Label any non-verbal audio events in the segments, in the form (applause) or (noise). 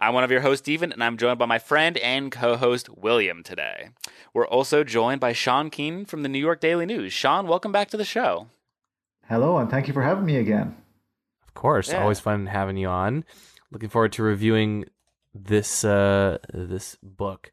I'm one of your hosts, Steven, and I'm joined by my friend and co host, William, today. We're also joined by Sean Keenan from the New York Daily News. Sean, welcome back to the show. Hello, and thank you for having me again. Of course, Yeah. always fun having you on. Looking forward to reviewing this uh, this book.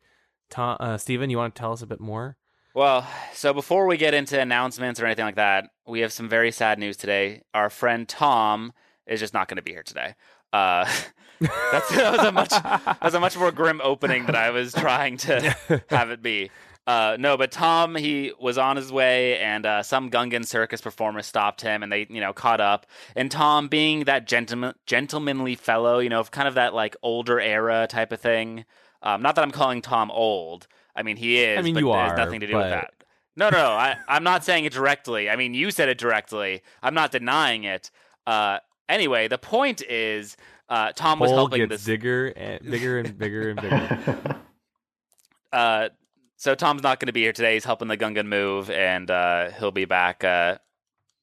Tom, uh, Steven, you want to tell us a bit more? Well, so before we get into announcements or anything like that, we have some very sad news today. Our friend Tom is just not going to be here today. Uh, (laughs) that's (laughs) that was a much that was a much more grim opening than I was trying to (laughs) have it be. Uh, no, but Tom he was on his way, and uh, some Gungan circus performer stopped him, and they you know caught up. And Tom, being that gentleman gentlemanly fellow, you know, kind of that like older era type of thing. Um, not that I'm calling Tom old. I mean, he is. I mean, but you there's are, nothing to do with that. No, no, no. I, I'm not saying it directly. I mean, you said it directly. I'm not denying it. Uh, anyway, the point is, uh, Tom was helping gets this. bigger and bigger and bigger and bigger. (laughs) Uh, so Tom's not going to be here today. He's helping the Gungan move, and uh, he'll be back uh,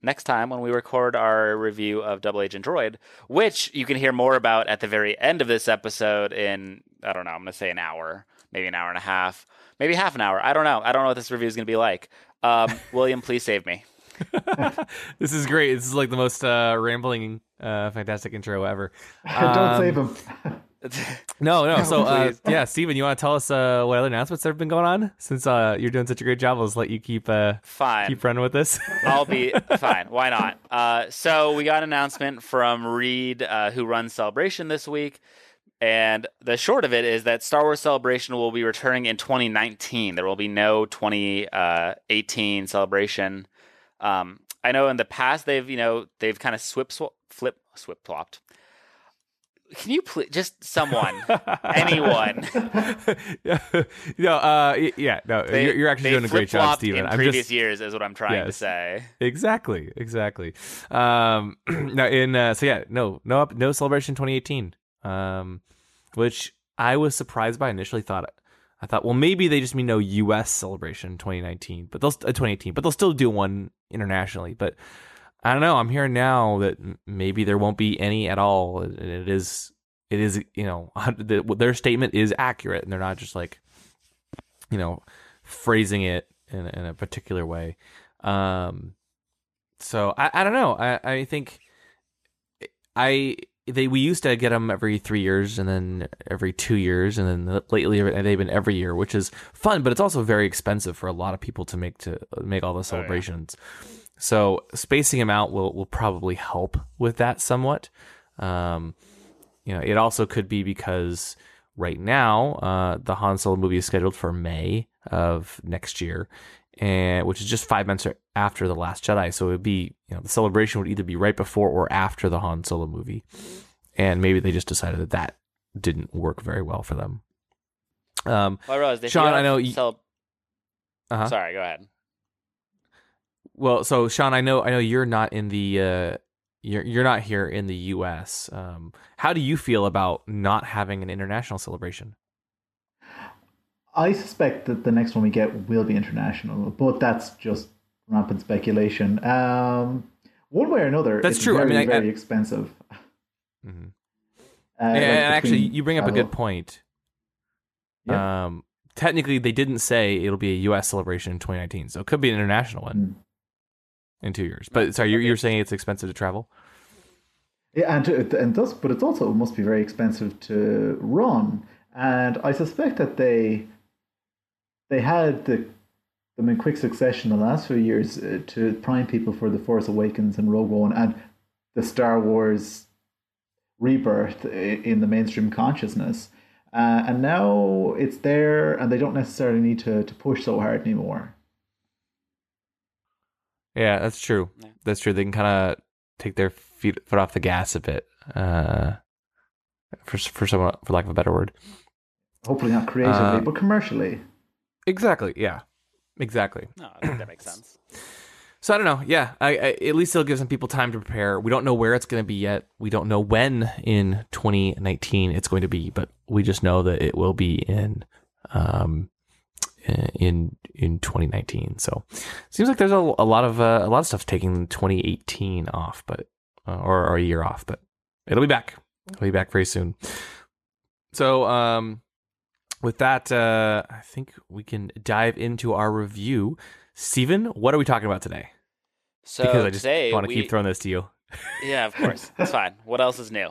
next time when we record our review of Double Agent Droid, which you can hear more about at the very end of this episode. In I don't know, I'm going to say an hour, maybe an hour and a half, maybe half an hour. I don't know. I don't know what this review is going to be like. Um, William, please save me. (laughs) this is great. This is like the most uh, rambling, uh, fantastic intro ever. (laughs) Don't Um, save him. (laughs) No, no. So, uh, yeah, Steven, you want to tell us uh, what other announcements have been going on since uh, you're doing such a great job? Let's let you keep uh, Fine. keep running with this. I'll be fine. Why not? Uh, so we got an announcement from Reed, uh, who runs Celebration this week, and the short of it is that Star Wars Celebration will be returning in 2019. There will be no 2018 Celebration. Um, I know in the past they've you know they've kind of swip sw- flip swip flopped. Can you please just someone, (laughs) anyone? yeah, (laughs) no, uh, yeah, no, They- you're, you're actually doing a great job, Steven. In I'm previous just years, is what I'm trying to say. exactly, exactly. Um, (clears throat) no, in uh, so yeah, no, no, up, no celebration 2018. Um, which I was surprised by. Initially, thought I thought, well, maybe they just mean no U.S. celebration in 2019, but they'll uh, 2018, but they'll still do one internationally. But I don't know. I'm hearing now that maybe there won't be any at all. And it is, it is, you know, the, their statement is accurate, and they're not just like, you know, phrasing it in, in a particular way. Um, so I, I don't know. I, I think I they we used to get them every three years and then every two years and then lately they've been every year, which is fun, but it's also very expensive for a lot of people to make to make all the celebrations. So spacing them out will will probably help with that somewhat. Um, you know, it also could be because right now uh, the Han Solo movie is scheduled for May of next year, and which is just five months after the Last Jedi. So it would be you know the celebration would either be right before or after the Han Solo movie, and maybe they just decided that that didn't work very well for them. Um, Well, they Sean, I know you- cel- uh-huh. Sorry, go ahead. Well, so Sean, I know I know you're not in the uh, you're you're not here in the U.S. Um, how do you feel about not having an international celebration? I suspect that the next one we get will be international, but that's just rampant speculation. Um, one way or another, That's it's true. I Very, mean, I- very I- expensive. Mhm. (laughs) Uh, and like actually, you bring up a good point. Yeah. Um, technically, they didn't say it'll be a U.S. celebration in 2019, so it could be an international one Mm. in two years. But sorry, you're, you're saying it's expensive to travel? Yeah, and it, and does, but it's also it must be very expensive to run. And I suspect that they they had the them in quick succession the last few years uh, to prime people for the Force Awakens and Rogue One and the Star Wars rebirth in the mainstream consciousness. Uh, and now it's there, and they don't necessarily need to, to push so hard anymore. Yeah, that's true. Yeah. That's true. They can kind of take their feet foot off the gas a bit, uh, for for someone for lack of a better word. Hopefully not creatively, Uh, but commercially. Exactly. Yeah. Exactly. No, I think that makes sense. So I don't know. Yeah, I, I, at least it'll give some people time to prepare. We don't know where it's going to be yet. We don't know when in 2019 it's going to be, but we just know that it will be in um in in 2019. So seems like there's a, a lot of uh, a lot of stuff taking 2018 off, but uh, or, or a year off, but it'll be back. It'll be back very soon. So um with that, uh, I think we can dive into our review. Steven, what are we talking about today? So because I just want to we, keep throwing this to you. Yeah, of course. (laughs) It's fine. What else is new?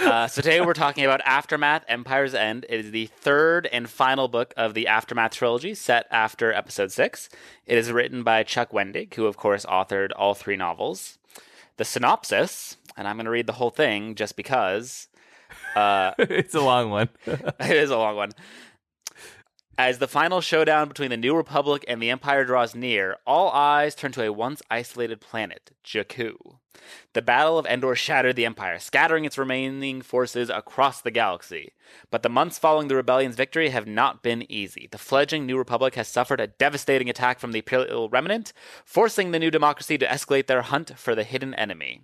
Uh, so today we're talking about Aftermath Empire's End. It is the third and final book of the Aftermath trilogy set after episode six. It is written by Chuck Wendig, who, of course, authored all three novels. The synopsis, and I'm going to read the whole thing just because uh, (laughs) it's a long one. (laughs) it is a long one. As the final showdown between the New Republic and the Empire draws near, all eyes turn to a once isolated planet, Jakku. The Battle of Endor shattered the Empire, scattering its remaining forces across the galaxy. But the months following the rebellion's victory have not been easy. The fledgling New Republic has suffered a devastating attack from the Imperial Remnant, forcing the new democracy to escalate their hunt for the hidden enemy.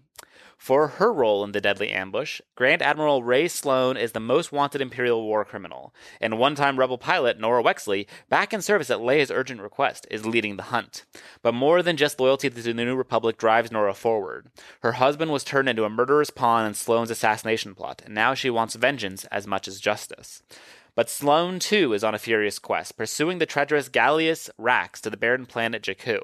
For her role in the deadly ambush, Grand Admiral Rae Sloane is the most wanted Imperial war criminal, and one time rebel pilot Norra Wexley, back in service at Leia's urgent request, is leading the hunt. But more than just loyalty to the New Republic drives Norra forward. Her husband was turned into a murderous pawn in Sloane's assassination plot, and now she wants vengeance as much as justice. But Sloane, too, is on a furious quest, pursuing the treacherous Gallius Rax to the barren planet Jakku.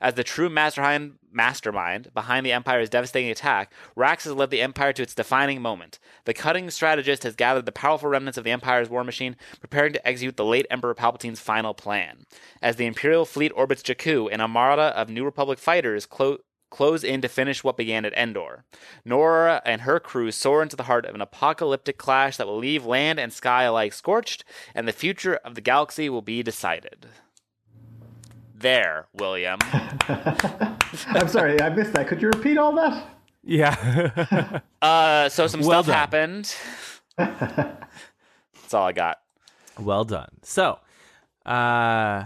As the true mastermind, mastermind behind the Empire's devastating attack, Rax has led the Empire to its defining moment. The cutting strategist has gathered the powerful remnants of the Empire's war machine, preparing to execute the late Emperor Palpatine's final plan. As the Imperial fleet orbits Jakku, an armada of New Republic fighters close in to finish what began at Endor. Norra and her crew soar into the heart of an apocalyptic clash that will leave land and sky alike scorched, and the future of the galaxy will be decided. There, William. (laughs) I'm sorry, I missed that. Could you repeat all that? yeah. (laughs) Uh, so some Well stuff done. happened. (laughs) That's all I got. well done. So, uh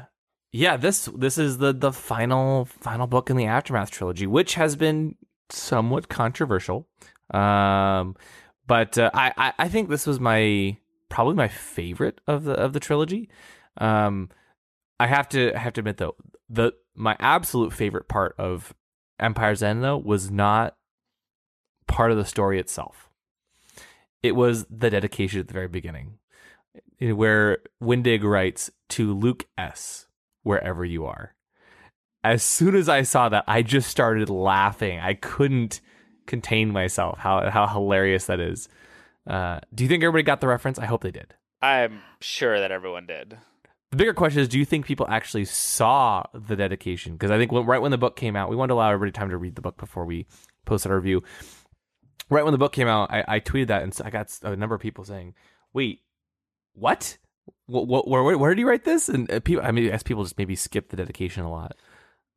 yeah, this this is the the final final book in the Aftermath trilogy, which has been somewhat controversial. Um but uh, I, I think this was my probably my favorite of the of the trilogy. Um I have to I have to admit though, the my absolute favorite part of Empire's End though was not part of the story itself. It was the dedication at the very beginning, where Wendig writes to Luke S. Wherever you are. As soon as I saw that, I just started laughing. I couldn't contain myself. How how hilarious that is. Uh, do you think everybody got the reference? I hope they did. I'm sure that everyone did. The bigger question is, do you think people actually saw the dedication? Because I think when, right when the book came out, we wanted to allow everybody time to read the book before we posted our review. Right when the book came out, I, I tweeted that, and I got a number of people saying, "Wait, what? What? where, where, where did he write this?" And uh, people, I mean, as people just maybe skip the dedication a lot.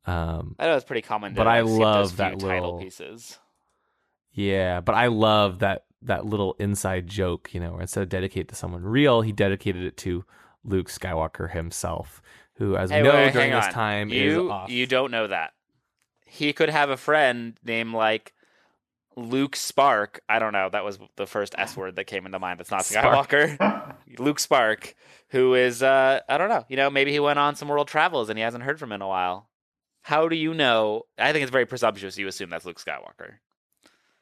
Um, I know it's pretty common. But I love that title little- pieces. yeah, but I love that that little inside joke. You know, where instead of dedicate to someone real, he dedicated it to Luke Skywalker himself, who, as Hey, we know, wait, during this on. time you is off. you don't know that. He could have a friend named like Luke Spark. I don't know. That was the first S word that came into mind. That's not Spark. Skywalker. (laughs) Luke Spark, who is uh I don't know. You know, maybe he went on some world travels and he hasn't heard from him in a while. How do you know? I think it's very presumptuous you assume that's Luke Skywalker.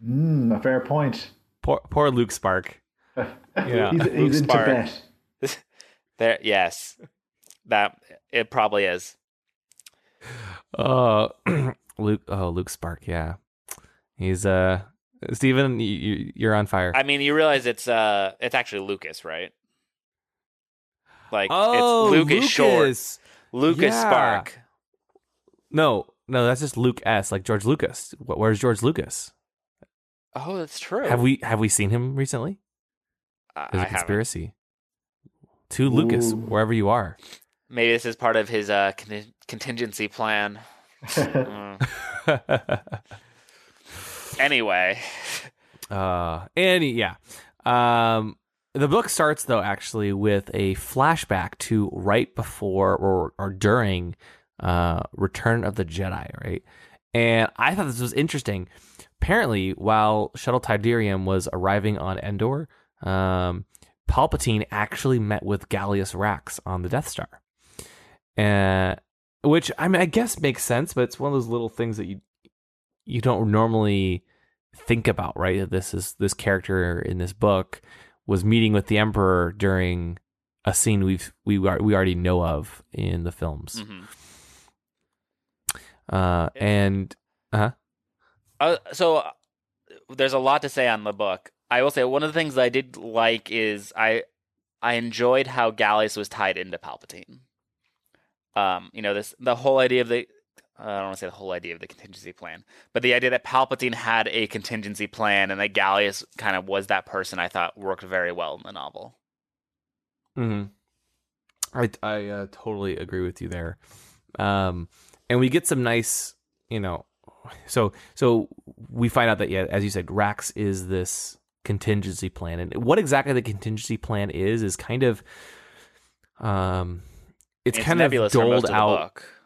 Mm, a fair point. Poor, poor Luke Spark. (laughs) Yeah. he's Luke in Spark. Tibet. (laughs) There, yes, that it probably is. Uh, (clears throat) Luke. Oh, Luke Spark. Yeah, he's uh. Steven, you, you, you're on fire. I mean, you realize it's uh, it's actually Lucas, right? Like oh, it's Luke is short. Lucas. Lucas Yeah. Spark. No, no, that's just Luke S. Like George Lucas. Where's George Lucas? Oh, that's true. Have we have we seen him recently? I, There's I a haven't. conspiracy. To Lucas, Ooh. wherever you are. Maybe this is part of his uh con- contingency plan. (laughs) Mm. (laughs) Anyway, (laughs) uh, and yeah, um, the book starts though actually with a flashback to right before or or during uh, Return of the Jedi, right? And I thought this was interesting. Apparently, while Shuttle Tydirium was arriving on Endor, um, Palpatine actually met with Gallius Rax on the Death Star, uh, which I mean, I guess makes sense, but it's one of those little things that you you don't normally think about, right? That this is this character in this book was meeting with the Emperor during a scene we've we are- we already know of in the films, Mhm. uh, and uh-huh. Uh, so uh, there's a lot to say on the book. I will say one of the things I did like is I I enjoyed how Gallius was tied into Palpatine. Um, you know this the whole idea of the I don't want to say the whole idea of the contingency plan, but the idea that Palpatine had a contingency plan and that Gallius kind of was that person I thought worked very well in the novel. hmm I I uh, totally agree with you there. Um, and we get some nice, you know, so so we find out that yeah, as you said, Rax is this contingency plan, and what exactly the contingency plan is is kind of, um, it's, It's kind of doled out. book.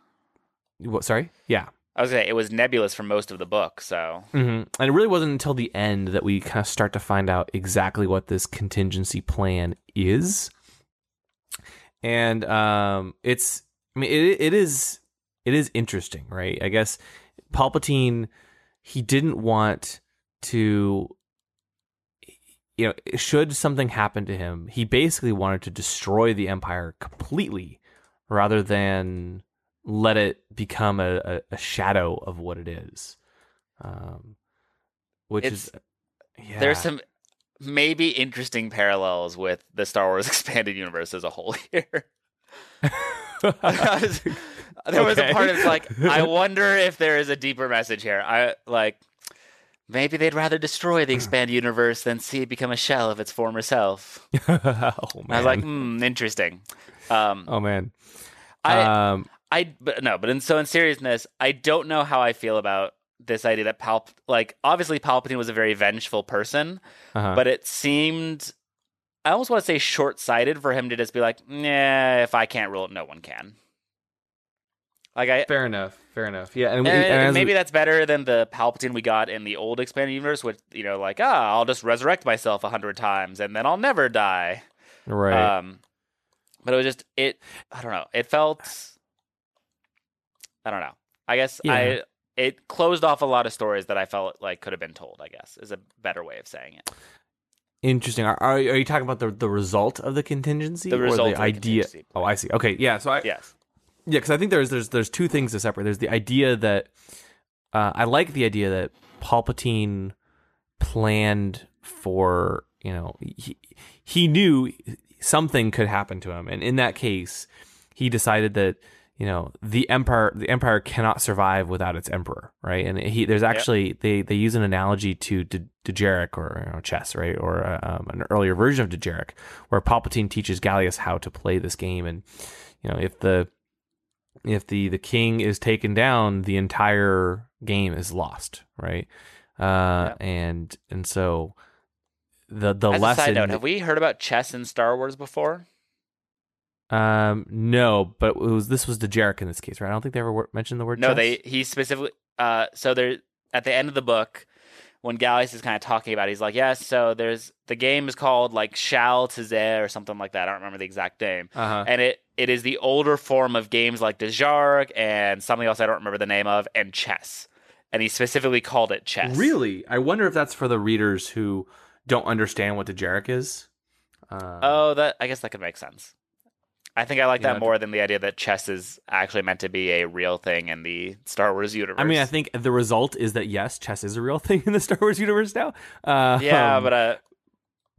What? Sorry. Yeah. I was gonna say it was nebulous for most of the book, so hmm And it really wasn't until the end that we kind of start to find out exactly what this contingency plan is. And um, it's, I mean, it it is it is interesting, right? I guess Palpatine he didn't want to, you know, should something happen to him, he basically wanted to destroy the Empire completely, rather than let it become a, a, a shadow of what it is. Um, which is yeah. there's some maybe interesting parallels with the Star Wars (laughs) expanded universe as a whole (laughs) here. (laughs) Was- there was a part of like I wonder if there is a deeper message here. I like maybe they'd rather destroy the (clears throat) expanded universe than see it become a shell of its former self. oh man. I was like, hmm, interesting. Um, oh man. I um, I but no, but in so in seriousness, I don't know how I feel about this idea that Palp like obviously Palpatine was a very vengeful person, uh-huh. but it seemed I almost want to say short-sighted for him to just be like, "Nah, if I can't rule it, no one can." Like I fair enough. Fair enough. Yeah, and, we- and and maybe we- that's better than the Palpatine we got in the old expanded universe, which you know, like, ah, I'll just resurrect myself a hundred times and then I'll never die. right. Um, but it was just it. I don't know. It felt. I don't know. I guess Yeah. I it closed off a lot of stories that I felt like could have been told. I guess is a better way of saying it. Interesting. Are, are are you talking about the the result of the contingency The or result the of the idea? oh, I see. Okay, yeah. So I Yes. yeah, because I think there's there's there's two things to separate. There's the idea that uh, I like the idea that Palpatine planned for you know he he knew something could happen to him, and in that case, he decided that you know the empire the empire cannot survive without its emperor, right? And he there's actually they they use an analogy to De- or you know, chess, right, or uh, um, an earlier version of Dejarik, where Palpatine teaches Gallius how to play this game, and you know if the if the the king is taken down, the entire game is lost, right? Uh, and and so the the As lesson. note, have we heard about chess in Star Wars before? Um, no, but it was this was Dejarik in this case, right? I don't think they ever mentioned the word. No, chess. they he specifically. Uh, so there at the end of the book, when Gallius is kind of talking about, it, he's like, "Yes, so there's the game is called like Shal Tizé or something like that. I don't remember the exact name." Uh-huh. and it it is the older form of games like Dejarik and something else I don't remember the name of and chess. And he specifically called it chess. Really, I wonder if that's for the readers who don't understand what Dejarik is. Um, Oh, that I guess that could make sense. I think I like You that know, more than the idea that chess is actually meant to be a real thing in the Star Wars universe. I mean, I think the result is that yes, chess is a real (laughs) thing in the Star Wars universe now. Uh, yeah, um, but uh,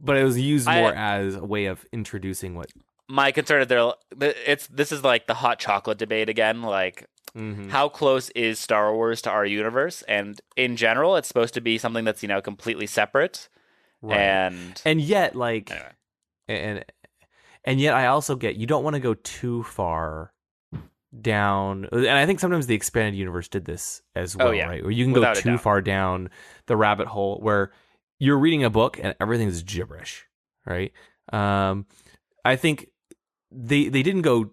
but it was used I- more as a way of introducing what. my concern is there. It's this is like the hot chocolate debate again. Like, Mhm. how close is Star Wars to our universe? And in general, it's supposed to be something that's you know completely separate. Right. And and yet like Anyway. and and yet i also get you don't want to go too far down and i think sometimes the expanded universe did this as well Oh, yeah. right where you can Without go too far down the rabbit hole where you're reading a book and everything's gibberish right Um, I think they they didn't go.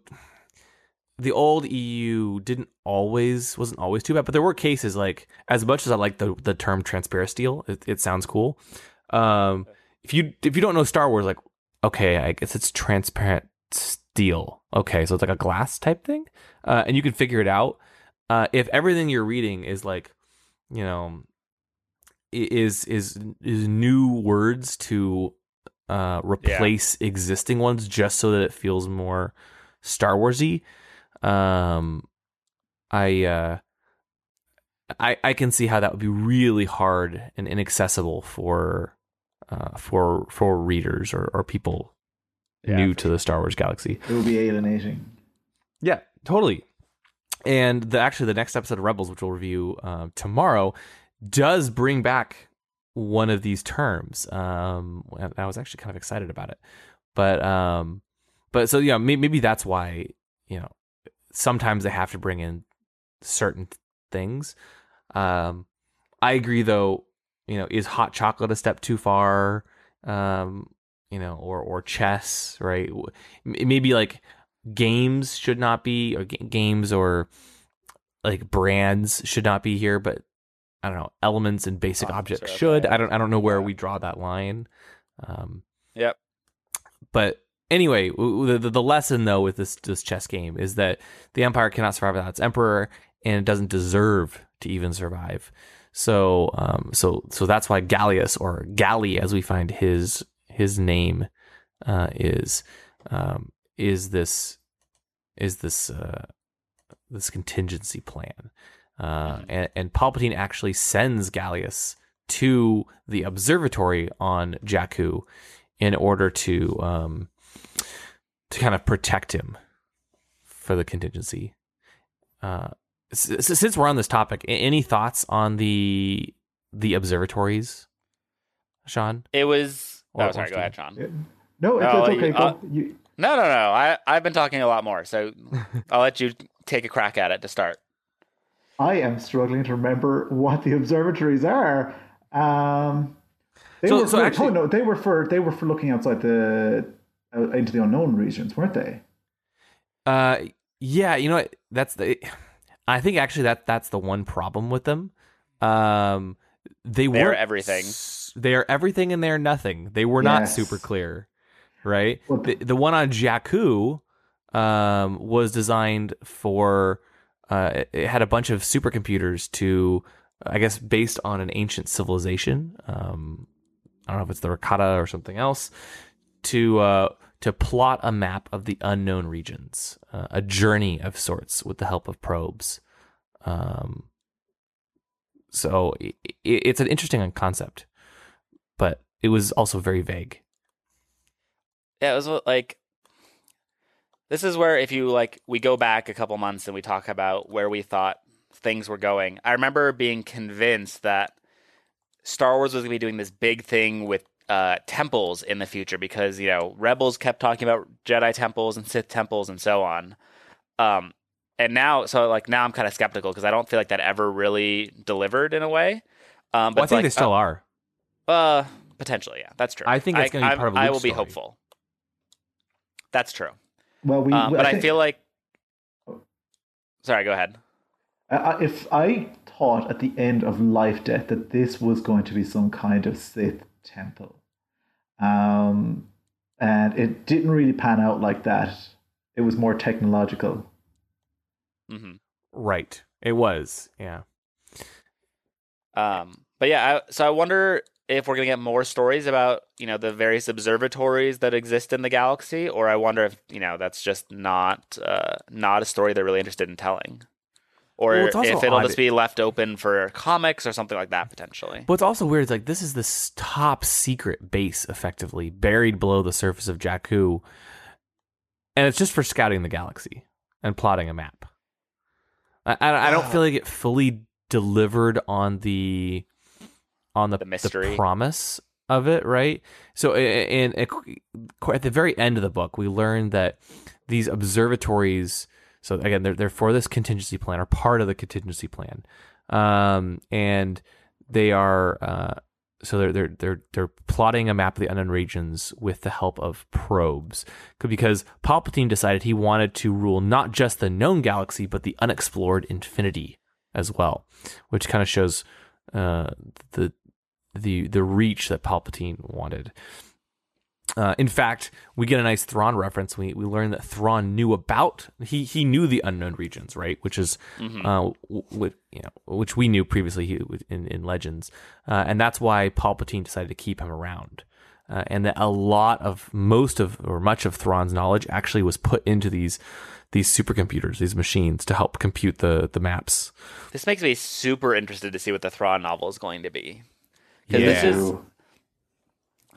The old EU didn't always wasn't always too bad, but there were cases like as much as I like the the term transparisteel, it, it sounds cool. Um, if you if you don't know Star Wars, like okay, I guess it's transparent steel. Okay, so it's like a glass type thing, uh, and you can figure it out. Uh, if everything you're reading is like, you know, is is is new words to uh, replace existing ones just so that it feels more Star Warsy. Um, I uh, I I can see how that would be really hard and inaccessible for uh, for for readers or, or people Yeah, new for to the Star Wars galaxy. It would be alienating. Yeah, totally. And the actually the next episode of Rebels, which we'll review uh, tomorrow, does bring back one of these terms. Um, I was actually kind of excited about it, but um, but so yeah, maybe, maybe that's why you know sometimes they have to bring in certain things. Um, I agree though. You know, is hot chocolate a step too far? Um, you know, or or chess, right? Maybe like games should not be or ga- games or like brands should not be here but i don't know elements and basic objects should i don't i don't know where Yeah. we draw that line um Yep. but anyway the, the lesson though with this this chess game is that the empire cannot survive without its emperor and it doesn't deserve to even survive so um so so that's why gallius or Galli as we find his his name uh is um is this is this uh this contingency plan. Uh and, and palpatine actually sends gallius to the observatory on jakku in order to um to kind of protect him for the contingency. Uh since we're on this topic any thoughts on the the observatories sean It was. Or- oh, or sorry. Go ahead, Sean. Yeah. No, it's, No, it's okay. uh, you, No, no, no. I I've been talking a lot more, so (laughs) I'll let you take a crack at it to start. I am struggling to remember what the observatories are. Um, they So- were so for, actually- oh, no, they were for they were for looking outside the uh, into the unknown regions, weren't they? Uh, yeah, you know what? That's the. I think actually that that's the one problem with them. Um, they They're were everything. They are everything and they're nothing. They were not super clear, right? The, the one on Jakku um, was designed for. Uh, it- it had a bunch of supercomputers to, I guess, based on an ancient civilization. Um, I don't know if it's the Rakata or something else. To uh, to plot a map of the unknown regions, uh, a journey of sorts with the help of probes. Um, so i i it's an interesting concept, but it was also very vague. Yeah, it was like this is where if you like we go back a couple months and we talk about where we thought things were going. I remember being convinced that Star Wars was going to be doing this big thing with uh, temples in the future because you know Rebels kept talking about Jedi temples and Sith temples and so on. Um, and now, so like now I'm kind of skeptical because I don't feel like that ever really delivered in a way. Um, but Well, I think like, they still are. uh, uh, potentially, yeah, that's true. I think that's gonna be I'm- part of I will be story. hopeful. That's true. Well, we. Um, but I, think- feel like. Sorry, go ahead. I- I- if I thought at the end of Life Death that this was going to be some kind of Sith temple, um, and it didn't really pan out like that. It was more technological. hmm Right. It was. Yeah. Um, but yeah, I, so I wonder if we're gonna get more stories about you know the various observatories that exist in the galaxy, or I wonder if you know that's just not uh, not a story they're really interested in telling, or Well, if it'll odd- just be left open for comics or something like that potentially. But what's also weird is like this is this top secret base, effectively buried below the surface of Jakku, and it's just for scouting the galaxy and plotting a map. I, I, I don't feel like it fully delivered on the on the The mystery. promise of it, right? So, in, in at the very end of the book, we learn that these observatories. So again, they're they're for this contingency plan or part of the contingency plan, um, and they are uh, so they're they're they're they're plotting a map of the unknown regions with the help of probes because Palpatine decided he wanted to rule not just the known galaxy but the unexplored infinity as well, which kind of shows uh, the the the reach that Palpatine wanted. Uh, in fact, we get a nice Thrawn reference. We we learn that Thrawn knew about he he knew the unknown regions, right? Which is Mm-hmm. uh, w- w- you know which we knew previously in in Legends, uh, and that's why Palpatine decided to keep him around. Uh, and that a lot of most of or much of Thrawn's knowledge actually was put into these these supercomputers, these machines to help compute the the maps. This makes me super interested to see what the Thrawn novel is going to be. Because this is Ooh.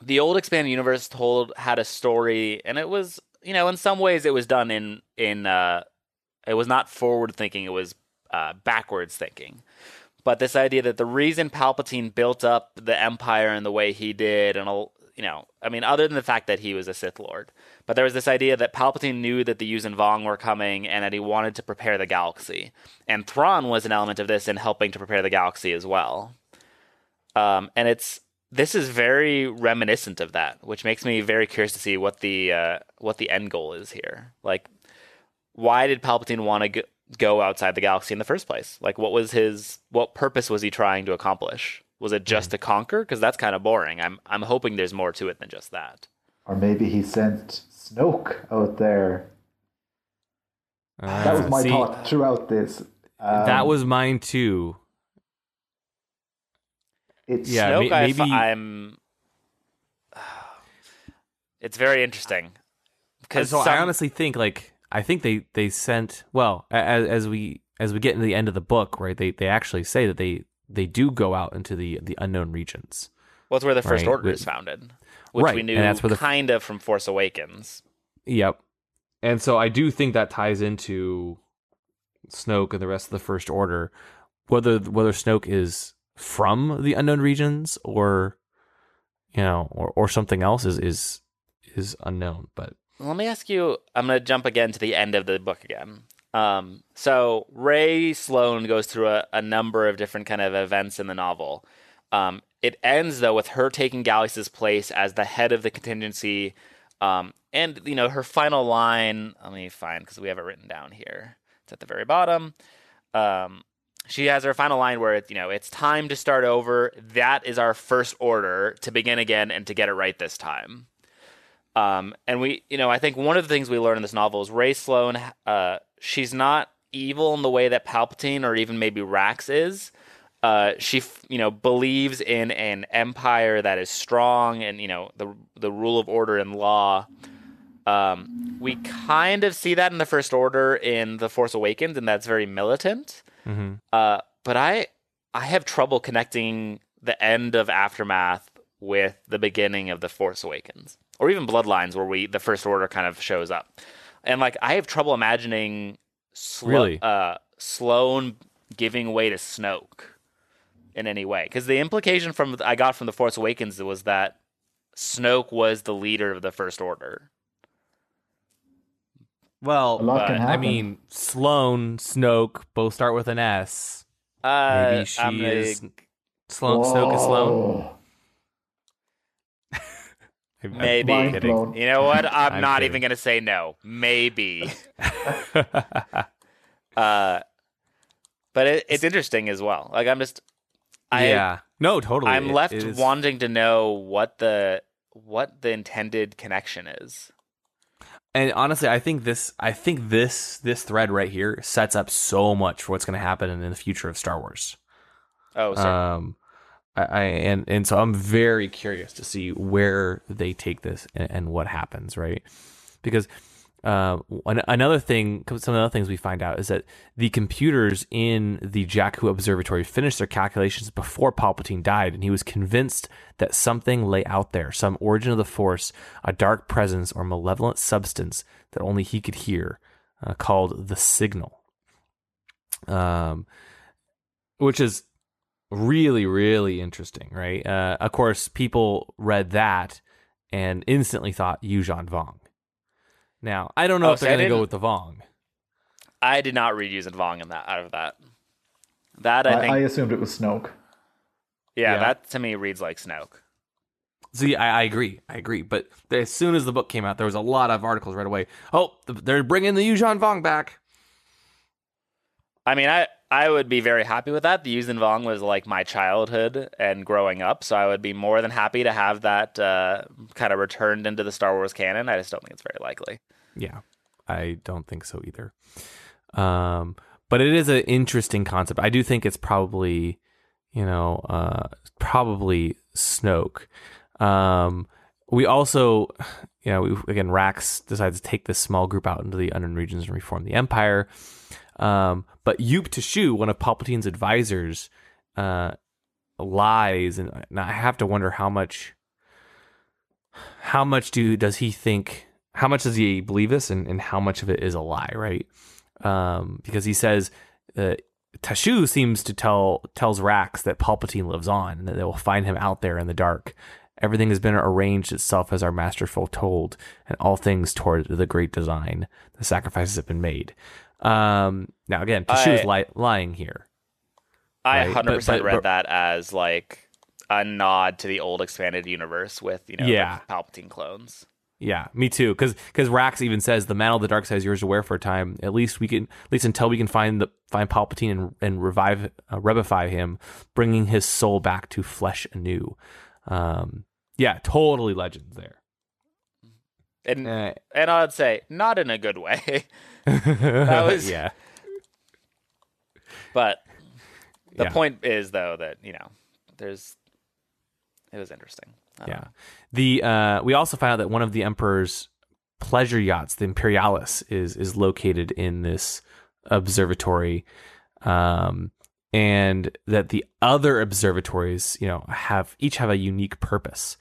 The old expanded universe told had a story, and it was you know in some ways it was done in in uh, it was not forward thinking, it was uh, backwards thinking. But this idea that the reason Palpatine built up the Empire in the way he did, and all you know, I mean, other than the fact that he was a Sith Lord, but there was this idea that Palpatine knew that the Yuuzhan Vong were coming, and that he wanted to prepare the galaxy. And Thrawn was an element of this in helping to prepare the galaxy as well. Um, and it's this is very reminiscent of that, which makes me very curious to see what the uh, what the end goal is here. Like, why did Palpatine want to go, go outside the galaxy in the first place? Like, what was his what purpose was he trying to accomplish? Was it just to conquer? Because that's kind of boring. I'm I'm hoping there's more to it than just that. Or maybe he sent Snoke out there. That was my See, thought throughout this. Um, that was mine too. It's Yeah, Snoke, may- maybe- I'm. (sighs) It's very interesting because so I honestly think like I think they they sent well as, as we as we get into the end of the book, right? They they actually say that they they do go out into the the unknown regions. well, it's where the First Right, Order is founded, which Right, we and knew that's where the- kind of from Force Awakens. Yep. And so I do think that ties into Snoke and the rest of the First Order, whether whether Snoke is from the unknown regions or you know or, or something else is is is unknown. But Let me ask you. I'm going to jump again to the end of the book again. Um, so Rae Sloane goes through a, a number of different kind of events in the novel. Um, it ends though with her taking Gallius's place as the head of the contingency, um, and you know her final line. Let me find because we have it written down here. It's at the very bottom. Um, she has her final line where it's you know it's time to start over. That is our first order to begin again and to get it right this time. Um, and we, you know, I think one of the things we learn in this novel is Rae Sloane. Uh, she's not evil in the way that Palpatine or even maybe Rax is. Uh, she, you know, believes in an empire that is strong and you know the the rule of order and law. Um, we kind of see that in the First Order in the Force Awakens, and that's very militant. Uh, but I I have trouble connecting the end of Aftermath with the beginning of the Force Awakens, or even Bloodlines, where we the First Order kind of shows up, and like I have trouble imagining Slo- Really? uh, Sloane giving way to Snoke in any way, because the implication from I got from the Force Awakens was that Snoke was the leader of the First Order. Well, A lot can But, I mean Sloane, Snoke both start with an S. Uh, Maybe she I'm gonna- is Sloane. Snoke is Sloane. Whoa. I'm- (laughs) I'm Maybe. Kidding. You know what? (laughs) I'm, I'm not kidding. even gonna say no. Maybe. (laughs) uh, but it, it's interesting as well. Like I'm just, I, yeah. No, totally. I'm It- left it is- wanting to know what the what the intended connection is. And honestly, I think this I think this this thread right here sets up so much for what's going to happen in the future of Star Wars. Oh, sorry. Um I, I and and so I'm very curious to see where they take this and, and what happens, right? Because uh, another thing, some of the other things we find out is that the computers in the Jakku Observatory finished their calculations before Palpatine died, and he was convinced that something lay out there, some origin of the Force, a dark presence or malevolent substance that only he could hear, uh, called the Signal. Um, which is really, really interesting, right? Uh, of course, people read that and instantly thought Yuuzhan Vong. Now, I don't know Oh, if see, they're I going to go with the Vong. I did not read Yuuzhan Vong in that out of that. That I, I, think I assumed it was Snoke. Yeah, Yeah. that to me reads like Snoke. See, I, I agree. I agree. But as soon as the book came out, there was a lot of articles right away. Oh, th- they're bringing the Yuuzhan Vong back. I mean, I I would be very happy with that. The Yuuzhan Vong was like my childhood and growing up, so I would be more than happy to have that uh, kind of returned into the Star Wars canon. I just don't think it's very likely. Yeah, I don't think so either. Um, but it is an interesting concept. I do think it's probably, you know, uh, probably Snoke. Um, we also, you know, we, again, Rax decides to take this small group out into the unknown regions and reform the Empire. Um, but Yupe Tashu, one of Palpatine's advisors, uh, lies, and and I have to wonder how much, how much do does he think? How much does he believe this, and, and how much of it is a lie, right? Um, because he says uh, Tashu seems to tell tells Rax that Palpatine lives on, and that they will find him out there in the dark. Everything has been arranged itself as our master foretold, and all things toward the great design. The sacrifices have been made. Um, now again, Tashu is li- lying here. I Right, 100% but- but- read but- that as like a nod to the old expanded universe with you know Yeah. Palpatine clones. Yeah, me too. Because because Rax even says the mantle of the dark side is yours to wear for a time. At least we can, at least until we can find the find Palpatine and and revive, uh, revivify him, bringing his soul back to flesh anew. Um, yeah, totally legends there. And Uh, and I'd say not in a good way, (laughs) that (laughs) was yeah, but the Yeah. point is though that you know there's it was interesting. Yeah. know. The uh, we also found out that one of the Emperor's pleasure yachts, the Imperialis, is is located in this observatory, um, and that the other observatories, you know, have each have a unique purpose.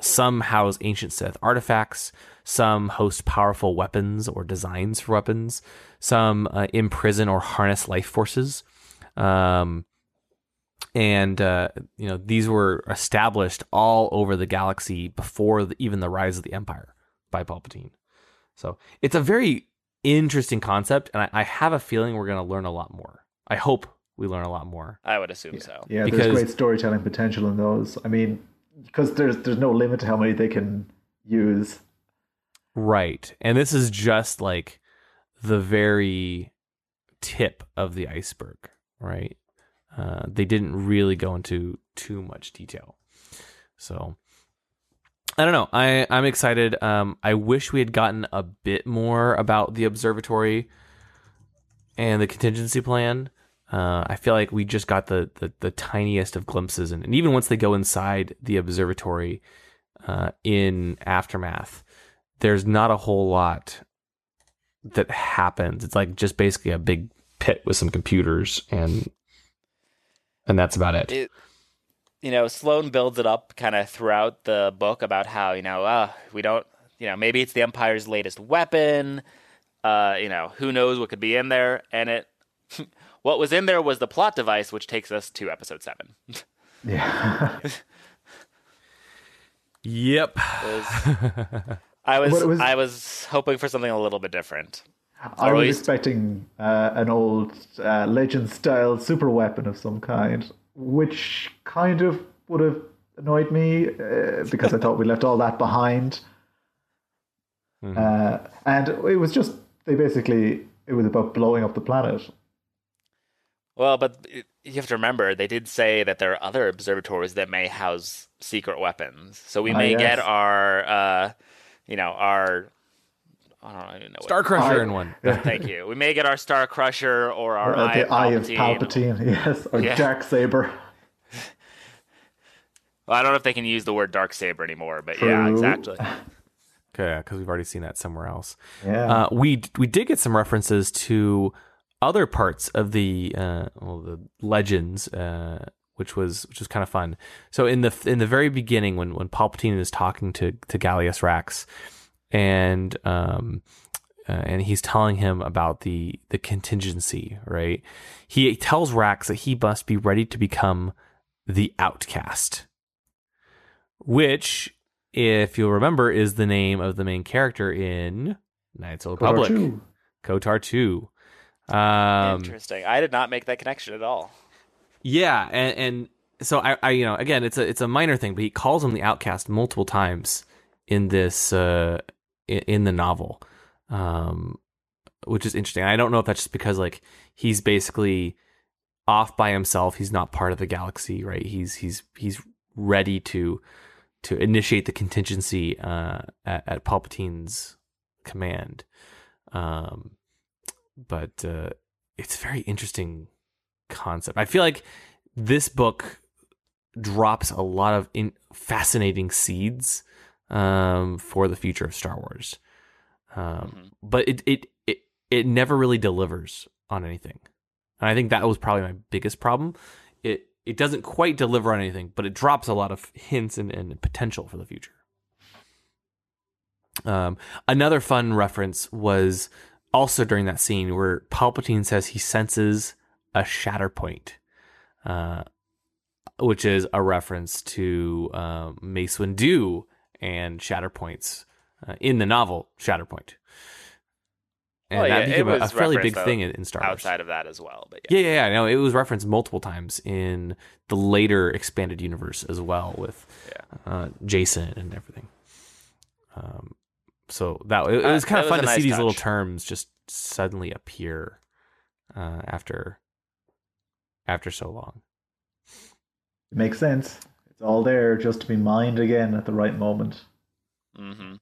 Some house ancient Sith artifacts. Some host powerful weapons or designs for weapons. Some uh, imprison or harness life forces. Um, and uh, you know these were established all over the galaxy before the, even the rise of the Empire by Palpatine. So it's a very interesting concept, and I, I have a feeling we're going to learn a lot more. I hope we learn a lot more. I would assume so. Yeah, Because- there's great storytelling potential in those. I mean, because there's there's no limit to how many they can use. Right. And this is just like the very tip of the iceberg, right? Uh, they didn't really go into too much detail. So I don't know. I, I'm excited. Um, I wish we had gotten a bit more about the observatory and the contingency plan. Uh, I feel like we just got the, the, the tiniest of glimpses. And, and even once they go inside the observatory uh, in Aftermath, there's not a whole lot that happens. It's like just basically a big pit with some computers and and that's about it. It, you know, Sloane builds it up kind of throughout the book about how you know, uh, we don't, you know, maybe it's the Empire's latest weapon. Uh, you know, who knows what could be in there? And it, (laughs) what was in there was the plot device, which takes us to episode seven. Yeah, (laughs) Yep. Was- (laughs) I was, was- I was hoping for something a little bit different. I Or was least- expecting uh, an old uh, legend style super weapon of some kind, which kind of would have annoyed me uh, because I thought we left all that behind. Uh, and it was just they basically it was about blowing up the planet. Well, but you have to remember they did say that there are other observatories that may house secret weapons. So we Ah, may yes. get our, uh, you know, our. I don't even know. Star what, Crusher I- in one. (laughs) Thank you. We may get our Star Crusher or our Uh, Eye, the Eye of Palpatine. Palpatine, (laughs) yes, or Yeah. Dark Saber. Well, I don't know if they can use the word dark saber anymore, but yeah, exactly. (laughs) Okay, because we've already seen that somewhere else. Yeah, Uh, we we did get some references to other parts of the uh, well, the legends, uh, which was which was kind of fun. So in the in the very beginning, when when Palpatine is talking to to Gallius Rax, and um, uh, and he's telling him about the the contingency, right? He tells Rax that he must be ready to become the outcast, which, if you'll remember, is the name of the main character in Knights of the Kotar Republic, two. KOTOR Two. Um, Interesting. I did not make that connection at all. Yeah, and, and so I, I, you know, again, it's a it's a minor thing, but he calls him the outcast multiple times in this uh in, in the novel, um, which is interesting. I don't know if that's just because like he's basically off by himself. He's not part of the galaxy, right? He's he's he's ready to to initiate the contingency uh, at, at Palpatine's command. Um, but uh, it's very interesting concept. I feel like this book drops a lot of in- fascinating seeds um, for the future of Star Wars. Um, Mhm. But it, it it it never really delivers on anything, and I think that was probably my biggest problem. It it doesn't quite deliver on anything, but it drops a lot of hints and, and potential for the future. Um, another fun reference was also during that scene where Palpatine says he senses a shatter point, uh, which is a reference to um, Mace Windu and shatter points uh, in the novel Shatterpoint. And Well, yeah, that became a, a fairly big referenced, thing in, in Star Wars. outside of that as well. But yeah, Yeah, yeah, yeah. No, it was referenced multiple times in the later expanded universe as well with Yeah. uh, Jacen and everything. Um, so that it, it Uh, was kind that of fun to see nice these little terms just suddenly appear uh, after after so long. It makes sense. It's all there just to be mined again at the right moment. mm-hmm.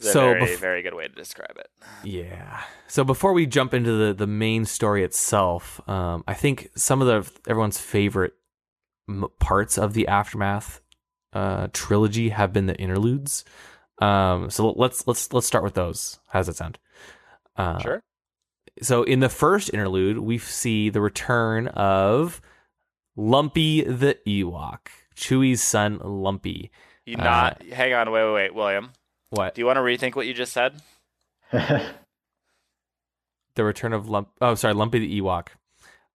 So very bef- very good way to describe it. Yeah. So before we jump into the the main story itself, um, I think some of the everyone's favorite m- parts of the aftermath uh, trilogy have been the interludes. Um, so let's let's let's start with those. How does that sound? Uh, Sure. So in the first interlude, we see the return of Lumpy the Ewok, Chewie's son, Lumpy. You Uh, not hang on, wait, wait, wait, William. What? Do you want to rethink what you just said? (laughs) The return of Lump. Oh, sorry, Lumpy the Ewok.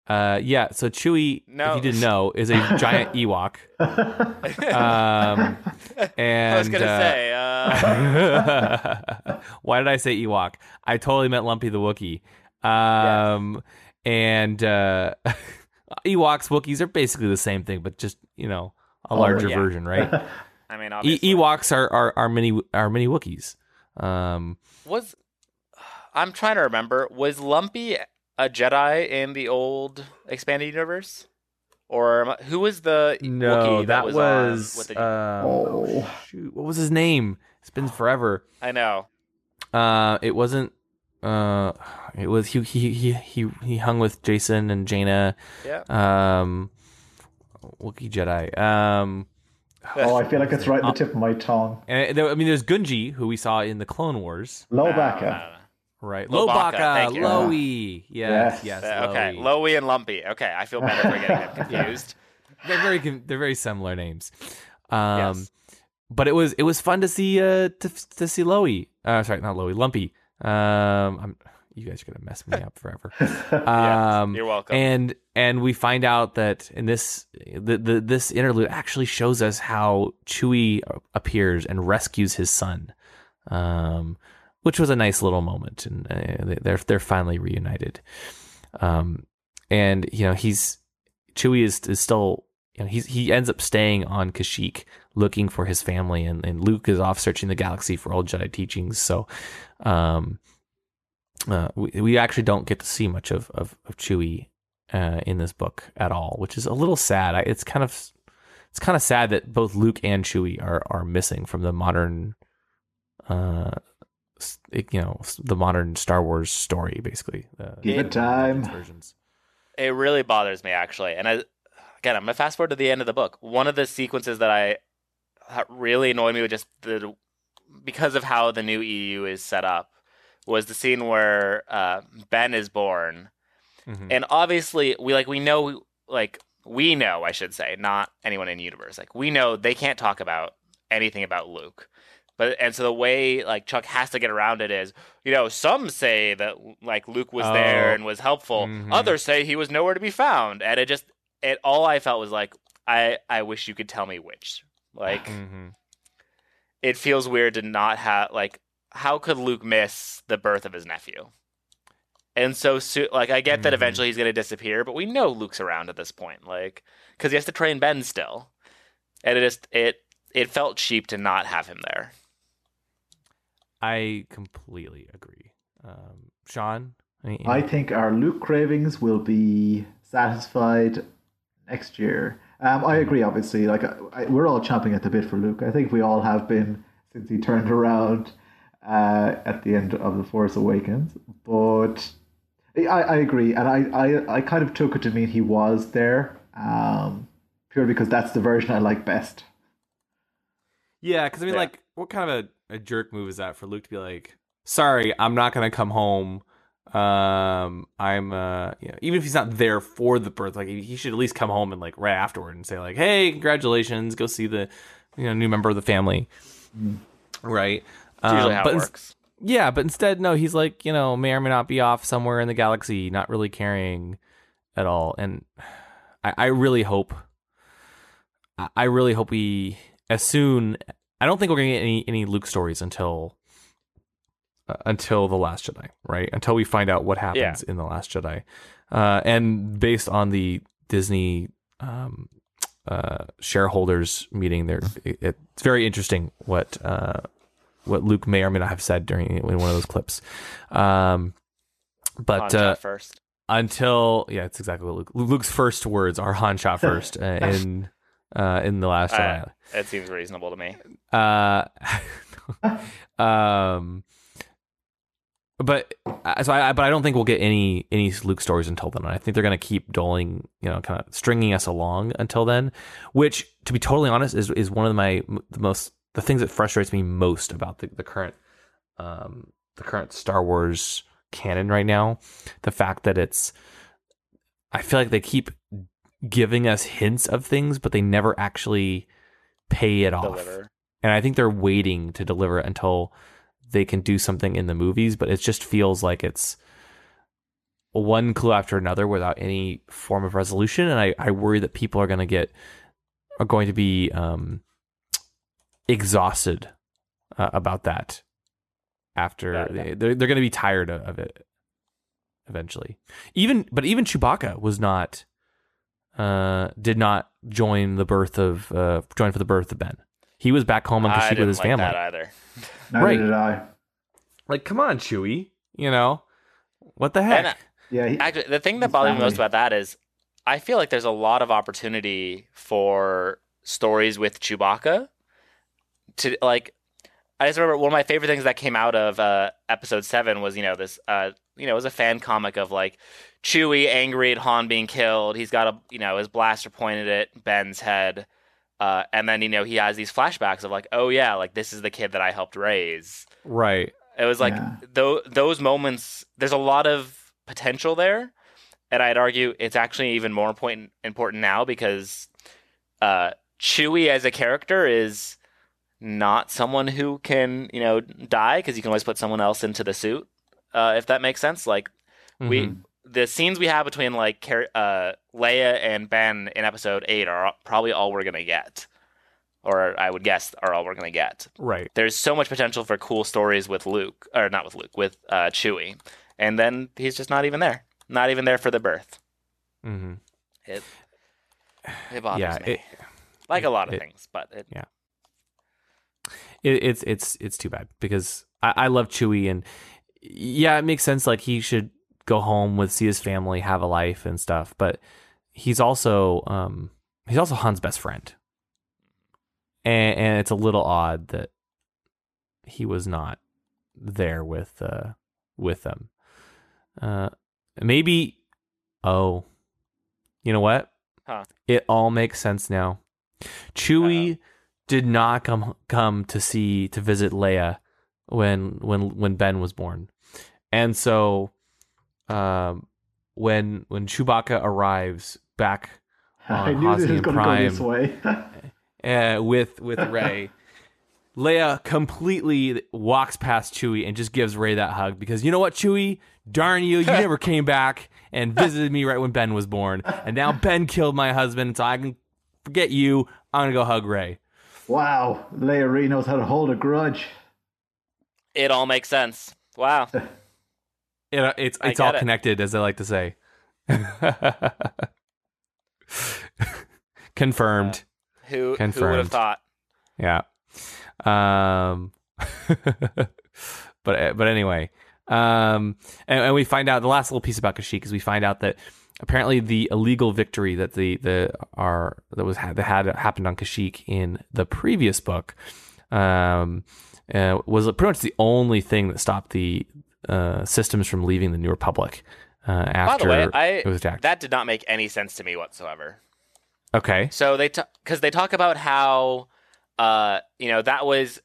Uh, yeah. So Chewie, No. if you didn't know, is a giant (laughs) Ewok. (laughs) Um, and I was gonna uh, say, uh, why did I say Ewok? I totally meant Lumpy the Wookiee. Um, and uh, (laughs) Ewoks, Wookiees are basically the same thing, but just you know a Oh, larger yeah. version, right? (laughs) I mean, E- obviously, Ewoks are are are mini are mini Wookiees. Um, was I'm trying to remember. Was Lumpy a Jedi in the old expanded universe, or who was the no, Wookiee that was, was, with the, um, Oh. shoot, what was his name? It's been forever. I know. Uh, it wasn't. Uh, it was he he he he he hung with Jacen and Jaina. Yeah. Um, Wookiee Jedi. Um, oh, I feel like it's right at the tip of my tongue. and there, I mean, there's Gungi, who we saw in the Clone Wars, No, no, Lowbacca. no. right? Lowbacca, Lowbacca, thank Yes, Yes. yes. Uh, okay, Lowie. Lowie and Lumpy. Okay, I feel better for getting them (laughs) confused. they're very they're very similar names. Um, Yes. but it was it was fun to see uh to to see Lowie. Uh, sorry, not Lowie, Lumpy. Um, I'm you guys are gonna mess me up forever. (laughs) Um, You're welcome. and and we find out that in this the, the this interlude actually shows us how Chewie appears and rescues his son, um, which was a nice little moment, and uh, they- they're they're finally reunited. Um, and you know he's Chewie is is still you know he's he ends up staying on Kashyyyk looking for his family, and, and Luke is off searching the galaxy for old Jedi teachings. So, um, uh, we we actually don't get to see much of of, of Chewie uh, in this book at all, which is a little sad. I, it's kind of it's kind of sad that both Luke and Chewie are are missing from the modern, uh, s- you know, the modern Star Wars story, basically. Uh, Give it time. Versions. It really bothers me actually. And I, again, I'm gonna fast forward to the end of the book. One of the sequences that I that really annoyed me with just the because of how the new EU is set up was the scene where uh, Ben is born, Mhm. and obviously we like we know like we know I should say not anyone in universe like we know they can't talk about anything about Luke. But and so the way like Chuck has to get around it is, you know, some say that like Luke was there Oh. and was helpful. Mhm. Others say he was nowhere to be found. And it just it all I felt was like I I wish you could tell me which. Like Mhm. it feels weird to not have like how could Luke miss the birth of his nephew? And so, so like, I get that Mhm. eventually he's going to disappear, but we know Luke's around at this point, like, because he has to train Ben still, and it just it it felt cheap to not have him there. I completely agree. Um, Sean, I think our Luke cravings will be satisfied next year. Um, I agree, obviously. Like I, I, we're all chomping at the bit for Luke. I think we all have been since he turned around uh, at the end of the Force Awakens. But I, I agree, and I, I, I kind of took it to mean he was there, um, purely because that's the version I like best. Yeah, because I mean, Yeah. like, what kind of a, a jerk move is that for Luke to be like, "Sorry, I'm not gonna come home. Um, I'm uh, you know, even if he's not there for the birth, like, he, should at least come home and like right afterward and say like, "Hey, congratulations, go see the, you know, new member of the family." Right. It's usually Um, how but it works. Yeah, but instead, no, he's like, you know, may or may not be off somewhere in the galaxy, not really caring at all. And I, I really hope, I- really hope we, as soon, I don't think we're gonna get any any Luke stories until, until the Last Jedi, right? Until we find out what happens in the Last Jedi, uh, and based on the Disney. Um, uh, shareholders meeting there, it, it's very interesting what uh, what Luke may or may not have said during in one of those clips. Um, but Han uh, first. until yeah, it's exactly what Luke, Luke's first words are Han shot (laughs) first uh, in uh, in the last Uh, Jedi. it seems reasonable to me. Uh, (laughs) um, but uh, so I, but I don't think we'll get any any Luke stories until then. I think they're gonna keep doling, you know, kind of stringing us along until then. Which, to be totally honest, is is one of my the most the things that frustrates me most about the the current um the current Star Wars canon right now. The fact that it's, I feel like they keep giving us hints of things, but they never actually pay it off and I think they're waiting to deliver it until they can do something in the movies. But it just feels like it's one clue after another without any form of resolution, and I, I worry that people are going to get are going to be um, exhausted uh, about that after Yeah, they, they're they're going to be tired of, of it eventually. Even but even Chewbacca was not uh did not join the birth of uh join for the birth of Ben. He was back home on I Kashyyyk didn't with his like family. that either. Neither Right. did I. Like, come on, Chewie. You know what the heck? And, uh, Yeah, he, Actually, the thing that His bothers me most about that is I feel like there's a lot of opportunity for stories with Chewbacca. To like, I just remember one of my favorite things that came out of uh, episode seven was you know this uh, you know it was a fan comic of like Chewie angry at Han being killed. He's got a you know his blaster pointed at Ben's head. Uh, and then you know he has these flashbacks of like, oh yeah, like this is the kid that I helped raise. right. It was like Yeah. tho- those moments. There's a lot of potential there, and I'd argue it's actually even more important important now because uh, Chewie as a character is not someone who can you know die because you can always put someone else into the suit. Uh, if that makes sense, like we Mhm. The scenes we have between like uh, Leia and Ben in Episode Eight are probably all we're gonna get, or I would guess are all we're gonna get right. there's so much potential for cool stories with Luke, or not with Luke, with uh, Chewie, and then he's just not even there. Not even there for the birth. Mm-hmm. It it bothers Yeah, me. it, like a lot of it- things, but it, it, it's it's it's too bad because I, I love Chewie and yeah, it makes sense. Like he should go home with see his family, have a life and stuff. But he's also um he's also Han's best friend, and and it's a little odd that he was not there with uh with them. Uh, maybe oh, you know what? Huh. It all makes sense now. Chewie did not come come to see to visit Leia when when when Ben was born, and so um, when when Chewbacca arrives back (laughs) I on knew this was Hosnian going go this way. uh, (laughs) with with (laughs) Rey, Leia completely walks past Chewie and just gives Rey that hug because you know what, Chewie, darn you, you never came back and visited me right when Ben was born, and now Ben killed my husband, so I can forget you. I'm gonna go hug Rey. wow, Leia Ree knows how to hold a grudge. it all makes sense. Wow. It, it's it's all it. connected, as I like to say. Confirmed. Who who would Confirmed. have thought? Yeah. Um. (laughs) but but anyway, um, and, and we find out the last little piece about Kashyyyk is we find out that apparently the illegal victory that the the are that was that had happened on Kashyyyk in the previous book, um, uh, was pretty much the only thing that stopped the uh, systems from leaving the New Republic. Uh, By after the way, I it was attacked. that did not make any sense to me whatsoever. okay. So they because they talk about how uh you know that was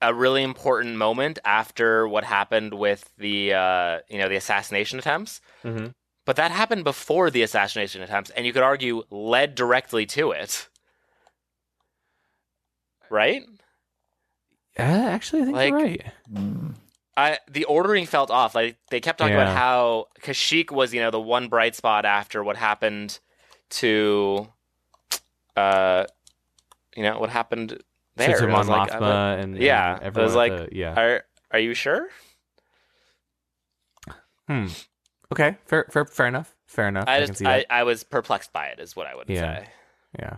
a really important moment after what happened with the uh you know the assassination attempts. Mm-hmm. But that happened before the assassination attempts, and you could argue led directly to it. Right? Uh, actually, I think Like- you're right. I the ordering felt off. Like they kept talking Yeah. about how Kashyyyk was, you know, the one bright spot after what happened to, uh, you know, what happened there. to And Mon like, Mothma I- and, and yeah, I everyone was like, the- yeah. Are are you sure? Hmm. Okay. Fair. Fair. Fair enough. Fair enough. I, I just I. I was perplexed by it, is what I would Yeah. say. Yeah.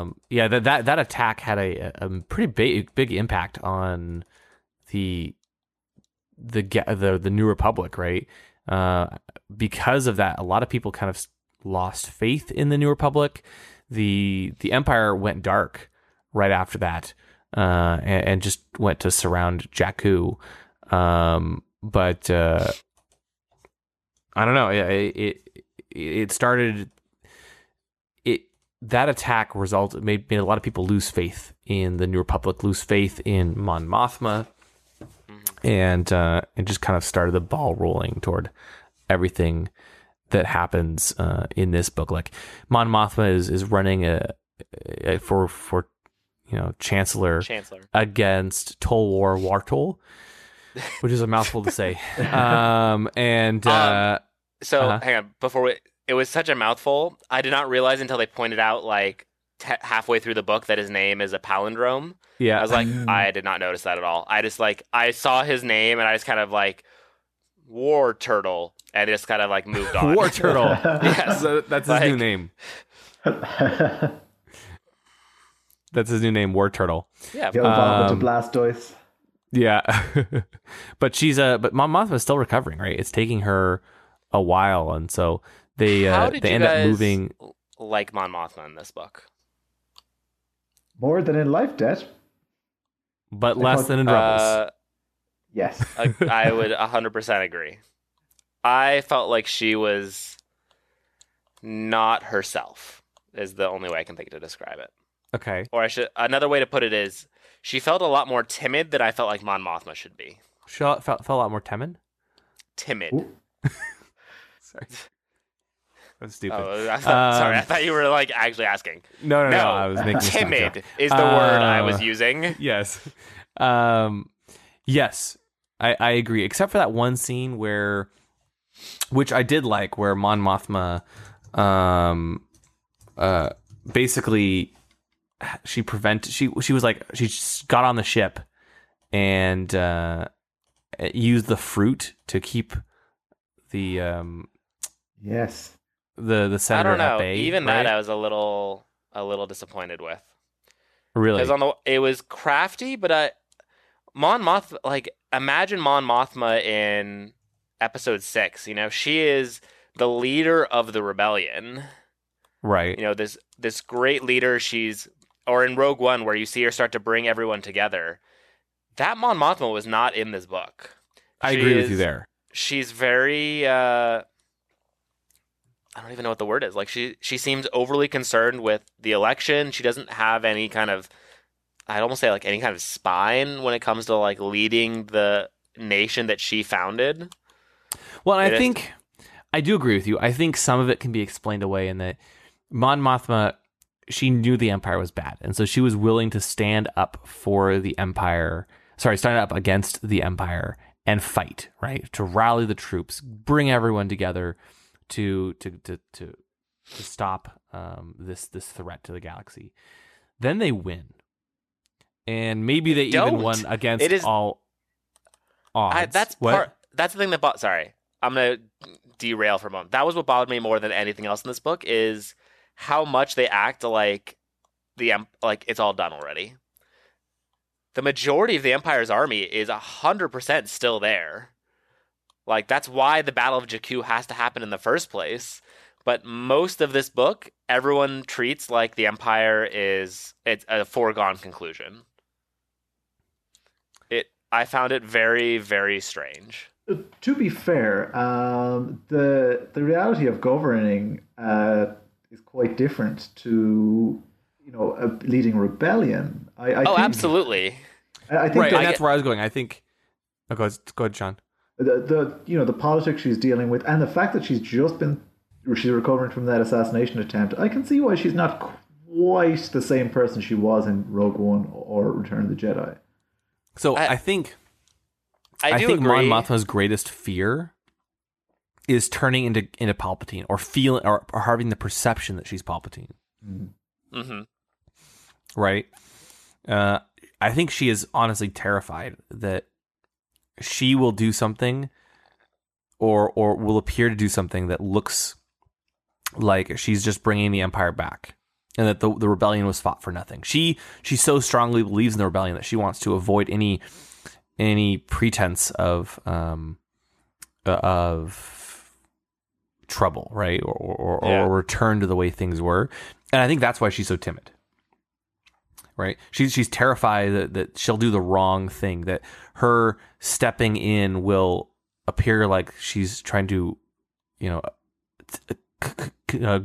Um. Yeah. That that that attack had a, a pretty big big impact on the the the the New Republic, right? Uh, because of that, a lot of people kind of lost faith in the New Republic. The the Empire went dark right after that, uh, and, and just went to surround Jakku. Um, but uh, I don't know. It it, it started. It that attack resulted made made a lot of people lose faith in the New Republic, lose faith in Mon Mothma, and uh, it just kind of started the ball rolling toward everything that happens uh, in this book. Like Mon Mothma is is running a, a for for you know Chancellor Chancellor. against Tolwar Wartol, which is a mouthful to say. (laughs) Um, and uh, So Uh-huh. hang on, before we, it was such a mouthful. I did not realize until they pointed out like te- halfway through the book that his name is a palindrome. yeah, I was like, I did not notice that at all. I just like I saw his name and I just kind of like War Turtle and just kind of like moved on. (laughs) War Turtle. (laughs) Yes. So that's his new name. (laughs) That's his new name, War Turtle. Yeah. He'll evolve Um, into Blastoise. Yeah, but she's uh, but Mon Mothma is still recovering, right? It's taking her a while, and so they How uh, did they you end guys up moving. like Mon Mothma in this book? More than in Life Debt. but I less thought- than in Rebels. Uh, Yes. (laughs) I, I would 100% agree. I felt like she was not herself. Is the only way I can think to describe it. okay, Or I should another way to put it is she felt a lot more timid than I felt like Mon Mothma should be. she felt, felt a lot more timid. Timid. (laughs) Sorry, that's stupid. Oh, I thought, sorry, I Um, thought you were like actually asking. no, no, no, No, I was making timid is the word I was Uh, using. (laughs) yes. Um, yes, I, I agree. Except for that one scene where, which I did like, where Mon Mothma, um, uh, basically, she prevent she she was like she just got on the ship and uh used the fruit to keep the um yes. The the I don't know. bay. Even right? that I was a little a little disappointed with. really Because on the it was crafty, but I Mon Moth like imagine Mon Mothma in episode six. You know, she is the leader of the rebellion. right. You know, this this great leader. She's or in Rogue One where you see her start to bring everyone together. That Mon Mothma was not in this book. I She agree with you there. She's very uh I don't even know what the word is. Like she she seems overly concerned with the election. She doesn't have any kind of I'd almost say like any kind of spine when it comes to like leading the nation that she founded. Well, It I is- think I do agree with you. I think some of it can be explained away in that Mon Mothma she knew the Empire was bad, and so she was willing to stand up for the Empire. Sorry, stand up against the Empire and fight. Right to rally the troops, bring everyone together to to to to, to stop um, this this threat to the galaxy. Then they win, and maybe they even don't. won against It is- all odds. I, that's What? part that's the thing that bo- sorry i'm gonna derail for a moment that was what bothered me more than anything else in this book is how much they act like the like it's all done already the majority of the empire's army is 100% still there like that's why the battle of jakku has to happen in the first place but most of this book everyone treats like the empire is it's a foregone conclusion it i found it very very strange Uh, To be fair, um, the the reality of governing uh, is quite different to you know a leading rebellion. I, I oh think, absolutely I, I think right, that and that's where I was going. I think. Oh, go ahead, go ahead, John. The, the you know the politics she's dealing with and the fact that she's just been she's recovering from that assassination attempt i can see why she's not quite the same person she was in rogue one or return of the jedi So I, I- think i, I, do think agree Mon Mothma's greatest fear is turning into into Palpatine or feeling or, or having the perception that she's Palpatine. hmm right? Uh, I think she is honestly terrified that she will do something or or will appear to do something that looks like she's just bringing the empire back and that the the rebellion was fought for nothing. She she so strongly believes in the rebellion that she wants to avoid any any pretense of um uh, of trouble, right? Or or, or, Yeah. or return to the way things were. And I think that's why she's so timid right? She's she's terrified that, that she'll do the wrong thing, that her stepping in will appear like she's trying to, you know, t- c- c- uh,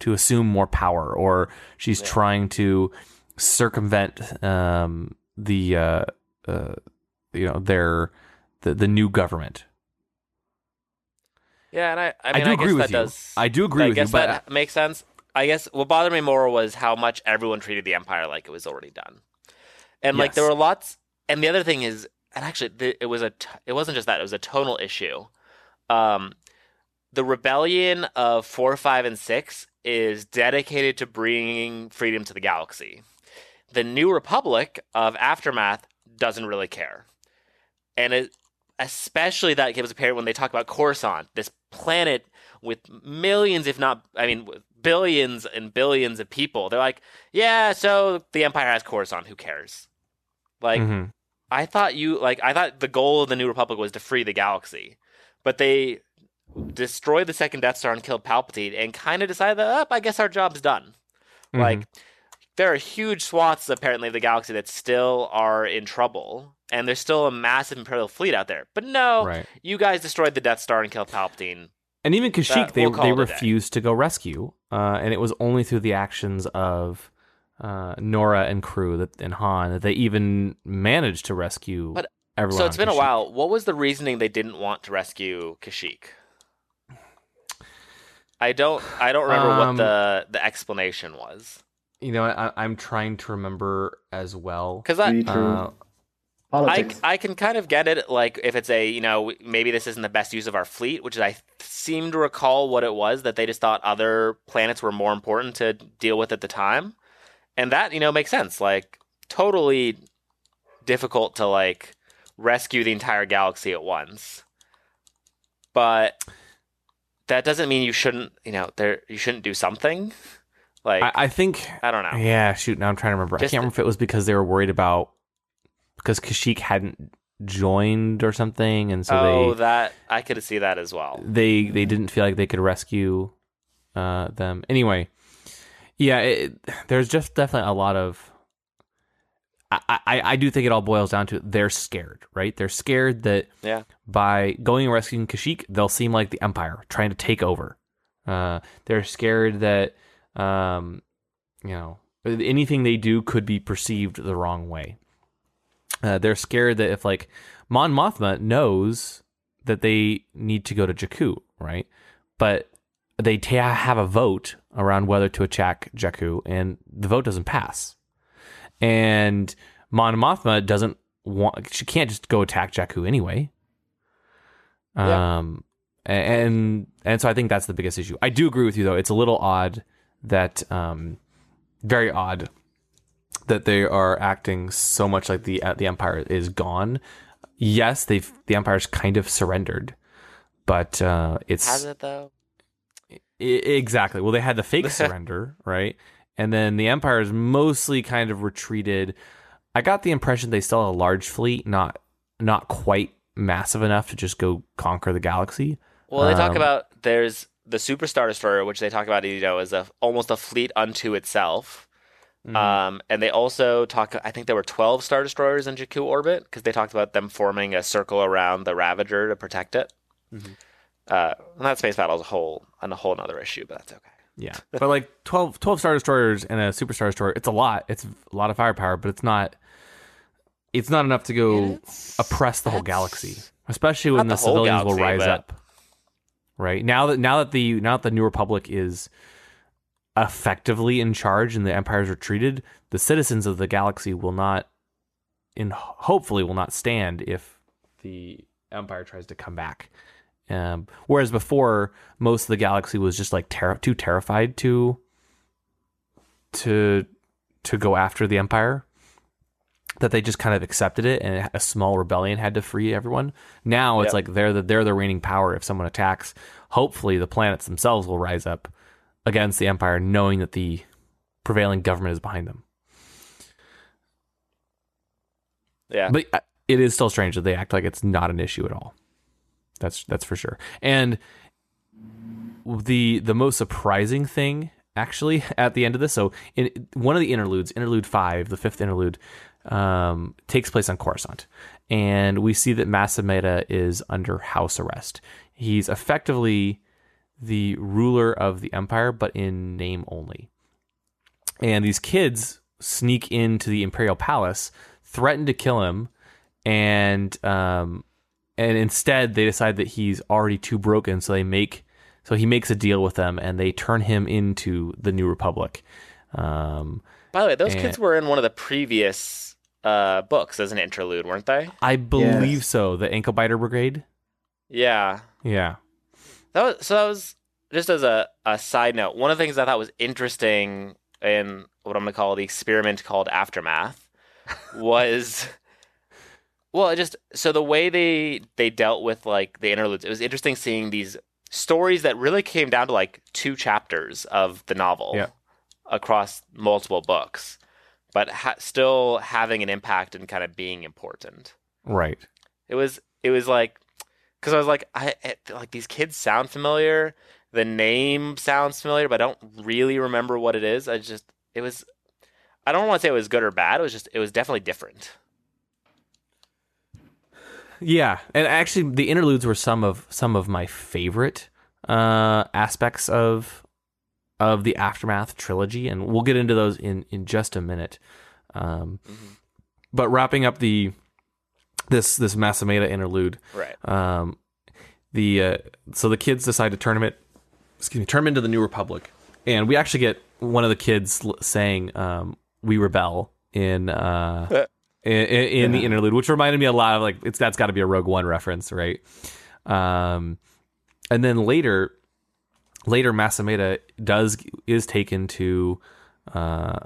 to assume more power, or she's trying to circumvent um, the, uh, uh, you know, their the the new government. yeah and i i, mean, do I agree guess with that you. does I do agree I with you, guess but that makes sense i guess what bothered me more was how much everyone treated the empire like it was already done. And like there were lots and the other thing is and actually it was a t- it wasn't just that it was a tonal issue. Um the rebellion of 4 5 and 6 is dedicated to bringing freedom to the galaxy. The new republic of aftermath doesn't really care. And it especially that gives apparent when they talk about Coruscant, this planet with millions, if not, I mean, with billions and billions of people. They're like, yeah, so the Empire has Coruscant. Who cares? Like, Mhm. I thought you like I thought the goal of the New Republic was to free the galaxy, but they destroyed the second Death Star and killed Palpatine, and kind of decided that, oh, I guess our job's done. Like, there are huge swaths apparently of the galaxy that still are in trouble, and there's still a massive Imperial fleet out there. But no, Right. you guys destroyed the Death Star and killed Palpatine. And even Kashyyyk, they we'll call they it a day. refused to go rescue, uh, and it was only through the actions of uh, Norra and crew that and Han that they even managed to rescue But- everyone. so it's been a while. What was the reasoning they didn't want to rescue Kashyyyk? I don't. I don't remember Um, what the the explanation was. You know, I, I'm trying to remember as well. Because I, Uh, I, politics I can kind of get it. Like if it's a you know maybe this isn't the best use of our fleet, which is I seem to recall what it was that they just thought other planets were more important to deal with at the time, and that you know makes sense. Like totally difficult to like rescue the entire galaxy at once, but that doesn't mean you shouldn't you know there you shouldn't do something. Like I, I think. I don't know. Yeah, shoot. Now I'm trying to remember. I can't remember if it was because they were worried about because Kashyyyk hadn't joined or something, and so they oh, they that I could see that as well. they they didn't feel like they could rescue uh, them. Anyway, yeah, it, there's just definitely a lot of. I, I I do think it all boils down to they're scared, right? They're scared that Yeah. by going and rescuing Kashyyyk, they'll seem like the Empire trying to take over. Uh, they're scared that um, you know anything they do could be perceived the wrong way. Uh, they're scared that if like Mon Mothma knows that they need to go to Jakku, right? But they ta have a vote around whether to attack Jakku, and the vote doesn't pass. And Mon Mothma doesn't want; she can't just go attack Jakku anyway. Yeah. Um, and and so I think that's the biggest issue. I do agree with you though; it's a little odd that, um, very odd that they are acting so much like the uh, the empire is gone yes, they've the Empire's kind of surrendered, but uh, it's Has it though? I- exactly. Well, they had the fake (laughs) surrender, right? And then the Empire's mostly kind of retreated. I got the impression they still have a large fleet, not not quite massive enough to just go conquer the galaxy. Well, they talk Um, about there's the Superstar Destroyer, which they talk about you know as a almost a fleet unto itself. Mm-hmm. Um, and they also talk. I think there were twelve Star Destroyers in Jakku orbit because they talked about them forming a circle around the Ravager to protect it. Mm-hmm. Uh, and that space battle is a whole and a whole other issue, but that's okay. Yeah, but like 12, 12 star destroyers and a super star destroyer, it's a lot. It's a lot of firepower, but it's not. It's not enough to go oppress the whole galaxy, especially when the, Not the whole civilians will rise but- up. Right now that now that the now that the New Republic is effectively in charge and the Empire's retreated, the citizens of the galaxy will not, in hopefully, will not stand if the Empire tries to come back. Um, whereas before, most of the galaxy was just like ter- too terrified to to to go after the Empire. That they just kind of accepted it, and a small rebellion had to free everyone. Now it's Yep. like they're the they're the reigning power. If someone attacks, hopefully the planets themselves will rise up against the Empire, knowing that the prevailing government is behind them. Yeah, But uh, it is still strange that they act like it's not an issue at all. That's that's for sure. And the the most surprising thing actually at the end of this, so in one of the interludes, interlude five, the fifth interlude, um, takes place on Coruscant, and we see that Mas Amedda is under house arrest. He's effectively the ruler of the empire, but in name only. And these kids sneak into the imperial palace, threaten to kill him, and um, and instead they decide that he's already too broken, so they make so he makes a deal with them, and they turn him into the New Republic. Um, By the way, those and- kids were in one of the previous uh, books as an interlude, weren't they? I believe Yes. so. The Ankle Biter Brigade. Yeah. Yeah. That was so. That was just as a, a side note. One of the things I thought was interesting in what I'm gonna call the experiment called Aftermath was, (laughs) well, it just so the way they they dealt with like the interludes. It was interesting seeing these stories that really came down to like two chapters of the novel Yeah. across multiple books, but ha- still having an impact and kind of being important Right. it was it was like because I was like I it, like these kids sound familiar, the name sounds familiar, but I don't really remember what it is. I just it was I don't want to say it was good or bad. It was just it was definitely different. Yeah, and actually, the interludes were some of some of my favorite uh, aspects of of the aftermath trilogy, and we'll get into those in in just a minute. Um, But wrapping up the this this Mas Amedda interlude, Right. um, the uh, so the kids decide to turn him it, excuse me, turn him into the New Republic, and we actually get one of the kids saying um, "We rebel" in uh, (laughs) in, in, in the interlude, which reminded me a lot of like it's that's got to be a Rogue One reference, right? Um, and then later, later Mas Amedda does is taken to uh,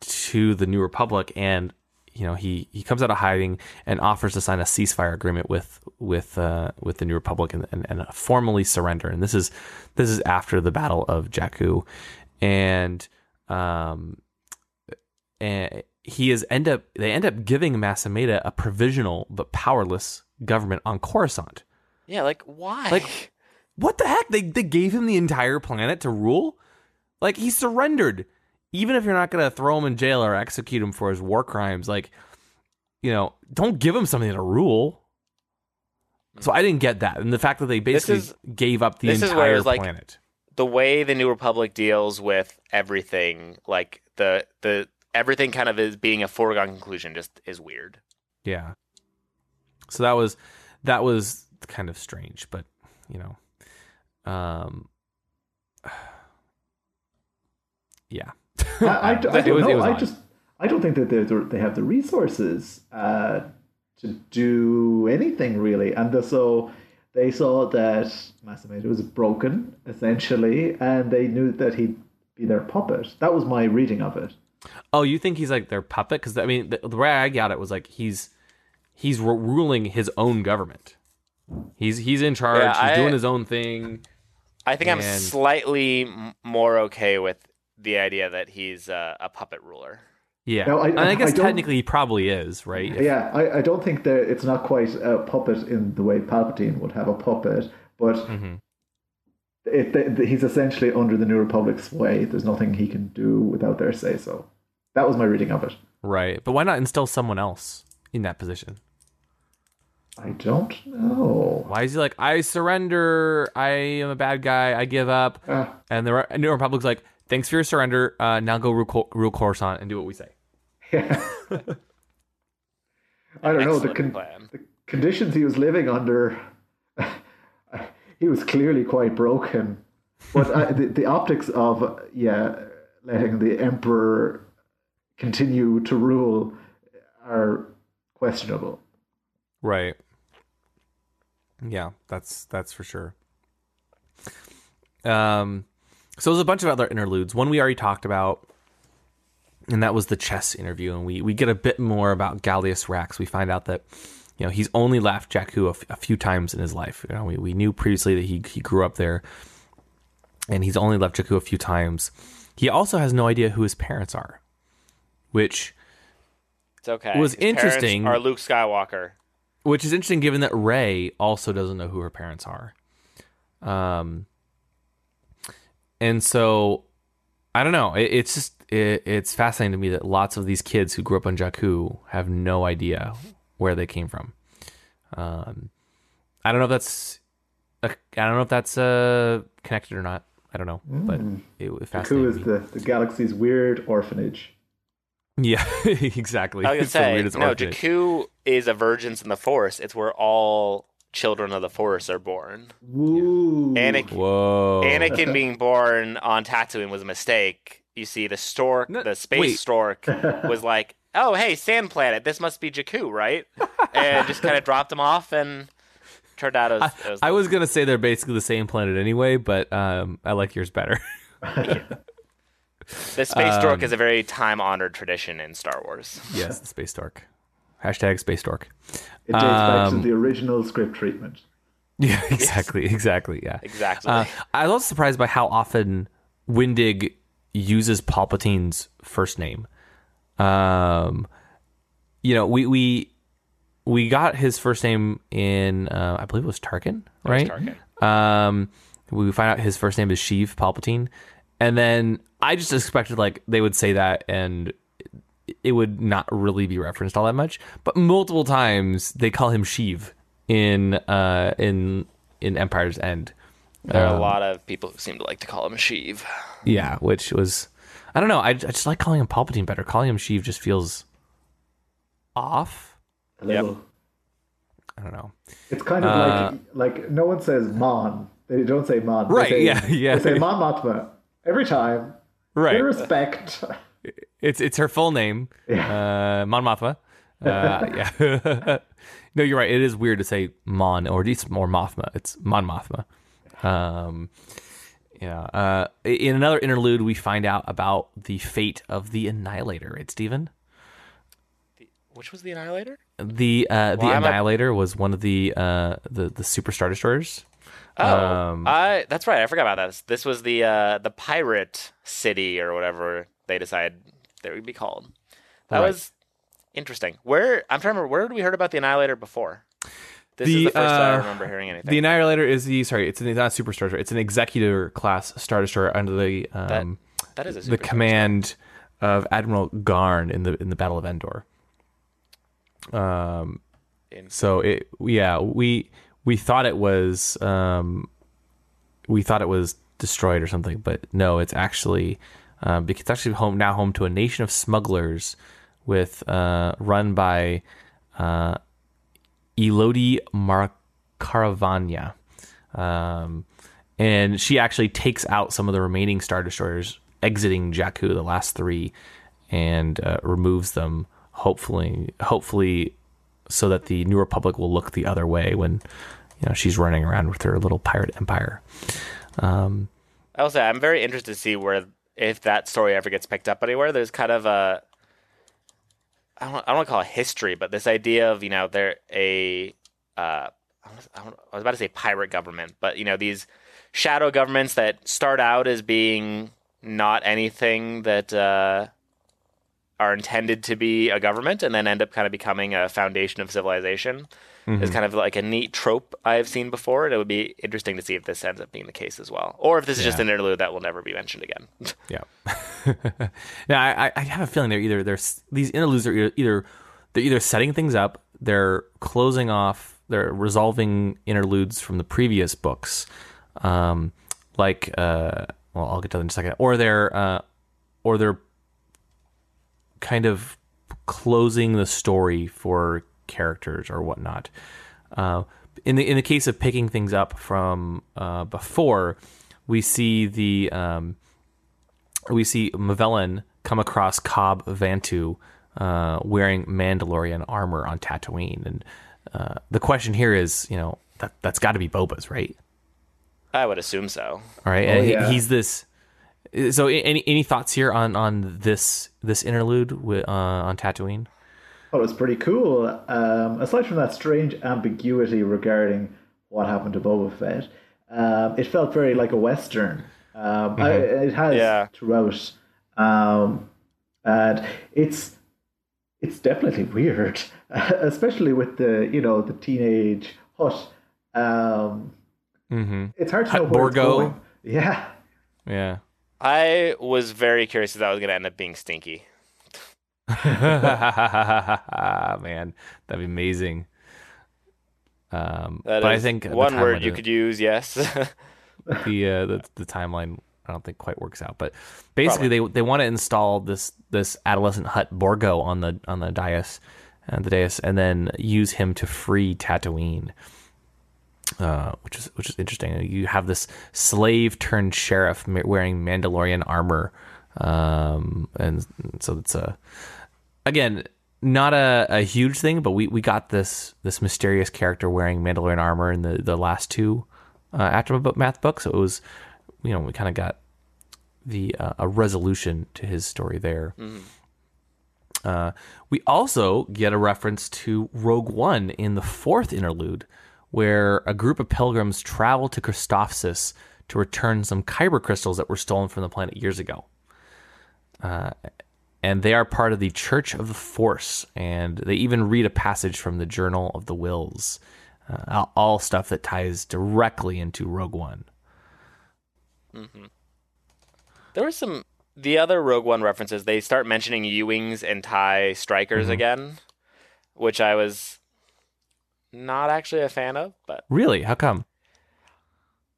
to the New Republic, and you know he he comes out of hiding and offers to sign a ceasefire agreement with with uh, with the New Republic and, and, and formally surrender. And this is this is after the Battle of Jakku, and um, and he is end up they end up giving Mas Amedda a provisional but powerless government on Coruscant. Yeah, like why? Like, What the heck? They they gave him the entire planet to rule? Like he surrendered. Even if you're not gonna throw him in jail or execute him for his war crimes, like you know, don't give him something to rule. So I didn't get that, and the fact that they basically is- gave up the this is where entire like- planet. the way the New Republic deals with everything, like the the everything kind of is being a foregone conclusion, just is weird. Yeah. So that was that was kind of strange, but you know, um, (sighs) yeah. I, I, (laughs) I don't was- know. was I odd. just I don't think that they they have the resources uh, to do anything really, and the, so they saw that Mas Amedda was broken essentially, and they knew that he'd be their puppet. That was my reading of it. Oh, you think he's like their puppet? Because I mean, the, the way I got it was like he's he's ru- ruling his own government. He's he's in charge. Yeah, he's I- doing his own thing. I think I'm slightly more okay with the idea that he's uh, a puppet ruler. Yeah, No, I- and I I guess don't- technically he probably is, right? Yeah, I, I don't think that it's not quite a puppet in the way Palpatine would have a puppet, but Mm-hmm. it, th he's essentially under the New Republic's sway. There's nothing he can do without their say so. That was my reading of it. Right. But why not instill someone else in that position? I don't know. Why is he like, I surrender, I am a bad guy, I give up, Uh, and the New Republic's like, thanks for your surrender, uh, now go rule, Cor- rule Coruscant and do what we say. Yeah. (laughs) I don't know the, con- plan. the conditions he was living under. (laughs) he was clearly quite broken, but uh, the the optics of yeah letting the emperor continue to rule are questionable. Right. Yeah, that's that's for sure. Um, so there's a bunch of other interludes. One we already talked about, and that was the chess interview. And we we get a bit more about Gallius Rax. We find out that you know he's only left Jakku a, f- a few times in his life. You know, we we knew previously that he he grew up there, and he's only left Jakku a few times. He also has no idea who his parents are, which It's okay. It was His parents interesting- Are Luke Skywalker? which is interesting given that Rey also doesn't know who her parents are. Um, and so I don't know. It, it's just it, it's fascinating to me that lots of these kids who grew up on Jakku have no idea where they came from. Um, I don't know if that's I I don't know if that's uh, connected or not. I don't know, but it, it Who fascinated is the, the galaxy's weird orphanage? Yeah, (laughs) exactly. I was gonna say weirdest no. orphanage. Jakku is a vergence in the Force. It's where all children of the Force are born. Woo! Anakin, Whoa. Anakin being born on Tatooine was a mistake. You see, the stork, No- the space wait. stork, (laughs) was like, "Oh, hey, sand planet. This must be Jakku, right?" and just kind of (laughs) dropped him off, and turned out it was. it was I was gonna say they're basically the same planet anyway, but um, I like yours better. the space stork um, is a very time-honored tradition in Star Wars. yes, the space dork. Hashtag space dork. It dates back to Um, the original script treatment. (laughs) Yeah, exactly, exactly. Yeah, Exactly. Uh, I was also surprised by how often Wendig uses Palpatine's first name. Um, you know, we we we got his first name in uh, I believe it was Tarkin, right? Tarkin. Um, we find out his first name is Sheev Palpatine, and then I just expected like they would say that and it would not really be referenced all that much. But multiple times they call him Sheev in uh in in Empire's End. there um, are a lot of people who seem to like to call him Sheev. Yeah, which was I don't know. I, I just like calling him Palpatine better. Calling him Sheev just feels off. A little. I don't know. It's kind of Uh, like like no one says Mon. They don't say Mon. They Right, say- yeah, (laughs) yeah. They say Mon Mothma every time. Right. With respect. (laughs) It's it's her full name, uh, Mon Mothma. Uh, (laughs) yeah. (laughs) no, you're right. It is weird to say Mon or at least more Mothma. It's Mon Mothma. Um, yeah. Uh, in another interlude, we find out about the fate of the Annihilator. Right, Stephen? Which was the Annihilator? The uh, the Well, I'm a- Annihilator was one of the uh, the the Super Star Destroyers. Oh, Um, I that's right. I forgot about this. This was the uh, the pirate city or whatever they decided they would be called. That Right. was interesting. Where I'm trying to remember where had we heard about the Annihilator before? This The, is the first time I uh, remember hearing anything. The Annihilator is the sorry, it's an, it's not a Super Star Destroyer. It's an Executor class Star Destroyer under the um, that is a the command of Admiral Garn in the in the Battle of Endor. Um, In- so it yeah we we thought it was um we thought it was destroyed or something, but no, it's actually um, because it's actually home now home to a nation of smugglers with uh run by uh Elodie. Um, and she actually takes out some of the remaining Star Destroyers, exiting Jakku, the last three, and uh, removes them. Hopefully, hopefully, so that the New Republic will look the other way when you know she's running around with her little pirate empire. Um, I will say I'm very interested to see where if that story ever gets picked up anywhere. There's kind of a I don't, I don't want to call it history, but this idea of you know they're a uh, I was, about to say pirate government, but you know these shadow governments that start out as being not anything that uh, are intended to be a government, and then end up kind of becoming a foundation of civilization. Is kind of like a neat trope I've seen before. And it would be interesting to see if this ends up being the case as well, or if this is just an interlude that will never be mentioned again. (laughs) Yeah. (laughs) yeah, I, I- I have a feeling they're either they're these interludes are either, either they're either setting things up, they're closing off, they're resolving interludes from the previous books, um, like uh, well, I'll get to that in a second, or they're uh, or they're kind of closing the story for characters or whatnot. Uh, in the in the case of picking things up from uh, before, we see the um, we see Mavellan come across Cobb Vanth uh, wearing Mandalorian armor on Tatooine, and uh, the question here is, you know, that that's got to be Boba's, right? I would assume so. All right, Oh, and he- he's this. So, any any thoughts here on on this this interlude with, uh, on Tatooine? Thought it was pretty cool. Um, aside from that strange ambiguity regarding what happened to Boba Fett, um, it felt very like a western. Um, I, it has Yeah. throughout, um, and it's it's definitely weird, (laughs) especially with the you know the teenage Hutt. Um, Mm-hmm. it's hard to Hut know where it's Borgo. going. Yeah, Yeah. I was very curious if that was going to end up being Stinky. (laughs) Man, that'd be amazing. Um, That but I think one word you could use. Yes. (laughs) the, uh, the the timeline I don't think quite works out. But basically, they they want to install this this adolescent Hutt Borgo on the on the dais, uh, the dais, and then use him to free Tatooine. Uh, which is which is interesting. You have this slave turned sheriff wearing Mandalorian armor, um, and so it's a again not a, a huge thing, but we, we got this this mysterious character wearing Mandalorian armor in the, the last two uh, aftermath books. So it was, you know, we kind of got the uh, a resolution to his story there. Uh, we also get a reference to Rogue One in the fourth interlude, where a group of pilgrims travel to Christophsis to return some kyber crystals that were stolen from the planet years ago and they are part of the Church of the Force, and they even read a passage from the Journal of the Whills, uh, all- stuff that ties directly into Rogue One. there were some the other Rogue One references. They start mentioning U-wings and Tie strikers again, which I was not actually a fan of, but Really? How come?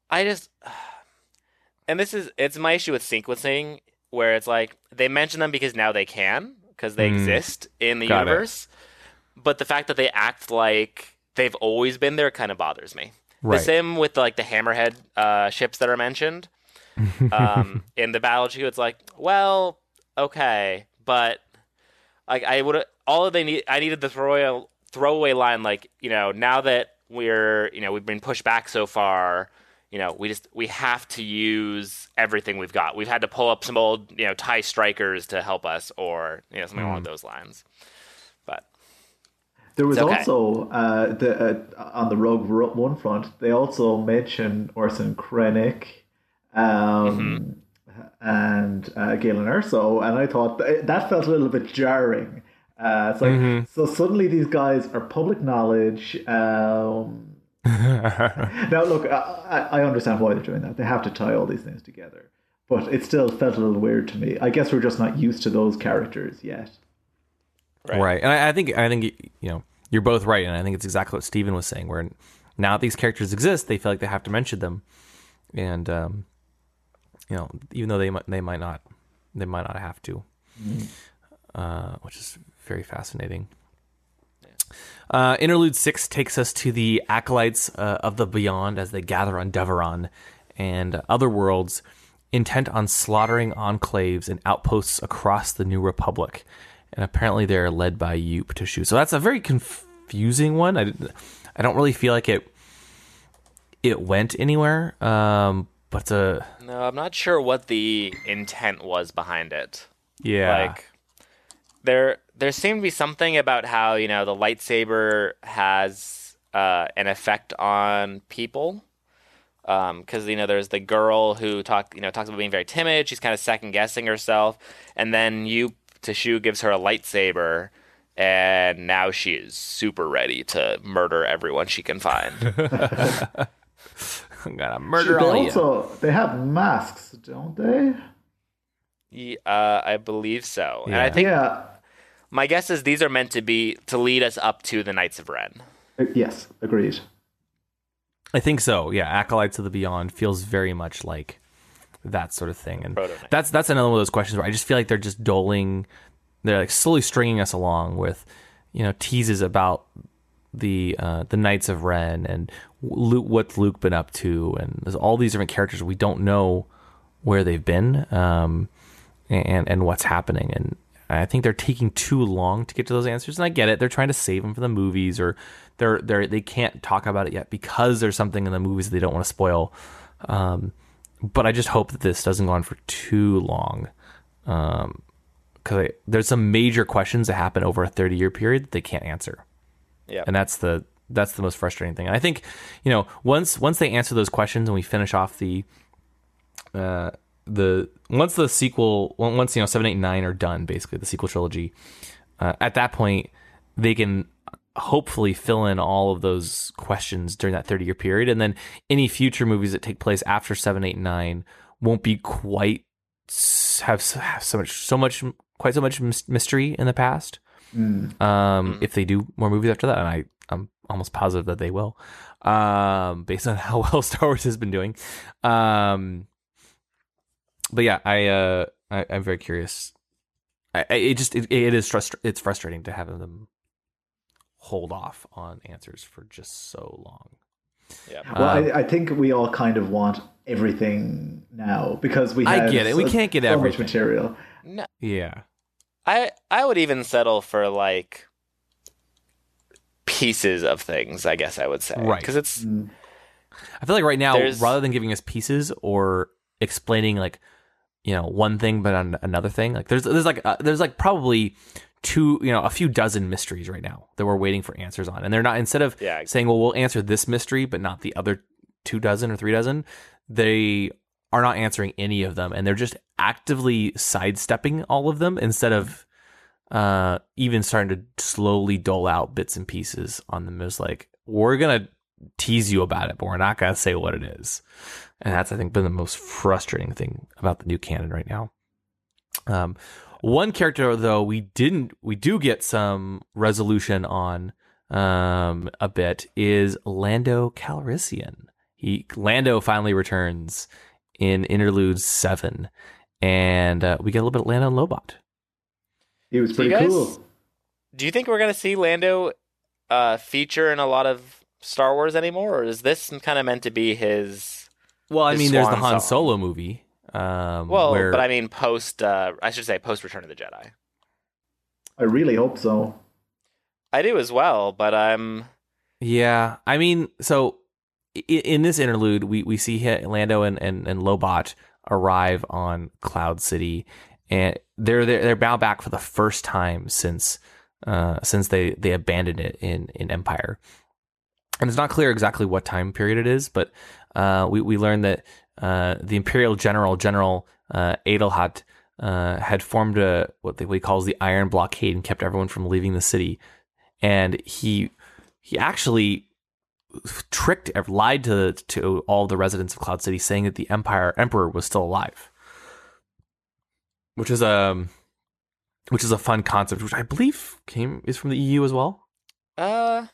I just (sighs) and this is it's my issue with sequencing where it's like they mention them because now they can because they Mm. exist in the Got it. universe, but the fact that they act like they've always been there kind of bothers me. Right. The same with like the Hammerhead uh, ships that are mentioned (laughs) um, in the battle too. It's like, well, okay, but like I would all they need. I needed the throwaway throwaway line, like you know, now that we're you know we've been pushed back so far. You know, we just we have to use everything we've got. We've had to pull up some old, you know, tie strikers to help us, or you know, something along those lines. But There was okay. also uh, the uh, on the Rogue One front. They also mentioned Orson Krennic um, and uh, Galen Erso, and I thought th- that felt a little bit jarring. Uh, it's like so suddenly these guys are public knowledge. Um, now, look, I, I I understand why they're doing that. They have to tie all these things together, but it still felt a little weird to me. I guess we're just not used to those characters yet. Right. Right. And I, I think I think you know you're both right, and I think it's exactly what Steven was saying. Where now that these characters exist, they feel like they have to mention them, and um, you know, even though they might they might not they might not have to, uh, which is very fascinating. Uh, interlude six takes us to the acolytes uh, of the beyond as they gather on Devaron and other worlds, intent on slaughtering enclaves and outposts across the New Republic. And apparently, they're led by Yupe Tashu. So that's a very confusing one. I, didn't- I don't really feel like it it went anywhere. Um, but a no, I'm not sure what the intent was behind it. yeah, Like there there seemed to be something about how you know the lightsaber has uh, an effect on people because you know there's the girl who talk you know talks about being very timid she's kind of second guessing herself and then you Tashu gives her a lightsaber and now she is super ready to murder everyone she can find (laughs) I'm gonna They murder all of you. also they have masks, don't they? Ye- uh, I believe so and I think yeah. My guess is these are meant to be to lead us up to the Knights of Ren Uh, Yes, agreed. I think so. Yeah, Acolytes of the Beyond feels very much like that sort of thing, and Proto-Knight. that's that's another one of those questions where I just feel like they're just doling, they're like slowly stringing us along with, you know, teases about the uh, the Knights of Ren and Luke, what's Luke been up to, and there's all these different characters we don't know where they've been, um, and and what's happening, and I think they're taking too long to get to those answers, and I get it. They're trying to save them for the movies, or they're they're they can't talk about it yet because there's something in the movies that they don't want to spoil. Um, but I just hope that this doesn't go on for too long, because there's some major questions that happen over a 30 year period that they can't answer yeah and that's the that's the most frustrating thing. And I think you know once once they answer those questions and we finish off the uh the once the sequel once you know seven eight nine are done basically the sequel trilogy uh, at that point they can hopefully fill in all of those questions during that 30 year period. And then any future movies that take place after 7 8 9 won't be quite have, have so much so much quite so much mystery in the past. Um, if they do more movies after that, and I I'm almost positive that they will, um, based on (laughs) how well Star Wars has been doing. Um, but yeah, I uh, I, I'm very curious. I, I it just it, it is frustra- it's frustrating to have them hold off on answers for just so long. yeah Well, Um, I, I think we all kind of want everything now because we. I have get it. We can't get so everything. much material. no Yeah, I I would even settle for like pieces of things. I guess I would say, Right. Because it's I feel like right now, There's- rather than giving us pieces or explaining like you know one thing but on another thing, like there's there's like uh, there's like probably two you know a few dozen mysteries right now that we're waiting for answers on, and they're not instead of Yeah. saying well we'll answer this mystery but not the other two dozen or three dozen, they are not answering any of them, and they're just actively sidestepping all of them instead of uh even starting to slowly dole out bits and pieces on them. As like we're gonna tease you about it but we're not gonna say what it is. And that's i think been the most frustrating thing about the new canon right now. Um one character though we didn't we do get some resolution on um a bit is lando calrissian. He lando finally returns in interlude 7 and uh, we get a little bit of lando and lobot. He was Do pretty guys- cool. Do you think we're gonna see Lando uh, feature in a lot of Star Wars anymore, or is this kind of meant to be his? Well, I his mean, there's the Han song. Solo movie. Um, Well, where, but I mean post. Uh, I should say post Return of the Jedi. I really hope so. I do as well, but I'm. yeah, I mean, so i- in this interlude, we we see Lando and and, and Lobot arrive on Cloud City, and they're they're they're bound back for the first time since uh since they they abandoned it in in Empire, and it's not clear exactly what time period it is, but uh we we learned that uh the Imperial General General uh Adelhard uh had formed a what, they, what he calls the Iron Blockade and kept everyone from leaving the city, and he he actually tricked lied to to all the residents of Cloud City saying that the Empire Emperor was still alive. Which is um which is a fun concept which I believe came is from the EU as well. Uh,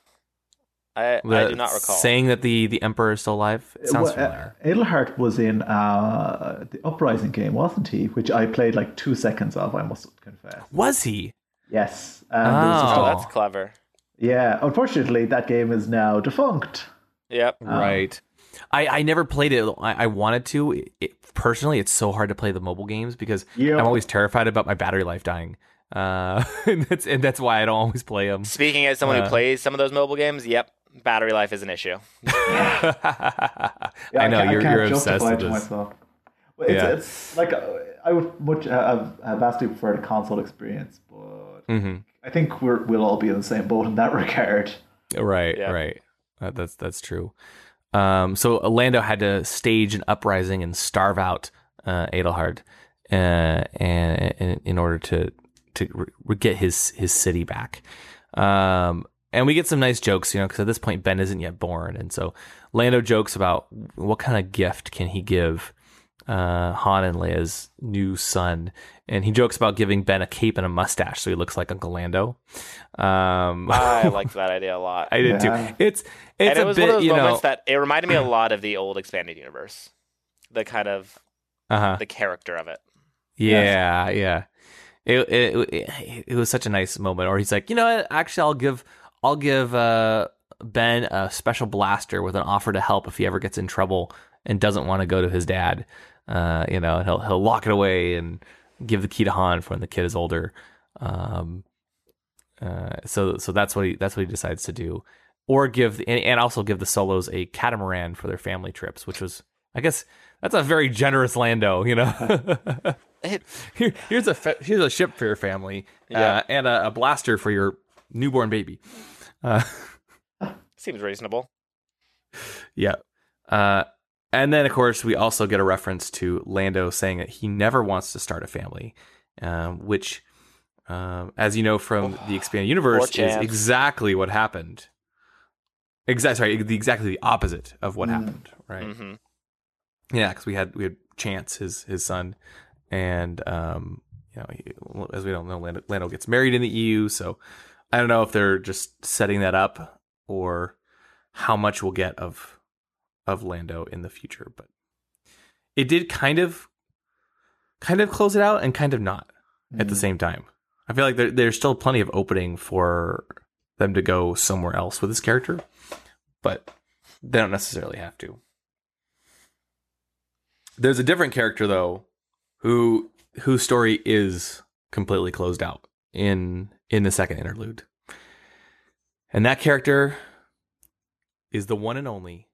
I I do not recall. saying that the the Emperor is still alive. It sounds Well, familiar. uh, Adelhard was in uh, the Uprising game, wasn't he? Which I played like two seconds of. I must confess. Was he? Yes. And there was just oh, Oh. that's clever. Yeah, unfortunately, that game is now defunct. Yep. Right. I, I never played it. I, I wanted to. It, it- personally, it's so hard to play the mobile games because Yeah. I'm always terrified about my battery life dying. Uh, (laughs) and that's and that's why I don't always play them. Speaking as someone Uh. who plays some of those mobile games, yep, battery life is an issue. (laughs) Yeah, I know can't- you're can't you're obsessed with to this. myself. It's, Yeah. it's like uh, I would much uh, have, have vastly preferred a console experience, but hmm I think we're we'll all be in the same boat in that (laughs) regard. Right, Yeah. right. Uh, that's that's true. Um, so Lando had to stage an uprising and starve out uh, Adelhard, uh, and, and in order to to re- re- get his his city back. Um, and we get some nice jokes, you know, because at this point Ben isn't yet born, and so Lando jokes about what kind of gift can he give uh, Han and Leia's new son, and he jokes about giving Ben a cape and a mustache so he looks like Uncle Lando. Um, I (laughs) liked that idea a lot. I did Yeah. too. It's it's and it a was bit, one of those you know. moments that it reminded me a lot of the old expanded universe, the kind of uh-huh. the character of it. Yeah, yeah. It, it it it was such a nice moment. Or he's like, you know what? Actually, I'll give I'll give uh, Ben a special blaster with an offer to help if he ever gets in trouble and doesn't want to go to his dad. Uh, you know, he'll he'll lock it away and give the key to Han for when the kid is older. Um, uh, so so that's what he that's what he decides to do, or give and, and also give the Solos a catamaran for their family trips, which was I guess that's a very generous Lando, you know. (laughs) (laughs) Here, here's a here's a ship for your family, Yeah. uh, and a, a blaster for your newborn baby. Uh, (laughs) seems reasonable. yeah, uh, and then of course we also get a reference to Lando saying that he never wants to start a family, um, which, um, as you know from the expanded universe, is exactly what happened. Exactly, sorry, the, exactly the opposite of what Mm. happened, right? Mm-hmm. Yeah, because we had we had Chance, his his son, and um, you know, he, as we don't know, Lando, Lando gets married in the EU, so I don't know if they're just setting that up or how much we'll get of of Lando in the future. But it did kind of kind of close it out and kind of not at the mm. same time. I feel like there, there's still plenty of opening for them to go somewhere else with this character, but they don't necessarily have to. There's a different character though, who whose story is completely closed out in in the second interlude, and that character is the one and only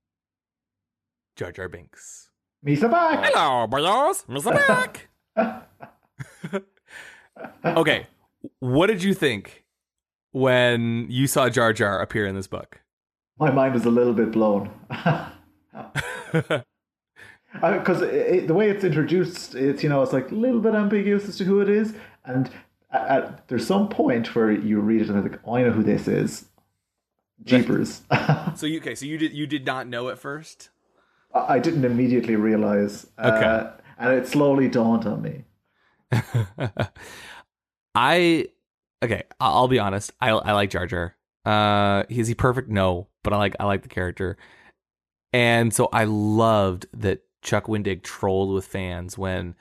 Jar Jar Binks. Misa back. Hello, boys, Mr. Back. okay, what did you think when you saw Jar Jar appear in this book? My mind was a little bit blown. (laughs) Because the way it's introduced, it's you know it's like a little bit ambiguous as to who it is, and at, at, there's some point where you read it and it's like, oh, I know who this is. Jeepers! (laughs) So you okay? So you did you did not know at first? I didn't immediately realize, uh, Okay. and it slowly dawned on me. (laughs) I okay. I- I'll be honest. I I like Jar Jar. Uh, is he perfect? No, but I like I like the character, and so I loved that Chuck Wendig trolled with fans when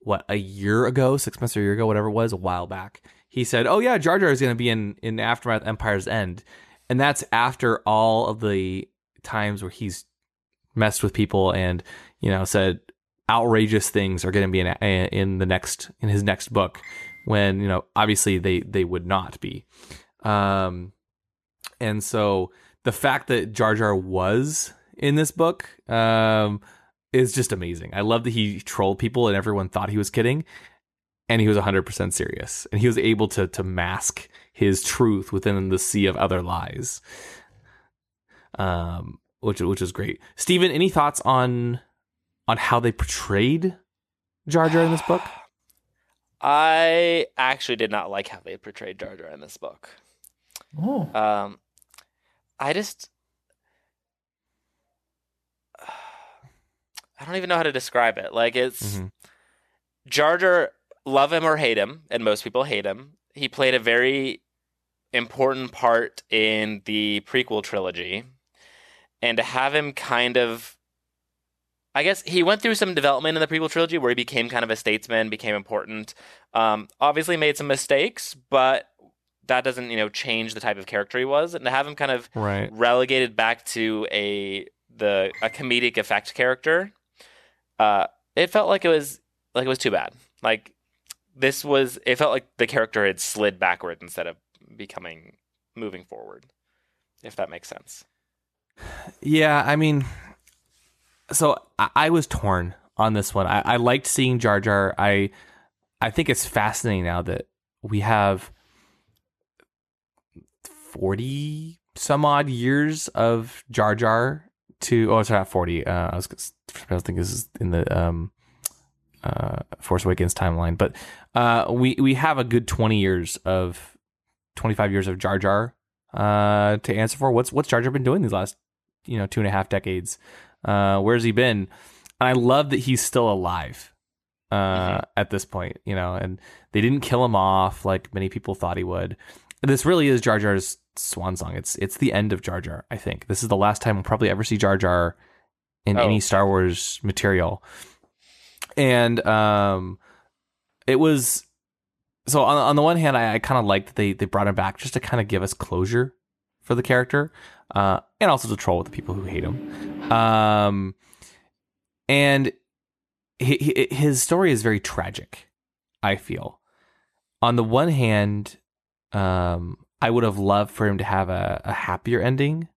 what a year ago, six months or a year ago, whatever it was, a while back. He said, "Oh yeah, Jar Jar is going to be in in Aftermath Empire's End," and that's after all of the times where he's messed with people and you know said outrageous things are going to be in in the next in his next book when you know obviously they they would not be um and so the fact that Jar Jar was in this book um is just amazing. I love that he trolled people and everyone thought he was kidding and he was 100% serious and he was able to to mask his truth within the sea of other lies. Um which which is great. Steven, any thoughts on on how they portrayed Jar Jar in this book? (sighs) I actually did not like how they portrayed Jar Jar in this book. Oh, Um, I just, I don't even know how to describe it. Like it's Mhm. Jar Jar, love him or hate him, and most people hate him. He played a very important part in the prequel trilogy, and to have him kind of, I guess he went through some development in the prequel trilogy where he became kind of a statesman, became important. Um, obviously made some mistakes, but that doesn't you know change the type of character he was, and to have him kind of Right. relegated back to a the a comedic effect character uh it felt like it was like it was too bad like this was it felt like the character had slid backward instead of becoming moving forward if that makes sense Yeah, I mean, so I, I was torn on this one. I, I liked seeing Jar Jar. I I think it's fascinating now that we have forty some odd years of Jar Jar to oh, sorry, not forty. Uh, I was I was thinking this is in the um, uh, Force Awakens timeline, but uh, we we have a good twenty years of twenty five years of Jar Jar uh, to answer for. What's what's Jar Jar been doing these last you know two and a half decades? Uh, where's he been? And I love that he's still alive uh, Mm-hmm. at this point, you know, and they didn't kill him off like many people thought he would. This really is Jar Jar's swan song. It's it's the end of Jar Jar. I think this is the last time we'll probably ever see Jar Jar in Oh. any Star Wars material. And um, it was so on on the one hand, I, I kind of liked that they they brought him back just to kind of give us closure for the character, uh, and also to troll with the people who hate him. Um, and he, he, his story is very tragic. I feel. On the one hand, um, I would have loved for him to have a, a happier ending.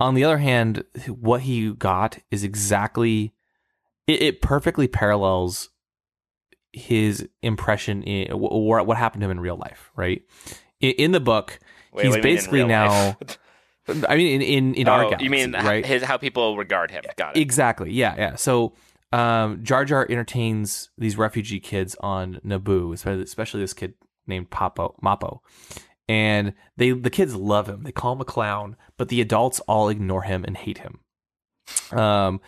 On the other hand, what he got is exactly it, it perfectly parallels his impression in or what happened to him in real life, right? In, in the book, Wait, he's what do mean basically now. (laughs) I mean, in in, in our oh, galaxy, you mean right? his how people regard him? Got it. Exactly. Yeah, yeah. So um, Jar Jar entertains these refugee kids on Naboo, especially, especially this kid named Papo Mapo, and they the kids love him. They call him a clown, but the adults all ignore him and hate him. Um,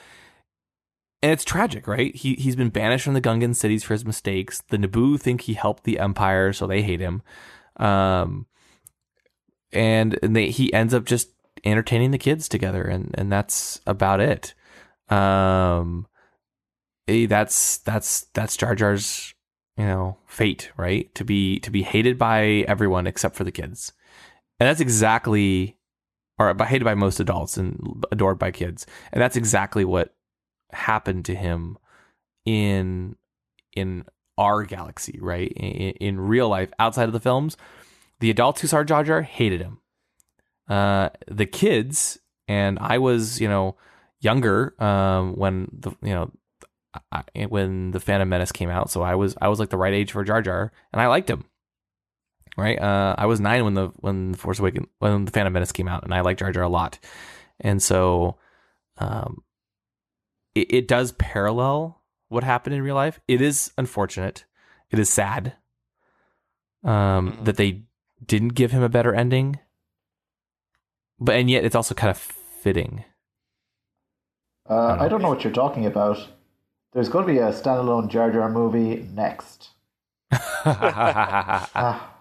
and it's tragic, right? He he's been banished from the Gungan cities for his mistakes. The Naboo think he helped the Empire, so they hate him. Um, and, and they, he ends up just entertaining the kids together, and and that's about it. Um, eh, that's that's that's Jar Jar's you know fate, right? To be to be hated by everyone except for the kids, and that's exactly, or hated by most adults and adored by kids, and that's exactly what happened to him in in our galaxy, right? In, in real life, outside of the films, the adults who saw Jar Jar hated him. Uh, the kids and I was, you know, younger um, when the you know I, when the Phantom Menace came out, so I was I was like the right age for Jar Jar, and I liked him. Right, uh, I was nine when the when the Force Awakens when the Phantom Menace came out, and I liked Jar Jar a lot, and so um, it, it does parallel what happened in real life. It is unfortunate, it is sad um, Mhm. that they didn't give him a better ending, but and yet it's also kind of fitting. Uh, don't I don't know what you're talking about. There's going to be a standalone Jar Jar movie next. (laughs) Ah,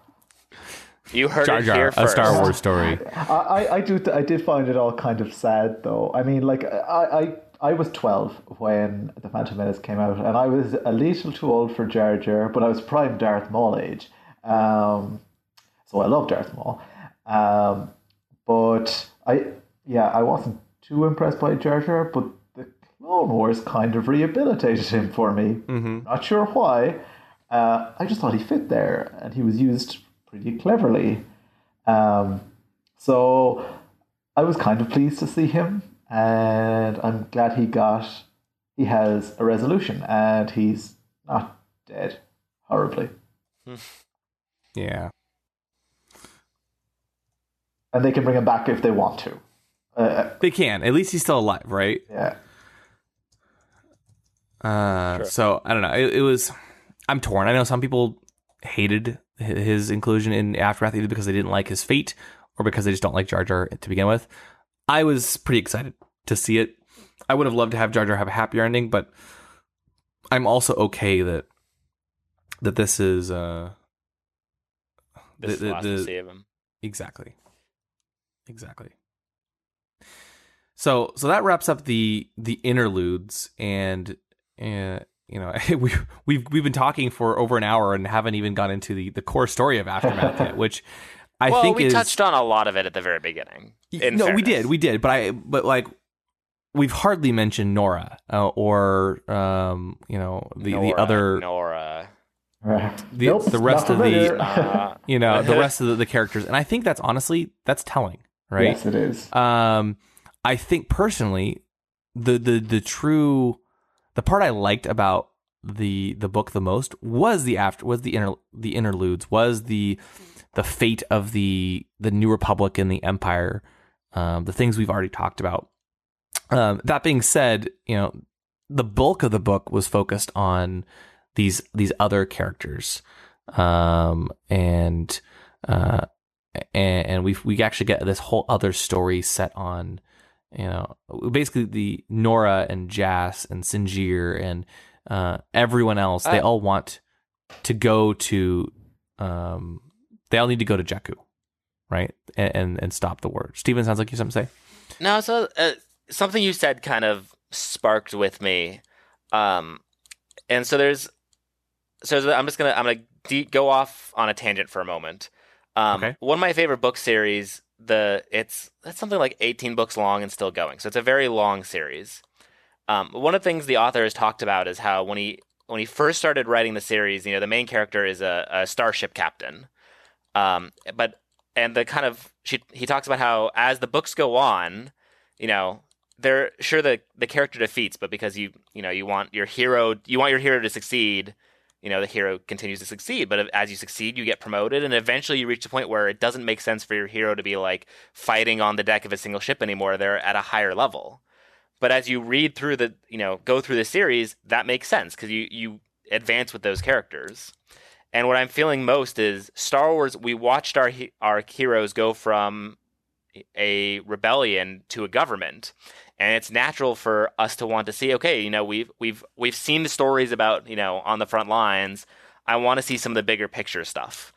You heard Jar it Jar, here a first. Star Wars story. I, I, I do I did find it all kind of sad though. I mean, like I, I I was twelve when the Phantom Menace came out, and I was a little too old for Jar Jar, but I was prime Darth Maul age. Um, so I love Darth Maul. Um, but I yeah I wasn't too impressed by Jar Jar, but the Clone Wars kind of rehabilitated him for me. Mm-hmm. Not sure why. Uh, I just thought he fit there, and he was used pretty cleverly. Um, so I was kind of pleased to see him, and I'm glad he got. He has a resolution, and he's not dead horribly. (laughs) Yeah. And they can bring him back if they want to. Uh, They can. At least he's still alive, right? yeah. Uh, Sure. So I don't know. It, it was. I'm torn. I know some people hated his inclusion in Aftermath either because they didn't like his fate or because they just don't like Jar Jar to begin with. I was pretty excited to see it. I would have loved to have Jar Jar have a happier ending, but I'm also okay that that this is uh This the- the last the- of him. Exactly. Exactly. So so that wraps up the the interludes and uh, you know (laughs) we we've we've been talking for over an hour and haven't even gone into the the core story of aftermath yet, which I well, think we is touched on a lot of it at the very beginning. in no, we did, we did, but I but like we've hardly mentioned Norra uh, or um you know the the other Norra. The- Nope, the rest of the- Uh, (laughs) you know the rest of the, the (laughs) characters, and I think that's honestly that's telling, right? Yes, it is. Um, I think personally, the the the true the part I liked about the the book the most was the after was the inter the interludes was the the fate of the the New Republic and the Empire, um, the things we've already talked about. Um, that being said, you know, the bulk of the book was focused on these these other characters, um, and uh, and, and we we actually get this whole other story set on, you know, basically the Norra and Jas and Sinjir and uh, everyone else. They Uh, all want to go to, um, they all need to go to Jakku, right, and and, and stop the war. Steven, sounds like you have something to say. No, so uh, something you said kind of sparked with me, um, and so there's, so I'm just gonna I'm gonna de- go off on a tangent for a moment. Um, Okay. One of my favorite book series, the it's that's something like 18 books long and still going, so it's a very long series. Um, one of the things the author has talked about is how when he when he first started writing the series, you know, the main character is a, a starship captain, um, but and the kind of she he talks about how as the books go on, you know, they're sure the the character defeats, but because you you know you want your hero you want your hero to succeed, you know the hero continues to succeed. But as you succeed, you get promoted, and eventually you reach a point where it doesn't make sense for your hero to be like fighting on the deck of a single ship anymore. They're at a higher level. But as you read through the you know go through the series, that makes sense because you you advance with those characters. And what I'm feeling most is Star Wars. We watched our our heroes go from a rebellion to a government, and it's natural for us to want to see. Okay, you know, we've we've we've seen the stories about you know on the front lines. I want to see some of the bigger picture stuff,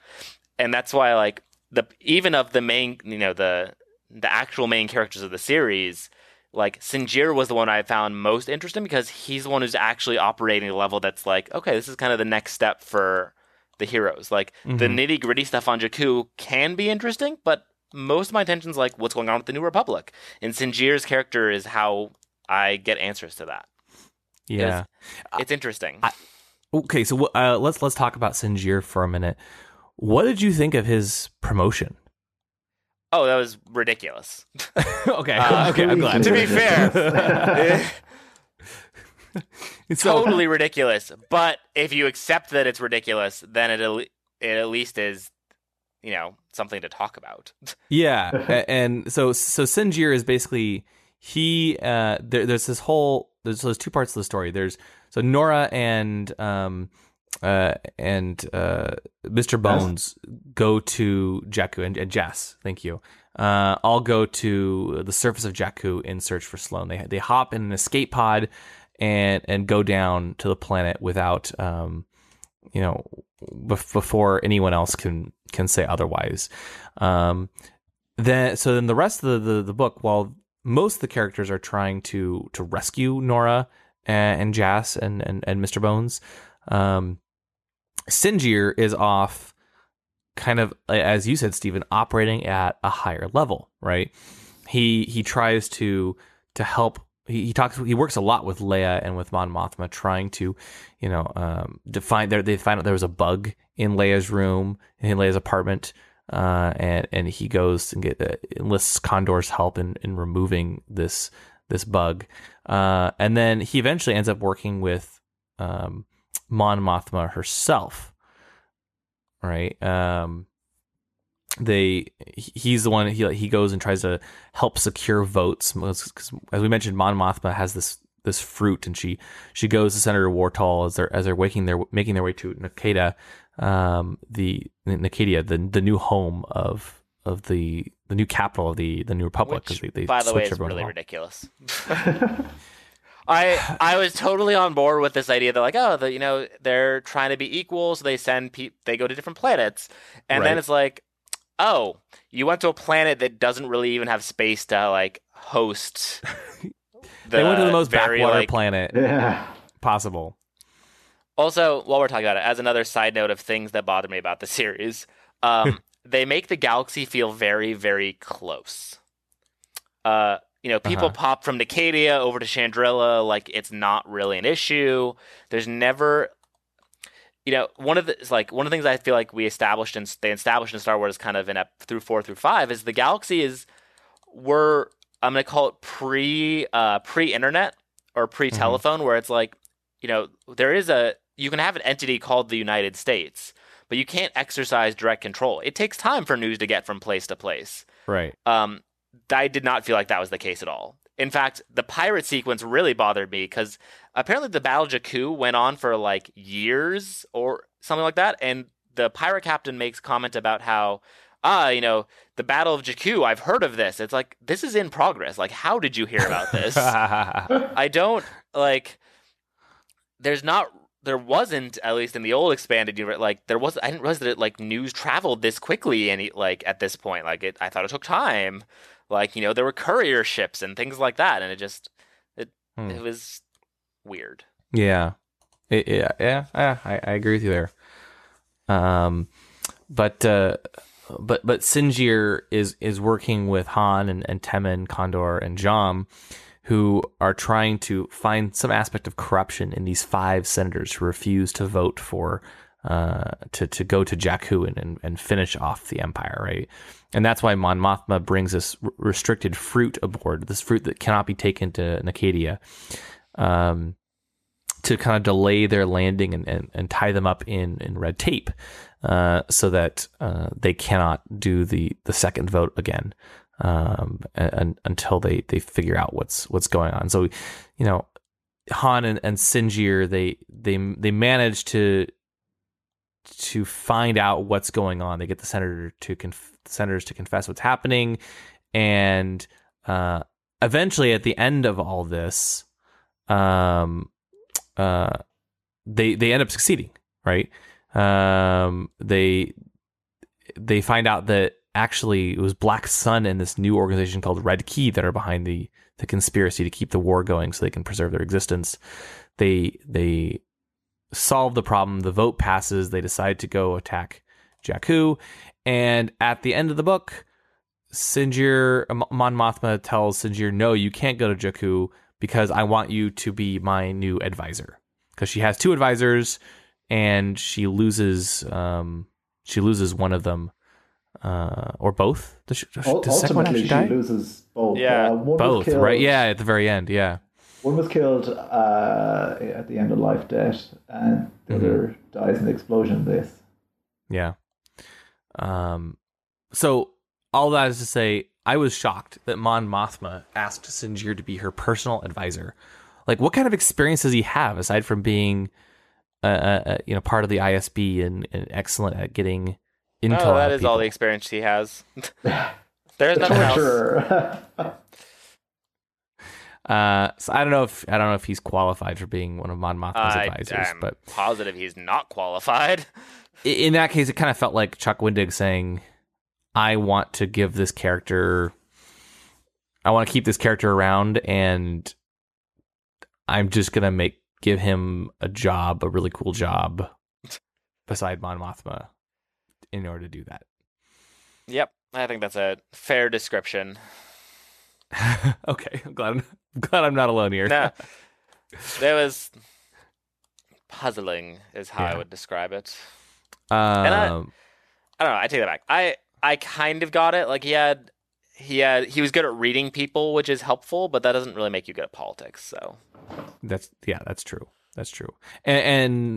and that's why like the even of the main you know the the actual main characters of the series. Like Sinjir was the one I found most interesting because he's the one who's actually operating a level that's like, okay, this is kind of the next step for the heroes. Like the Mhm. nitty gritty stuff on Jakku can be interesting, but most of my attention's like what's going on with the New Republic. And Sinjir's character is how I get answers to that. Yeah. It's interesting. I- Okay, so uh, let's let's talk about Sinjir for a minute. What did you think of his promotion? oh, that was ridiculous. (laughs) okay, Uh, okay, I'm glad. to be fair, (laughs) (laughs) So- totally ridiculous. But if you accept that it's ridiculous, then it it at least is, you know, something to talk about. (laughs) Yeah, (laughs) and so so Sinjir is basically he. Uh, there, there's this whole there's those two parts of the story. There's so Norra and um uh and uh Mr. Bones go to Jakku and, and Jess. Thank you. Uh, all go to the surface of Jakku in search for Sloane. They they hop in an escape pod and and go down to the planet without um you know bef- before anyone else can can say otherwise. Um, then so then the rest of the, the, the book, while most of the characters are trying to to rescue Norra and, and Jas and, and and Mr. Bones, um, Sinjir is off, kind of as you said, Stephen, operating at a higher level. Right? He he tries to to help. He, talks. He works a lot with Leia and with Mon Mothma, trying to, you know, um, define. There, they find out there was a bug in Leia's room, in Leia's apartment, uh, and and he goes and get uh, enlists Conder's help in, in removing this this bug, uh, and then he eventually ends up working with um, Mon Mothma herself, right? Um, they he's the one he he goes and tries to help secure votes because as we mentioned, Mon Mothma has this this fruit, and she she goes to Senator Wartol as they're as they're waking their making their way to Nakadia, um, the Nakadia, the the new home of of the the new capital of the the new republic. Because they, they by the way, is really home. ridiculous. (laughs) I I was totally on board with this idea. They're like, oh, the, you know, they're trying to be equal, so they send pe- they go to different planets, and then it's like, oh, you went to a planet that doesn't really even have space to like host. (laughs) they went to the most very, backwater like, planet Yeah. possible. Also, while we're talking about it, as another side note of things that bother me about the (laughs) series, um, (laughs) they make the galaxy feel very, very close. Uh, you know, people Uh-huh. pop from Nakadia over to Chandrila like it's not really an issue. There's never, you know, one of the it's like one of the things I feel like we established and they established in Star Wars kind of in ep- through four through five is the galaxy is we're I'm gonna call it pre uh, pre internet or pre telephone where it's like you know there is a you can have an entity called the United States, but you can't exercise direct control. It takes time for news to get from place to place. Right. Um, I did not feel like that was the case at all. In fact, the pirate sequence really bothered me because apparently the Battle of Jakku went on for like years or something like that, and the pirate captain makes comment about how ah, you know, the Battle of Jakku, I've heard of this. It's like, this is in progress. Like, how did you hear about this? (laughs) I don't, like, there's not, there wasn't, at least in the old expanded universe, like, there was, I didn't realize that, it, like, news traveled this quickly, and like, at this point, like, it, I thought it took time. Like, you know, there were courier ships and things like that, and it just, it, Hmm. it was weird. Yeah, It- yeah, yeah, yeah. I, I agree with you there. Um, but uh, but but Sinjir is is working with Han and, and Temmin, Conder, and Jom, who are trying to find some aspect of corruption in these five senators who refuse to vote for uh to to go to Jakku and, and and finish off the empire, right? And that's why Mon Mothma brings this r- restricted fruit aboard, this fruit that cannot be taken to Nakadia. Um, to kind of delay their landing and, and, and tie them up in, in red tape uh, so that uh, they cannot do the, the second vote again um, and, until they, they figure out what's what's going on. So, you know, Han and, and Sinjir they they they manage to to find out what's going on. They get the senator to conf- senators to confess what's happening, and uh, eventually, at the end of all this, um, uh, they they end up succeeding, right? Um, they they find out that actually it was Black Sun and this new organization called Red Key that are behind the the conspiracy to keep the war going so they can preserve their existence. They they solve the problem. The vote passes. They decide to go attack Jakku, and at the end of the book, Sinjir Mon Mothma tells Sinjir, "No, you can't go to Jakku because I want you to be my new advisor." Because she has two advisors, and she loses um, she loses one of them, uh, or both. Does, she, does the second one Ultimately, actually she die? loses both. Yeah, Uh, Both, right? Yeah, at the very end. Yeah. One was killed uh, at the end of life debt, and the Mm-hmm. other dies in the explosion. This. Yeah. Um, so all that is to say, I was shocked that Mon Mothma asked Sinjir to be her personal advisor. Like, what kind of experience does he have aside from being, uh, uh, uh, you know, part of the ISB and, and excellent at getting intel? Oh, out that of is all the experience he has. (laughs) There's The nothing else. (laughs) Uh, so I don't know if I don't know if he's qualified for being one of Mon Mothma's I advisors, am but positive he's not qualified. (laughs) in that case, it kind of felt like Chuck Wendig saying, "I want to give this character, I want to keep this character around, and I'm just gonna make give him a job, a really cool job, (laughs) beside Mon Mothma, in order to do that." Yep, I think that's a fair description. (laughs) okay, I'm glad I'm, I'm (laughs) glad I'm not alone here. No, (laughs) there was puzzling, is how Yeah. I would describe it. um, I- I don't know. I take that back. I I kind of got it. Like he had he had he was good at reading people, which is helpful, but that doesn't really make you good at politics. So That's yeah, that's true. That's true. And,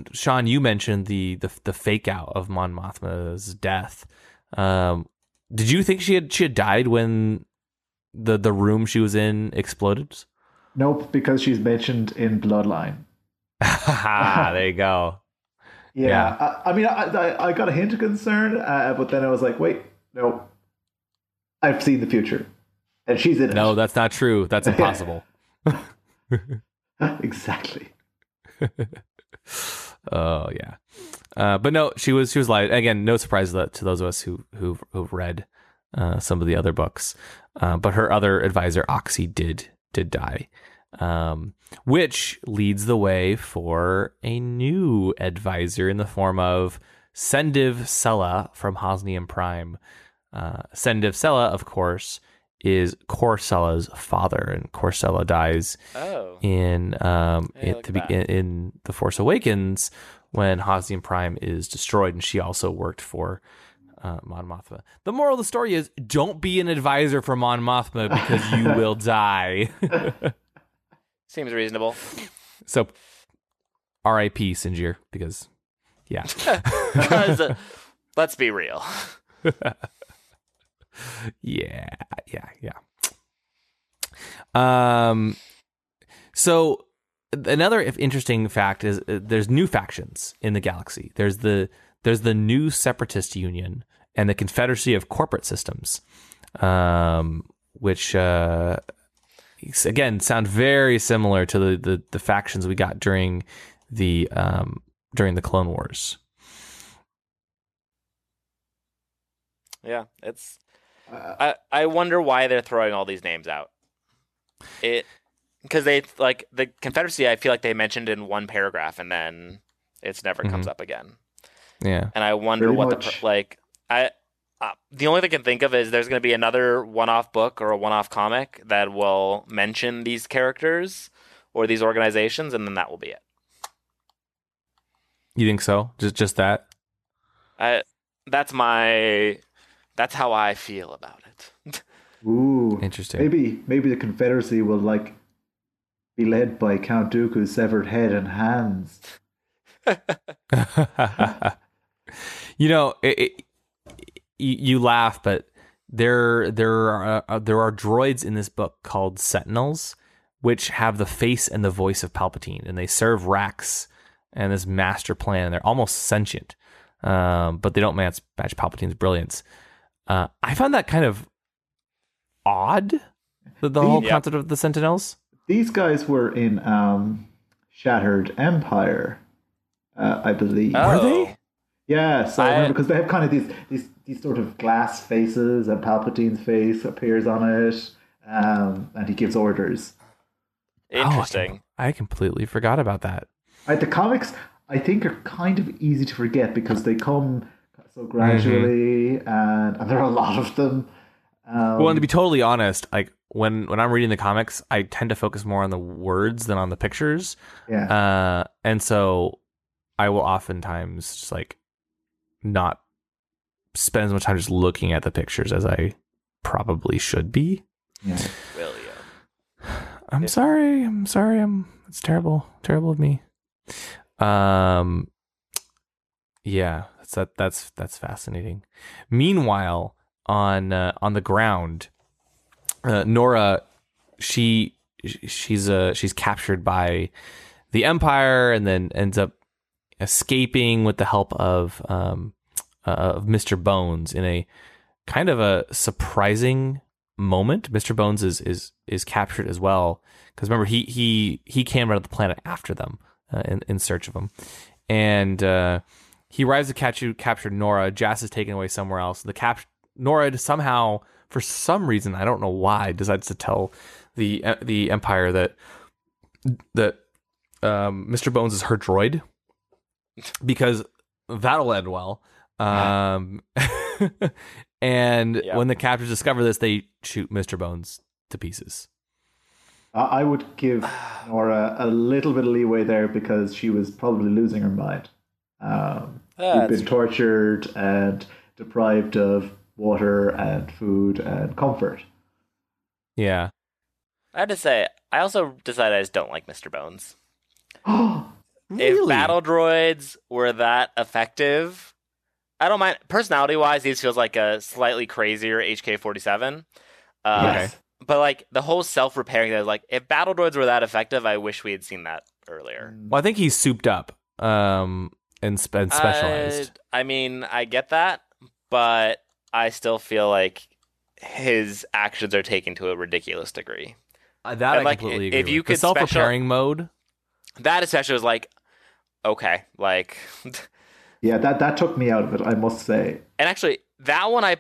and Sean, you mentioned the the the fake out of Mon Mothma's death. Um, did you think she had she had died when the the room she was in exploded? nope, because she's mentioned in Bloodline. (laughs) there you go. Yeah, Yeah. I, I mean, I, I, I got a hint of concern, uh, but then I was like, wait, no, I've seen the future, and she's in it. No, that's not true. That's (laughs) impossible. (laughs) exactly. oh yeah, uh, but no, she was she was live again. No surprise to, to those of us who who who've read uh, some of the other books. Uh, but her other advisor, Auxi, did did die, um, which leads the way for a new advisor in the form of Sondiv Sella from Hosnian Prime. Uh, Sondiv Sella, of course, is Korr Sella's father, and Corsella dies oh in um at the be- in, in the Force Awakens when Hosnian Prime is destroyed, and she also worked for uh, Mon Mothma. The moral of the story is: don't be an advisor for Mon Mothma because you (laughs) will die. (laughs) seems reasonable. so, R.I.P. Sinjir because Yeah. Because (laughs) uh, let's be real. yeah, yeah, yeah. Um, so another interesting fact is uh, there's new factions in the galaxy. There's the there's the new Separatist Union and the Confederacy of Corporate Systems, um, which uh, again sound very similar to the, the the factions we got during the um during the Clone Wars. Yeah, it's. I I wonder why they're throwing all these names out. It because they like the Confederacy. I feel like they mentioned in one paragraph and then it's never comes up again. Yeah. And I wonder Pretty what the much. per- like I. Uh, the only thing I can think of is there's going to be another one-off book or a one-off comic that will mention these characters or these organizations, and then that will be it. You think so? Just just that? I that's my that's how I feel about it. (laughs) Ooh, Interesting. maybe maybe the Confederacy will like be led by Count Dooku's severed head and hands. (laughs) (laughs) you know, it, it, you, you laugh, but there there are uh, there are droids in this book called Sentinels, which have the face and the voice of Palpatine, and they serve Rax and this master plan. And they're almost sentient, um, but they don't match, match Palpatine's brilliance. Uh, I found that kind of odd. The, the whole Yeah. concept of the Sentinels. These guys were in um, Shattered Empire, uh, I believe. Oh. Were they? Yeah, so I- because they have kind of these these these sort of glass faces, and Palpatine's face appears on it, um, and he gives orders. Oh, I Interesting. com- I completely forgot about that. Uh, the comics, I think, are kind of easy to forget because they come so gradually, and, and there are a lot of them. Um, Well, and to be totally honest, like when when I'm reading the comics, I tend to focus more on the words than on the pictures. yeah, Uh, and so I will oftentimes just like not spend as much time just looking at the pictures as I probably should be. yeah. William. I'm sorry. I'm sorry. I'm. It's terrible. Terrible of me. Um. Yeah, that's that. That's that's fascinating. Meanwhile, on uh, on the ground, uh, Norra, she she's uh she's captured by the Empire and then ends up escaping with the help of um uh, of Mr. Bones in a kind of a surprising moment. Mr. Bones is is is captured as well because remember he he he came out of the planet after them uh, in in search of them, and uh, he arrives to catch you captured Norra. Jas is taken away somewhere else. The cap Norra somehow for some reason I don't know why decides to tell the uh, the Empire that that um, Mr. Bones is her droid because that'll end well. Um, (laughs) and Yeah. when the captors discover this, they shoot Mr. Bones to pieces. I I would give (sighs) Norra a little bit of leeway there because she was probably losing her mind. Um, Ah, she'd been tortured and deprived of water and food and comfort. Yeah. I have to say, I also decided I just don't like Mr. Bones. (gasps) (gasps) (gasps) Oh, If battle droids were that effective, I don't mind. Personality wise, these feels like a slightly crazier HK 47. Uh, yes. But like the whole self repairing, that like if battle droids were that effective, I wish we had seen that earlier. Well, I think he's souped up um, and, and specialized. Uh, I mean, I get that, but I still feel like his actions are taken to a ridiculous degree. Uh, that and, I like, completely if agree you with. the could special- self-repairing mode. That especially was like, okay, like, (laughs) Yeah, that, that took me out of it, I must say. and actually that one I,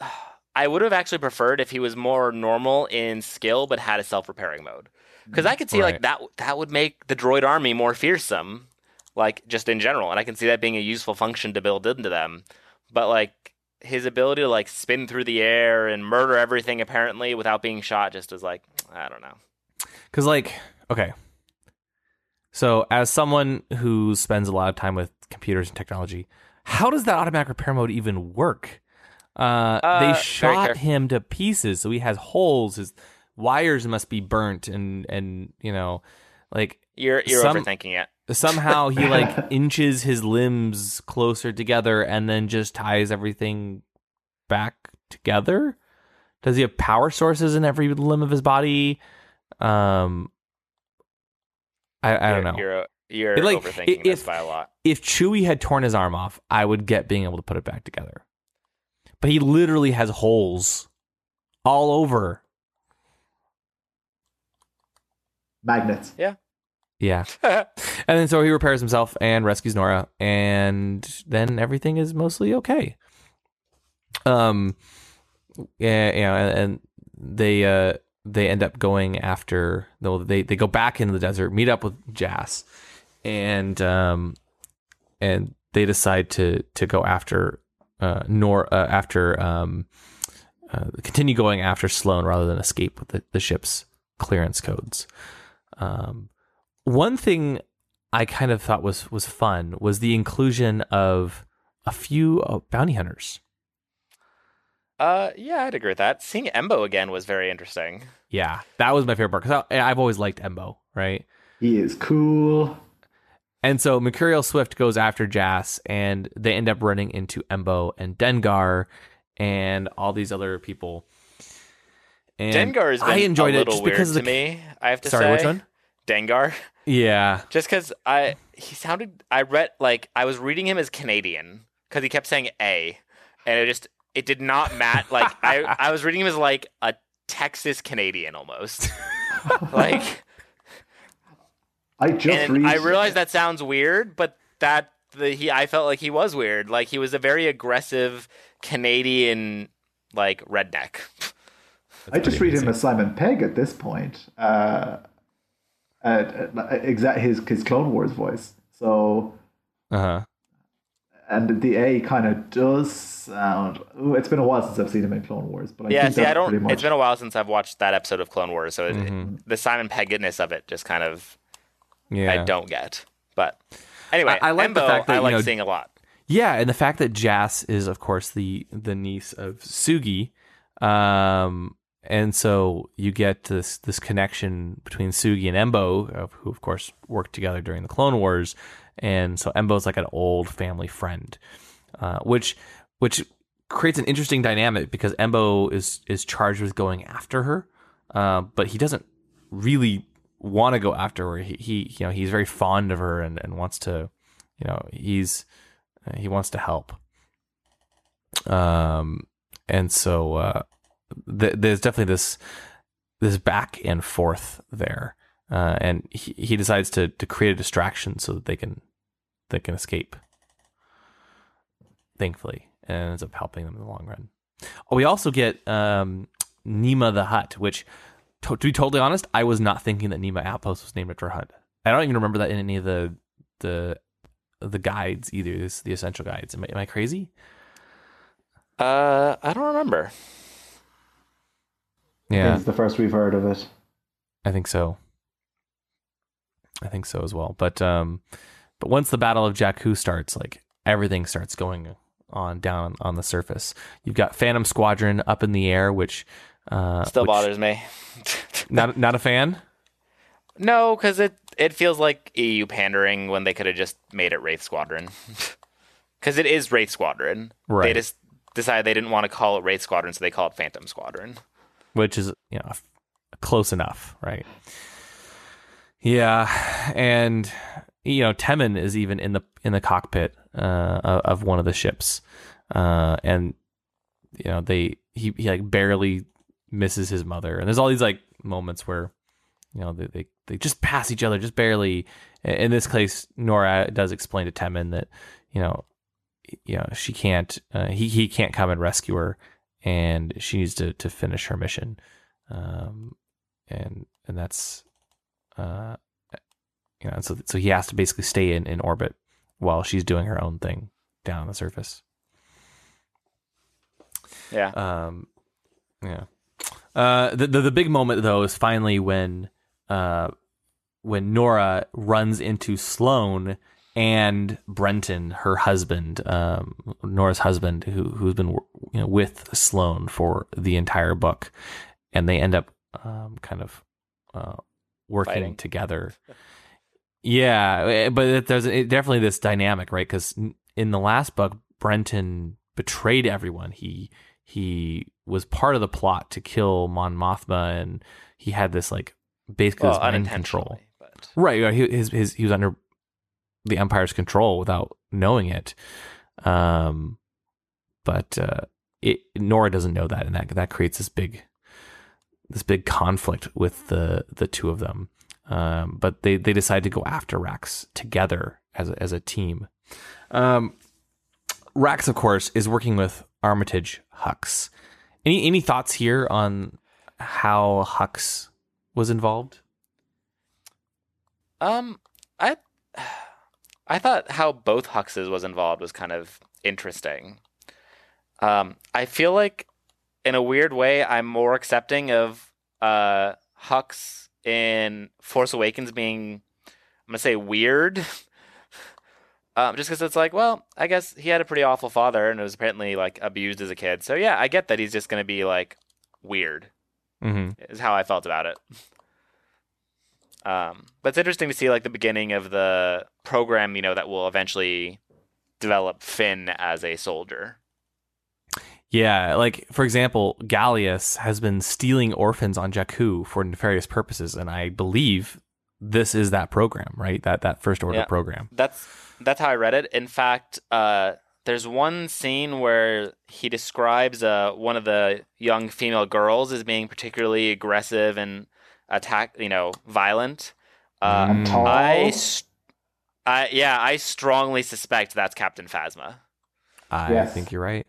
(sighs) I would have actually preferred if he was more normal in skill but had a self repairing mode, because I could see like that that would make the droid army more fearsome, like just in general, and I can see that being a useful function to build into them, but like his ability to like spin through the air and murder everything apparently without being shot just is like I don't know. Because, like, okay. So, as someone who spends a lot of time with computers and technology, how does that automatic repair mode even work? Uh, Uh, they shot him to pieces, so he has holes. His wires must be burnt, and and you know, like You're you're Some- overthinking it. somehow he (laughs) like inches his limbs closer together and then just ties everything back together? Does he have power sources in every limb of his body? Um, I, I don't know. You're you're like, overthinking i- this if- by a lot. if Chewie had torn his arm off, I would get being able to put it back together. But he literally has holes all over. Magnets. Yeah. Yeah. (laughs) and then so he repairs himself and rescues Norra, and then everything is mostly okay. Um, yeah, you know, and, and they uh they end up going after they they go back into the desert, meet up with Jas, and um and they decide to to go after uh Nor uh, after um uh, continue going after Sloane rather than escape with the, the ship's clearance codes. Um, one thing I kind of thought was was fun was the inclusion of a few uh, bounty hunters. Uh, yeah, I'd agree with that. Seeing Embo again was very interesting. Yeah, that was my favorite part because I've always liked Embo, right? He is cool. And so Mercurial Swift goes after Jas, and they end up running into Embo and Dengar and all these other people. And Dengar has been I enjoyed a it little just weird because of to the me. I have to Sorry, say. which one? Dengar. Yeah, Just because I he sounded I read like I was reading him as Canadian because he kept saying a, and it just it did not match. Like (laughs) I I was reading him as like a Texas Canadian almost. (laughs) like I just and. I realize that sounds weird, but that the he I felt like he was weird. Like he was a very aggressive Canadian like redneck. I just read him as Simon Pegg at this point. Uh, at, at exact his his Clone Wars voice. So uh huh. And the A kind of does sound. Ooh, it's been a while since I've seen him in Clone Wars, but I yeah, think see, that's I don't. much. It's been a while since I've watched that episode of Clone Wars, so it, Mhm. the Simon Peggness of it just kind of Yeah, I don't get. But anyway, I- I like the Embo, fact that, I you like know, seeing a lot. Yeah, and the fact that Jas is, of course, the the niece of Sugi, um, and so you get this this connection between Sugi and Embo, who of course worked together during the Clone Wars, and so Embo's like an old family friend, uh, which which creates an interesting dynamic because Embo is is charged with going after her, uh, but he doesn't really want to go after her. He, he you know he's very fond of her and, and wants to, you know, he's uh, he wants to help. Um, and so uh, th- there's definitely this this back and forth there, uh, and he, he decides to to create a distraction so that they can they can escape. Thankfully, and ends up helping them in the long run. Oh, we also get um, Niima the Hutt, which, to, to be totally honest, I was not thinking that Niima Outpost was named after a Hutt. I don't even remember that in any of the the the guides either. This the essential guides. Am I, am I crazy? Uh, I don't remember. I think Yeah, it's the first we've heard of it. I think so. I think so as well. But um, but once the Battle of Jakku starts, like everything starts going on down on the surface. You've got Phantom Squadron up in the air, which uh, Still which- bothers me. (laughs) Not not a fan. no, because it it feels like EU pandering when they could have just made it Wraith Squadron. (laughs) Because it is Wraith Squadron. They just decided they didn't want to call it Wraith Squadron, so they call it Phantom Squadron. which is you know close enough, right? Yeah, and you know Temmin is even in the in the cockpit uh, of one of the ships, uh, and you know they he, he like barely misses his mother, and there's all these like moments where you know they they, they just pass each other just barely. In this case, Norra does explain to Temmin that you know you know she can't uh, he he can't come and rescue her and she needs to to finish her mission um and and that's uh you know so so he has to basically stay in in orbit while she's doing her own thing down on the surface. Yeah. um yeah. Uh the the, the big moment though is finally when uh when Norra runs into Sloane and Brentin, her husband, um, Norra's husband, who who's been you know with Sloane for the entire book, and they end up um, kind of uh, working Fighting. together. Yeah, eh, but it, there's it, definitely this dynamic, right? Because in the last book, Brentin betrayed everyone. He he was part of the plot to kill Mon Mothma, and he had this like basically Well, this mind control. but Right, right. He, his, his, he was under the Empire's control without knowing it. Um, but uh, it, Norra doesn't know that, and that that creates this big, this big conflict with the the two of them. Um, but they they decide to go after Rax together as a, as a team. Um, Rax, of course, is working with Armitage Hux. Any any thoughts here on how Hux was involved? Um, I I thought how both Huxes was involved was kind of interesting. Um, I feel like in a weird way, I'm more accepting of uh Hux in Force Awakens being I'm gonna say weird. (laughs) Um, just because it's like, well, I guess he had a pretty awful father and was apparently like abused as a kid. So yeah, I get that he's just gonna be like weird. Mm-hmm. is how I felt about it. (laughs) Um, but it's interesting to see like the beginning of the program, you know, that will eventually develop Finn as a soldier. Yeah, like for example, Gallius has been stealing orphans on Jakku for nefarious purposes, and I believe this is that program, right? That that first order Yeah. program. That's that's how I read it. In fact, uh, there's one scene where he describes uh, one of the young female girls as being particularly aggressive and attack, you know, violent. Uh, And tall. I, I, yeah, I strongly suspect that's Captain Phasma. I Yes. think you're right.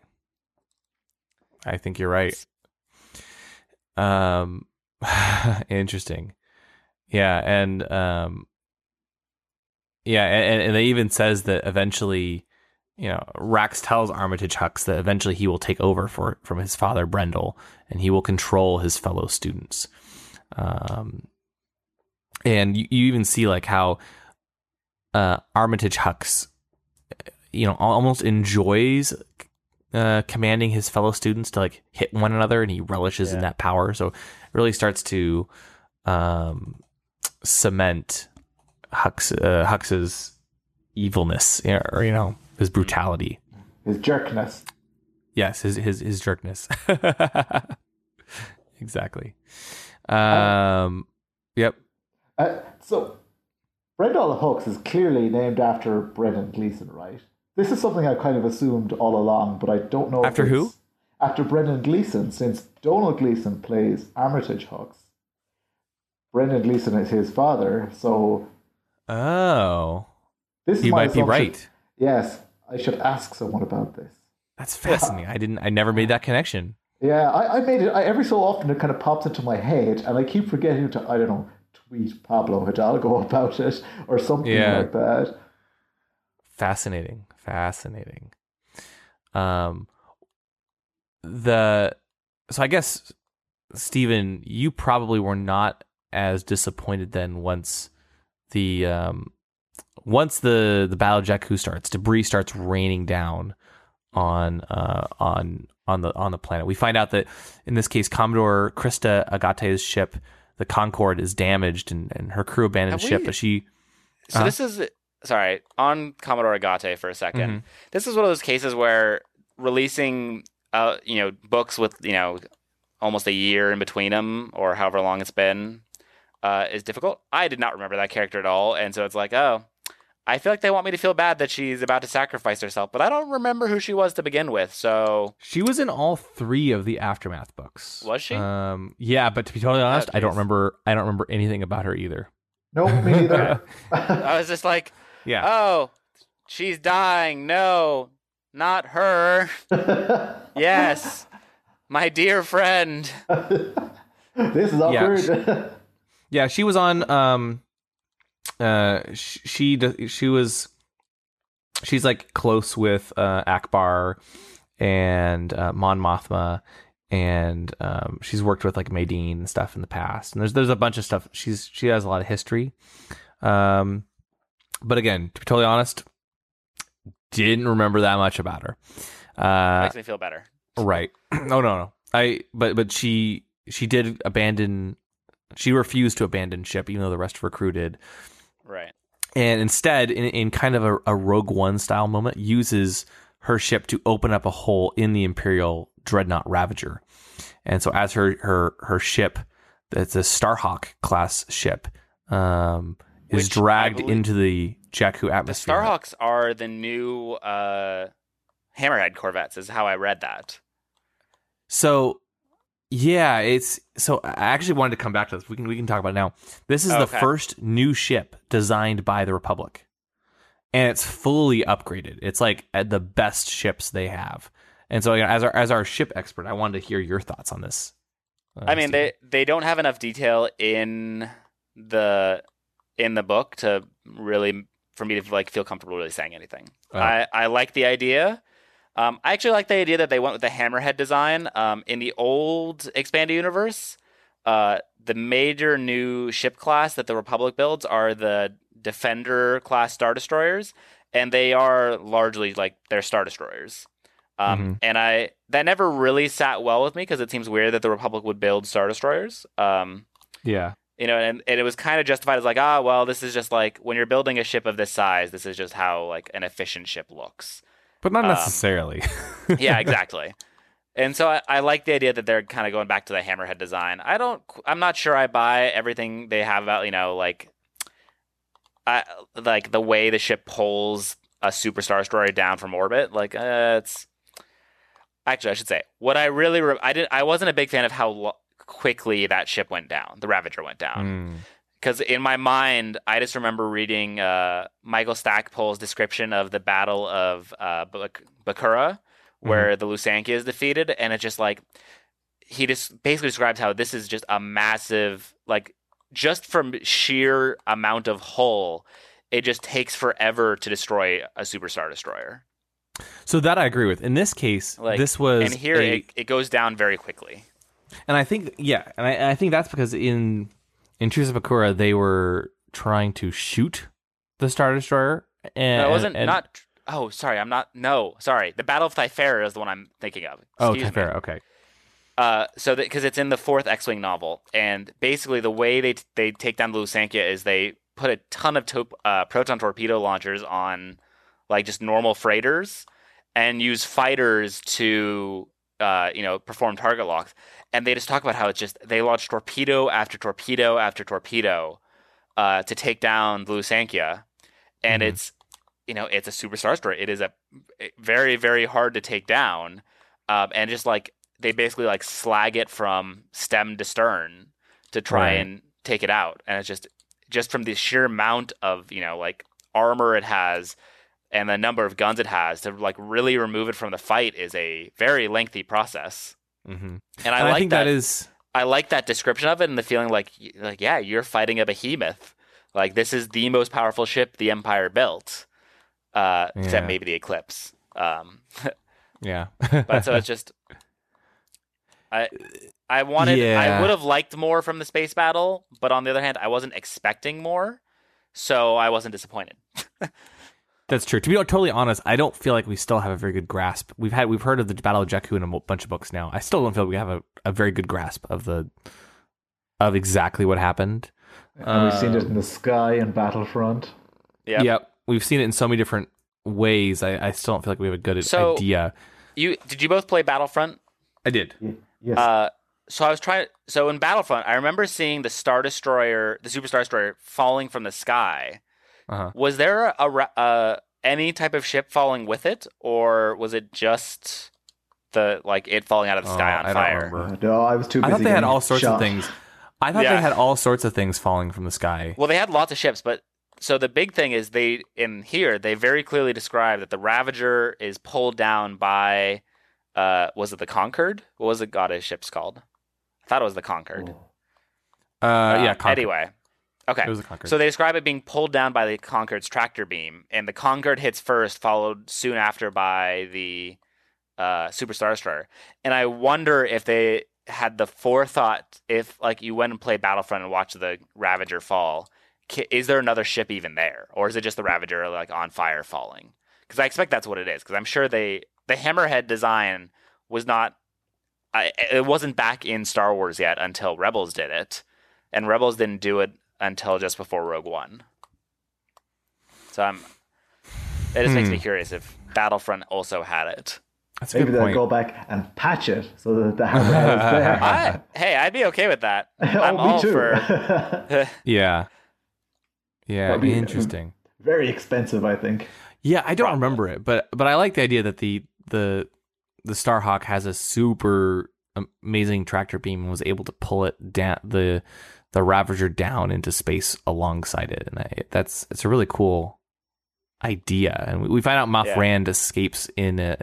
I think you're right. Um, (laughs) interesting. Yeah, and um, yeah, and, and it even says that eventually, you know, Rax tells Armitage Hux that eventually he will take over for from his father Brendol, and he will control his fellow students. Um, and you, you even see like how uh, Armitage Hux, you know, almost enjoys uh, commanding his fellow students to like hit one another, and he relishes in that power. So it really starts to um, cement Hux uh, Hux's evilness, or you know, his brutality. His jerkness. Yes, his his his jerkness. (laughs) exactly. Um. Yep. Uh, so, Brendol Hux is clearly named after Brendan Gleeson, right? This is something I've kind of assumed all along, but I don't know. if After who? After Brendan Gleeson, since Domhnall Gleeson plays Armitage Hux. Brendan Gleeson is his father, so Oh, this is you might be right. Yes, I should ask someone about this. That's fascinating. I didn't. I never made that connection. Yeah, I, I made it. I, every so often, it kind of pops into my head, and I keep forgetting to, I don't know, tweet Pablo Hidalgo (laughs) about it or something Yeah. like that. Fascinating. Fascinating. Um. The so I guess Stephen, you probably were not as disappointed then once the um once the the battle of Jakku starts, debris starts raining down on uh on on the on the planet. We find out that in this case, Commodore Kyrsta Agate's ship, the Concord, is damaged and, and her crew abandoned Have ship, we- but she So Uh-huh. this is sorry on Commodore Agate for a 2nd Mhm. This is one of those cases where releasing, uh, you know, books with you know almost a year in between them or however long it's been uh, is difficult. I did not remember that character at all, and so it's like, oh, I feel like they want me to feel bad that she's about to sacrifice herself, but I don't remember who she was to begin with. So She was in all three of the aftermath books. Was she? Um, yeah, but to be totally honest, I don't remember. I don't remember anything about her either. No, me neither. (laughs) I was just like, Yeah, oh, she's dying. No, not her. (laughs) Yes, my dear friend. (laughs) this is awkward. (laughs) yeah. She was on. Um, uh, sh- she she was. She's like close with uh, Ackbar and uh, Mon Mothma, and um, she's worked with like Madine and stuff in the past. And there's there's a bunch of stuff. She's she has a lot of history. Um, but again, to be totally honest, didn't remember that much about her. Uh, Makes me feel better. Right. (clears throat) oh no, no. I but but she she did abandon she refused to abandon ship even though the rest of her crew did. Right. and instead, in, in kind of a, a Rogue One style moment, uses her ship to open up a hole in the Imperial dreadnought Ravager. And so, as her her her ship, that's a Starhawk class ship, um, is dragged into the Jakku atmosphere. The. Starhawks are the new uh, Hammerhead corvettes, is how I read that. So, yeah, it's so. I actually wanted to come back to this. We can we can talk about it now. This is the first new ship designed by the Republic, and it's fully upgraded. It's like uh, the best ships they have. And so, yeah, as our as our ship expert, I wanted to hear your thoughts on this. uh, I mean, Steve. they they don't have enough detail in the in the book to really for me to like feel comfortable really saying anything. Oh. I I like the idea. Um, I actually like the idea that they went with the hammerhead design. Um, in the old expanded universe, uh, the major new ship class that the Republic builds are the Defender class star destroyers, and they are largely like they're star destroyers. Um, Mhm. And I that never really sat well with me because it seems weird that the Republic would build star destroyers. Um, yeah, you know, and, and it was kind of justified as like, ah, well, this is just like when you're building a ship of this size, this is just how like an efficient ship looks. but not um, necessarily. (laughs) Yeah, exactly. and so I, I like the idea that they're kind of going back to the hammerhead design. I don't, I'm not sure I buy everything they have about, you know, like, I like the way the ship pulls a superstar destroyer down from orbit. Like, uh, it's actually I should say what I really re- I didn't, I wasn't a big fan of how lo- quickly that ship went down. The Ravager went down Mm. because in my mind, I just remember reading uh, Michael Stackpole's description of the Battle of uh, Bak- Bakura, where the Lusankya is defeated, and it's just like he just basically describes how this is just a massive, like, just from sheer amount of hull, it just takes forever to destroy a superstar destroyer. So that I agree with. In this case, Like, this was and here a- it, it goes down very quickly. And I think, yeah, and I, I think that's because in in Truce of Bakura they were trying to shoot the Star Destroyer, and No, it wasn't and- not. Oh, sorry, I'm not. No, sorry. The Battle of Thyferra is the one I'm thinking of. Oh, Excuse me. Thyferra, okay. Uh, so because it's in the fourth X-wing novel, and basically the way they they take down the Lusankya is they put a ton of to- uh, proton torpedo launchers on like just normal freighters, and use fighters to uh, you know perform target locks. And they just talk about how it's just they launch torpedo after torpedo after torpedo uh, to take down the Lusankya, and Mhm. it's you know it's a superstar story. It is a very very hard to take down, um, and just like they basically like slag it from stem to stern to try Right. and take it out, and it's just just from the sheer amount of you know like armor it has and the number of guns it has to like really remove it from the fight is a very lengthy process. hmm And I And I, like think that. that is I like that description of it and the feeling like like yeah, you're fighting a behemoth. Like this is the most powerful ship the Empire built, uh, Yeah. except maybe the Eclipse. Um, (laughs) yeah. but so it's just I I wanted I would have liked more from the space battle, but on the other hand, I wasn't expecting more, so I wasn't disappointed. (laughs) That's true. To be totally honest, I don't feel like we still have a very good grasp. We've had we've heard of the Battle of Jakku in a bunch of books now. I still don't feel like we have a, a very good grasp of the of exactly what happened. And we've seen it Um, in the sky and Battlefront. Yeah. Yep. We've seen it in so many different ways. I, I still don't feel like we have a good So- idea. You did you both play Battlefront? I did. Y- Yes. Uh, so I was trying. So in Battlefront, I remember seeing the Star Destroyer, the Superstar Destroyer, falling from the sky. Uh-huh. Was there a, ra- uh, any type of ship falling with it, or was it just the like it falling out of the sky Oh, on I don't fire? No, I was too busy. I thought they had all sorts shot. of things. I thought Yeah. they had all sorts of things falling from the sky. Well, they had lots of ships, but so the big thing is they in here they very clearly describe that the Ravager is pulled down by uh was it the Concord? What was the goddess ship's called? I thought it was the Concord. Uh, Uh, yeah. Concord. Anyway, okay. it was a Concord. So they describe it being pulled down by the Concord's tractor beam, and the Concord hits first, followed soon after by the uh, Superstar Destroyer. And I wonder if they had the forethought, if like you went and played Battlefront and watched the Ravager fall, is there another ship even there, or is it just the Ravager like on fire falling? Because I expect that's what it is. Because I'm sure they the Hammerhead design was not. I, it wasn't back in Star Wars yet until Rebels did it, and Rebels didn't do it until just before Rogue One. So I'm. It just makes me Hmm. curious if Battlefront also had it. That's Maybe they'll point. go back and patch it so that the hammerhead is (laughs) there. I, hey, I'd be okay with that. (laughs) oh, I'm me all too. for. Yeah. (laughs) Yeah, That'd be- interesting. Very expensive, I think. Yeah, I don't remember it, but but I like the idea that the the the Starhawk has a super amazing tractor beam and was able to pull it down the the Ravager down into space alongside it, and I, that's it's a really cool idea. And we, we find out Moff Yeah. Rand escapes in a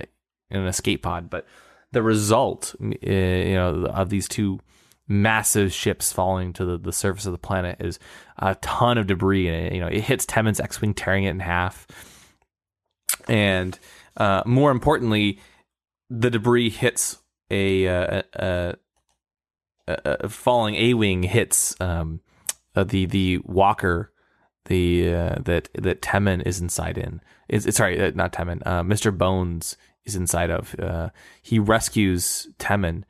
in an escape pod, but the result, uh, you know, of these two massive ships falling to the, the surface of the planet is a ton of debris and it, you know it hits Temmin's X-wing tearing it in half and uh, more importantly the debris hits a, uh, a, a, a falling A-wing hits um, uh, the the walker the uh, that that Temmin is inside in is it's sorry uh, not Temmin uh, Mr. Bones is inside of uh, he rescues Temmin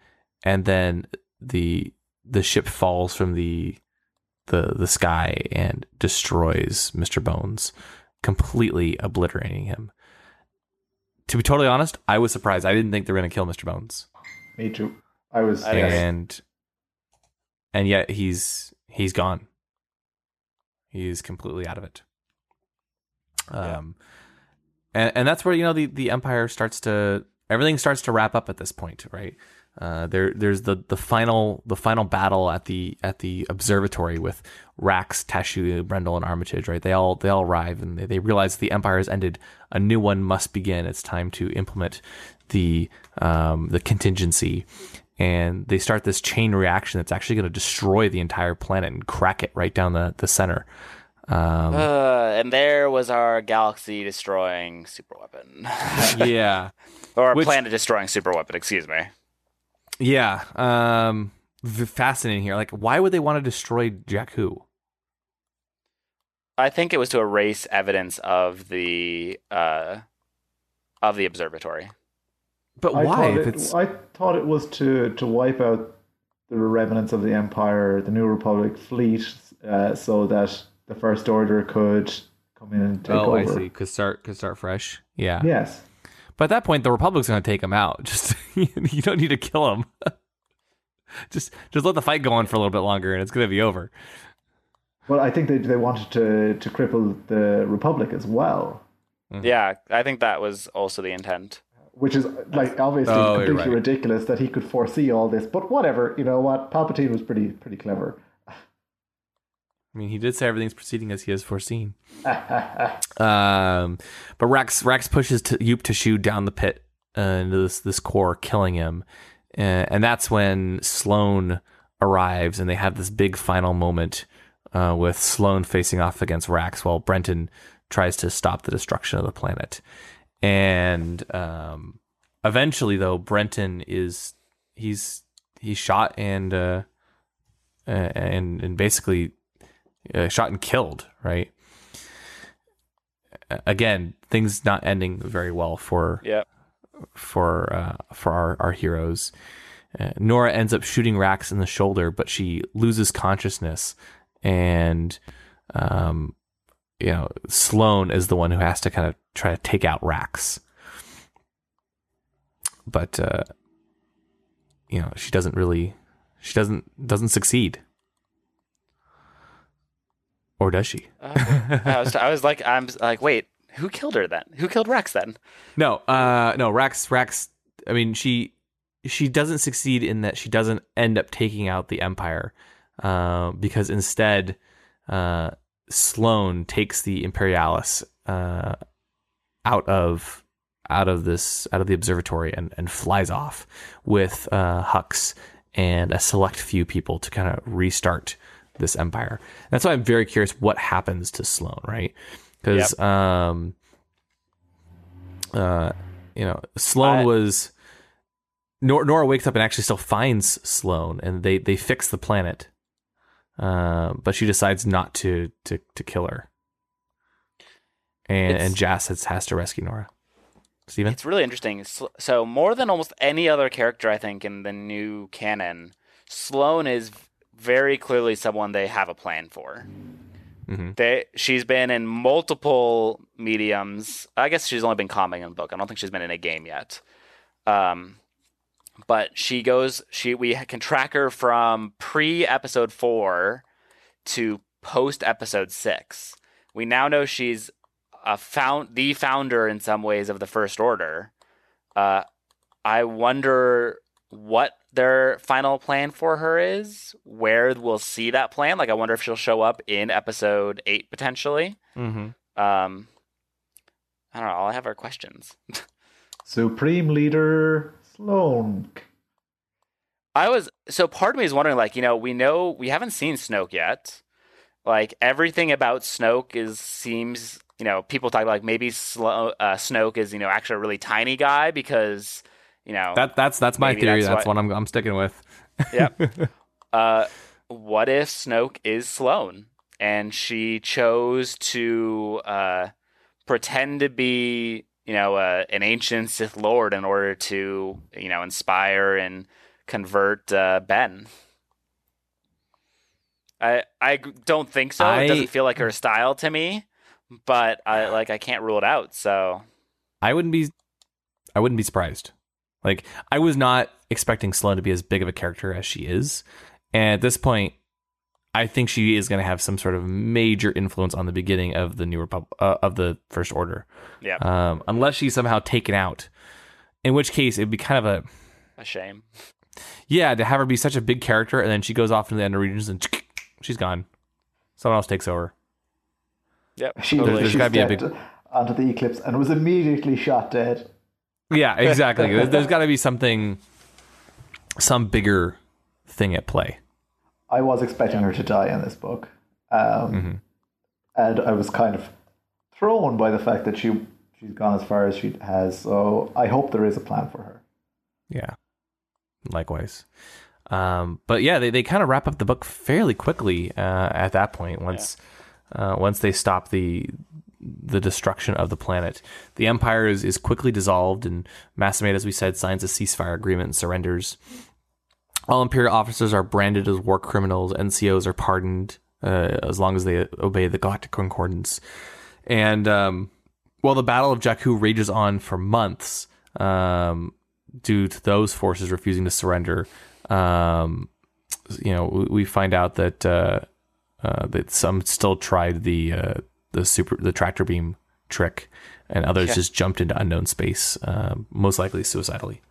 and then the the ship falls from the the the sky and destroys Mr. Bones, completely obliterating him. To be totally honest, I was surprised. I didn't think they were going to kill Mr. Bones, Me too. I was. I agree. and and yet he's he's gone. He's completely out of it. Um, and and that's where you know the the empire starts to everything starts to wrap up at this point, right? Uh, there there's the the final the final battle at the at the observatory with Rax, Tashu, Brendol, and Armitage, right? They all they all arrive and they, they realize the empire has ended. A new one must begin. It's time to implement the um, the contingency, and they start this chain reaction that's actually going to destroy the entire planet and crack it right down the the center. Um, Uh, and there was our galaxy destroying super weapon. (laughs) yeah. or Which- planet destroying super weapon, excuse me. Yeah. Um v- fascinating here. Like why would they want to destroy Jakku? I think it was to erase evidence of the uh, of the observatory. But I why? Thought If it, it's I thought it was to to wipe out the remnants of the Empire, the New Republic fleet, uh, so that the First Order could come in and take Oh, over. Oh, I see. Could start could start fresh. Yeah. Yes. But at that point the Republic's going to take him out. (laughs) Just you don't need to kill him. (laughs) just just let the fight go on for a little bit longer and it's going to be over. Well, I think they they wanted to to cripple the Republic as well, Mm-hmm. Yeah, I think that was also the intent. Which is like obviously Oh, completely right. ridiculous that he could foresee all this. But whatever, you know what? Palpatine was pretty pretty clever. I mean, he did say everything's proceeding as he has foreseen. (laughs) um, but Rax Rax pushes to Yupe down the pit uh, into this this core, killing him, uh, and that's when Sloane arrives, and they have this big final moment uh, with Sloane facing off against Rax, while Brentin tries to stop the destruction of the planet. And um, eventually, though, Brentin is he's he's shot and uh, uh, and and basically uh, shot and killed, right? Again, things not ending very well for Yeah. for uh, for our our heroes. Uh, Norra ends up shooting Rax in the shoulder, but she loses consciousness, and um, you know Sloane is the one who has to kind of try to take out Rax, but uh, you know she doesn't really she doesn't doesn't succeed, or does she? Uh, I was, I was like, I'm like, wait, who killed her then? Who killed Rex then? No, uh, no. Rax, Rax. I mean, she she doesn't succeed in that she doesn't end up taking out the Empire, uh, because instead, uh, Sloane takes the Imperialis uh, out of out of this out of the observatory and and flies off with uh, Hux and a select few people to kind of restart this empire. That's why I'm very curious what happens to Sloane, right? Because um, uh, you know, Sloane I- was Nor- Norra wakes up and actually still finds Sloane, and they they fix the planet, uh, but she decides not to to to kill her, and It's- and Jas has, has to rescue Norra. Steven? It's really interesting. So more than almost any other character, I think, in the new canon, Sloane is very clearly someone they have a plan for. hmm They she's been in multiple mediums. I guess she's only been comic in book. I don't think she's been in a game yet. Um, but she goes. She we can track her from pre episode four to post episode six. We now know she's a found the founder in some ways of the First Order. Uh, I wonder what their final plan for her is. Where we'll see that plan. Like, I wonder if she'll show up in episode eight potentially. hmm Um, I don't know. All I have are questions. (laughs) Supreme Leader Sloane. I was so part of me is wondering, like, you know, we know we haven't seen Snoke yet. Like everything about Snoke is seems, you know, people talk about like maybe Slo- uh, Snoke is, you know, actually a really tiny guy because, you know, That that's that's my theory. that's That's, what- what I'm I'm sticking with. (laughs) Yep. (laughs) uh, what if Snoke is Sloane and she chose to uh, pretend to be, you know, uh, an ancient Sith Lord in order to, you know, inspire and convert uh, Ben? I don't think so. I- It doesn't feel like her style to me, but I like I can't rule it out. So I wouldn't be I wouldn't be surprised. Like I was not expecting Sloane to be as big of a character as she is. And at this point, I think she is going to have some sort of major influence on the beginning of the new Repub- uh, of the First Order. yeah, Um, unless she's somehow taken out. In which case, it'd be kind of a a shame. yeah to have her be such a big character, and then she goes off into the Ender regions and (tsk) she's gone. Someone else takes over. Yep, She, totally. There's she gotta be a big- onto the eclipse and was immediately shot dead. Yeah, exactly. (laughs) there's there's got to be something, some bigger thing at play. I was expecting her to die in this book. Um, Mm-hmm. And I was kind of thrown by the fact that she, she's gone as far as she has. So I hope there is a plan for her. Yeah. Likewise. Um, but yeah, they, they kind of wrap up the book fairly quickly uh, at that point. Once uh, once they stop the the destruction of the planet, the empire is, is quickly dissolved, and Mas Amedda, as we said, signs a ceasefire agreement and surrenders. All Imperial officers are branded as war criminals. NCOs are pardoned uh, as long as they obey the Galactic Concordance. And um, while the Battle of Jakku rages on for months, um, due to those forces refusing to surrender, um, you know, we, we find out that uh, uh, that some still tried the uh, the super the tractor beam trick, and others Yeah. just jumped into unknown space, uh, most likely suicidally.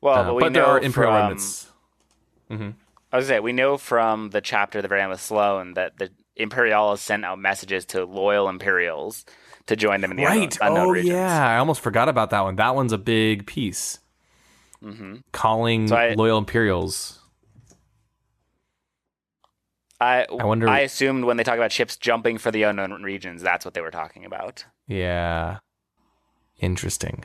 Well, Uh, but, we but there are Imperial from- remnants. I was say we know from the chapter the very end with Sloane that the Imperials sent out messages to loyal Imperials to join them in the Right. unknown, unknown oh regions. yeah, I almost forgot about that one. That one's a big piece. hmm Calling So I- loyal Imperials. I I wonder- I assumed when they talk about ships jumping for the unknown regions, that's what they were talking about. Yeah. Interesting.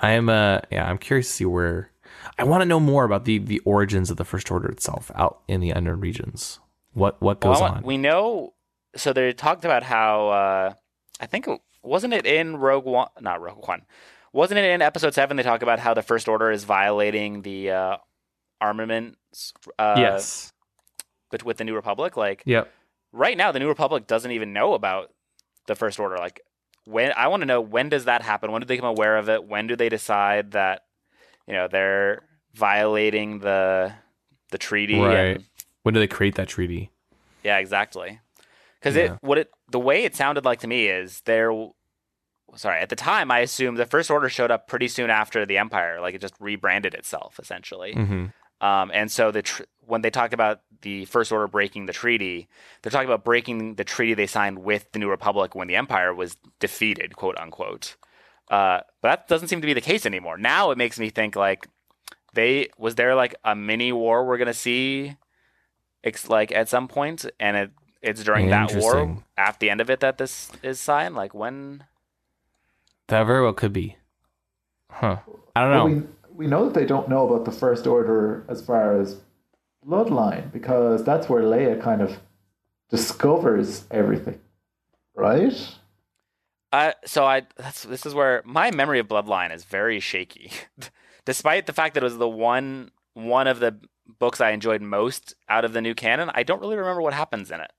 I am uh yeah, I'm curious to see where I want to know more about the the origins of the first order itself out in the unknown regions. What what goes want- on? We know. So they talked about how uh, I think wasn't it in Rogue One? Not Rogue One. Wasn't it in Episode Seven? They talk about how the First Order is violating the uh, armaments. Uh, yes. But with the New Republic, like Yep. right now, the New Republic doesn't even know about the First Order. Like when I want to know when does that happen? When do they become aware of it? When do they decide that you know they're violating the the treaty? Right. And, When do they create that treaty? yeah, exactly. Because Yeah. it what it the way it sounded like to me is there. Sorry, at the time I assumed the First Order showed up pretty soon after the Empire. Like it just rebranded itself essentially. Mm-hmm. Um, and so the tr- when they talked about the First Order breaking the treaty, they're talking about breaking the treaty they signed with the New Republic when the Empire was defeated, quote unquote. Uh, but that doesn't seem to be the case anymore. Now it makes me think like they was there like a mini war we're gonna see, ex- like at some point, and it it's during that war Interesting. at the end of it that this is signed. Like when? That very well could be. Huh. I don't But know. we, we know that they don't know about the First Order as far as bloodline because that's where Leia kind of discovers everything, right? Uh, so I that's this is where my memory of Bloodline is very shaky, (laughs) despite the fact that it was the one one of the books I enjoyed most out of the new canon. I don't really remember what happens in it.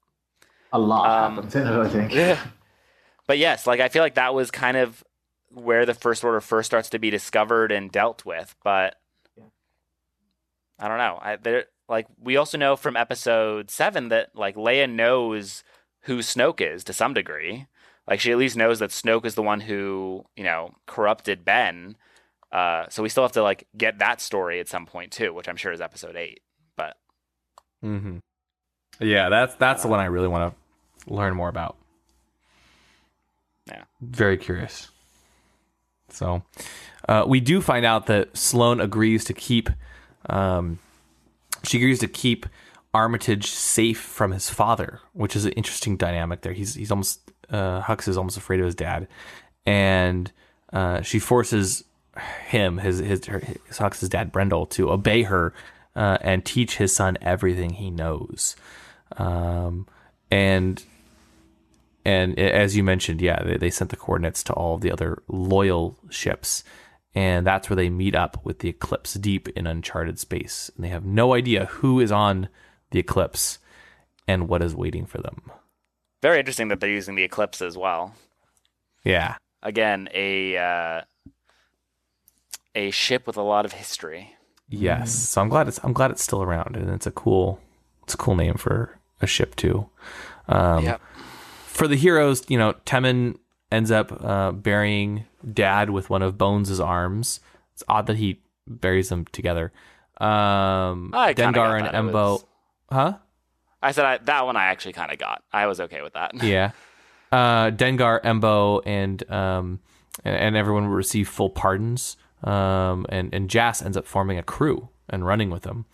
A lot Um, happens in it, I think. Yeah. (laughs) But yes, like I feel like that was kind of where the First Order first starts to be discovered and dealt with. But I don't know. I there like we also know from episode seven that like Leia knows who Snoke is to some degree. Like she at least knows that Snoke is the one who you know corrupted Ben. Uh, so we still have to like get that story at some point too, which I'm sure is episode eight. But Mm-hmm. Yeah, that's that's the one I really want to learn more about. Yeah. Very curious. So, uh, we do find out that Sloane agrees to keep, um, she agrees to keep Armitage safe from his father, which is an interesting dynamic there. He's he's almost uh, Hux is almost afraid of his dad, and uh, she forces him, his his, his Hux's dad, Brendol, to obey her uh, and teach his son everything he knows. Um, and and as you mentioned, yeah, they, they sent the coordinates to all of the other loyal ships, and that's where they meet up with the Eclipse deep in uncharted space, and they have no idea who is on the Eclipse and what is waiting for them. very interesting that they're using the Eclipse as well. Yeah, Again, a uh, a ship with a lot of history. yes. So I'm glad it's I'm glad it's still around, and it's a cool it's a cool name for a ship too. Um, Yep. For the heroes, you know, Temmin ends up uh, burying Dad with one of Bones' arms. It's odd that he buries them together. Um, I Dengar and. Embo, was- huh? I said I, that one I actually kind of got. I was okay with that. Yeah. Uh, Dengar, Embo, and um, and, and everyone will receive full pardons. Um, and and Jas ends up forming a crew and running with them.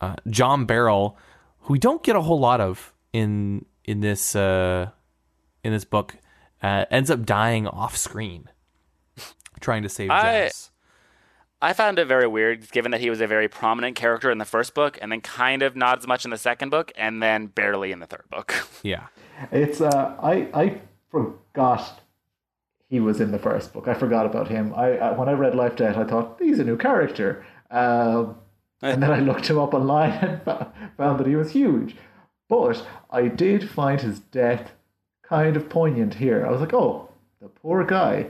Uh, Jom Barell, who we don't get a whole lot of in in this uh, in this book, uh, ends up dying off screen, (laughs) trying to save I- Jas. I found it very weird, given that he was a very prominent character in the first book, and then kind of not as much in the second book, and then barely in the third book. (laughs) Yeah. It's uh, I I forgot he was in the first book. I forgot about him. I, I when I read Life Debt, I thought he's a new character. Um, and then I (laughs) looked him up online and found that he was huge. But I did find his death kind of poignant here. I was like, oh, the poor guy.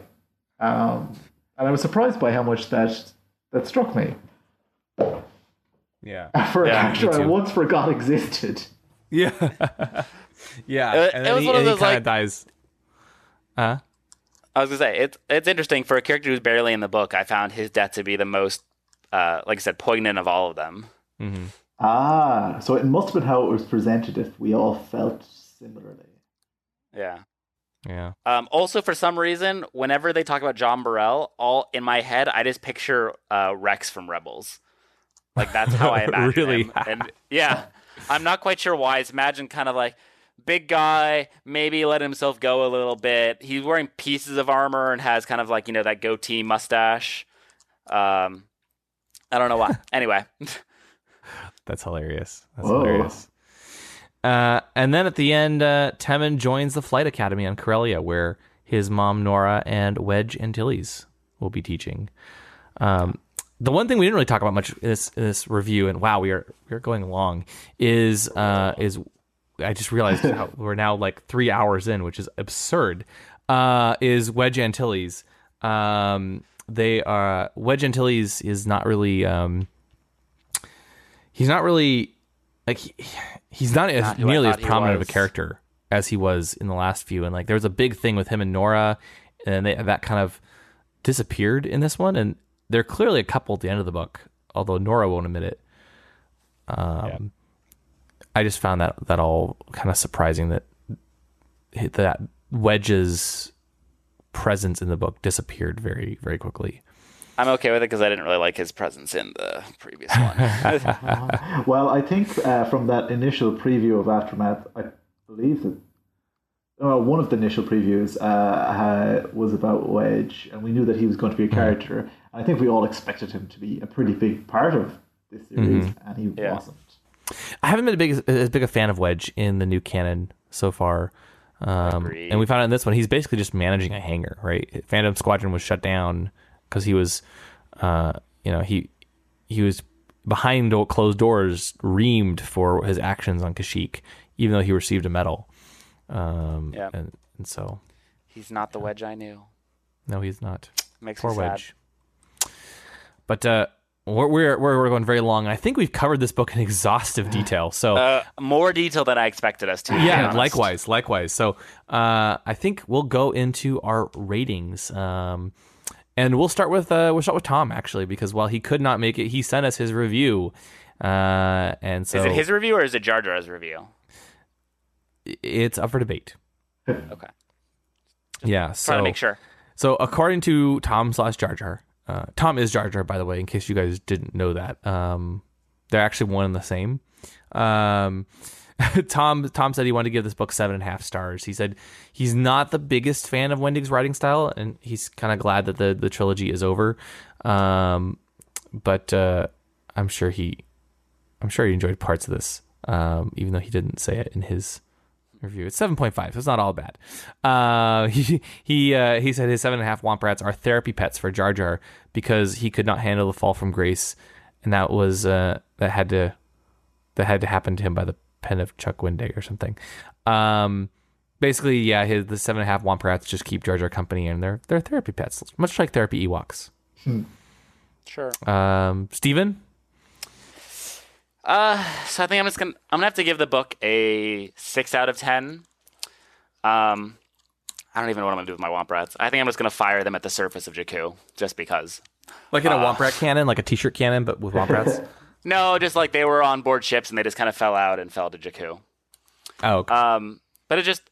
Um, and I was surprised by how much that that struck me Yeah. (laughs) for a Yeah, character I once forgot existed. (laughs) Yeah. yeah. It- and it then was he, one of and he those, kind like- of dies. Huh? I was gonna say it's it's interesting for a character who's barely in the book. I found his death to be the most, uh, like I said, poignant of all of them. Mm-hmm. Ah, so it must have been how it was presented if we all felt similarly. Yeah. Yeah. Um, also, for some reason, whenever they talk about Jom Barell, all in my head, I just picture uh, Rex from Rebels. Like that's how I (laughs) imagine Really? him. And yeah, I'm not quite sure why. It's imagine kind of like big guy, maybe let himself go a little bit. He's wearing pieces of armor and has kind of like you know that goatee mustache. Um, I don't know why. (laughs) anyway, That's hilarious. That's Whoa. hilarious. Uh, and then at the end, uh, Temmin joins the flight academy on Corellia, where his mom Norra and Wedge Antilles will be teaching. Um, the one thing we didn't really talk about much in this in this review, and wow, we are we are going long, is uh, is I just realized how (laughs) we're now like three hours in, which is absurd. Uh, is Wedge Antilles? Um, they are Wedge Antilles is not really. Um, he's not really like he, he's not Not I nearly as prominent of a character as he was in the last few. And like there was a big thing with him and Norra and they, that kind of disappeared in this one. And they're clearly a couple at the end of the book although Norra won't admit it. Um I just found that that all kind of surprising that that Wedge's presence in the book disappeared very very quickly I'm okay with it because I didn't really like his presence in the previous one. (laughs) Well, I think uh, from that initial preview of Aftermath, I believe that uh, one of the initial previews uh, was about Wedge, and we knew that he was going to be a character. I think we all expected him to be a pretty big part of this series, and he Yeah. wasn't. I haven't been a big as big a fan of Wedge in the new canon so far. Um, and we found out in this one he's basically just managing a hangar, right? Phantom Squadron was shut down because he was, uh, you know, he he was behind closed doors, reamed for his actions on Kashyyyk, even though he received a medal. Um, Yep. and, and so He's not the wedge I knew. no, he's not. Makes Poor me sad. Wedge. But uh, we're, we're we're going very long. I think we've covered this book in exhaustive (laughs) detail. So Uh, more detail than I expected us to. yeah, likewise, likewise. So uh, I think we'll go into our ratings. Um, and we'll start with uh, we'll start with Tom actually because while he could not make it, he sent us his review. Uh, and so Is it his review or is it Jar Jar's review? it's up for debate. (laughs) Okay. Yeah, so Trying to make sure. So according to Tom slash Jar Jar, uh, Tom is Jar Jar, by the way, in case you guys didn't know that. Um, they're actually one and the same. Um, (laughs) Tom Tom said he wanted to give this book seven and a half stars. He said he's not the biggest fan of Wendig's writing style, and he's kind of glad that the the trilogy is over. Um, but uh, I'm sure he, I'm sure he enjoyed parts of this, um, even though he didn't say it in his review. It's seven point five, so it's not all bad. Uh, (laughs) he he uh, he said his seven and a half womp rats are therapy pets for Jar Jar because he could not handle the fall from grace, and that was uh, that had to that had to happen to him by the pen of Chuck Wendig or something. Um, basically, yeah, his the seven and a half womp rats just keep Jar Jar company, and they're they're therapy pets, much like therapy Ewoks. Sure. Um, Steven? Uh, so I think I'm just gonna I'm gonna have to give the book a six out of ten. Um, I don't even know what I'm gonna do with my Womp Rats. I think I'm just gonna fire them at the surface of Jakku, just because. like in a womp rat cannon, like a t-shirt cannon, but with (laughs) womp rats. No, just like they were on board ships and they just kind of fell out and fell to Jakku. oh, okay. Um, but it just,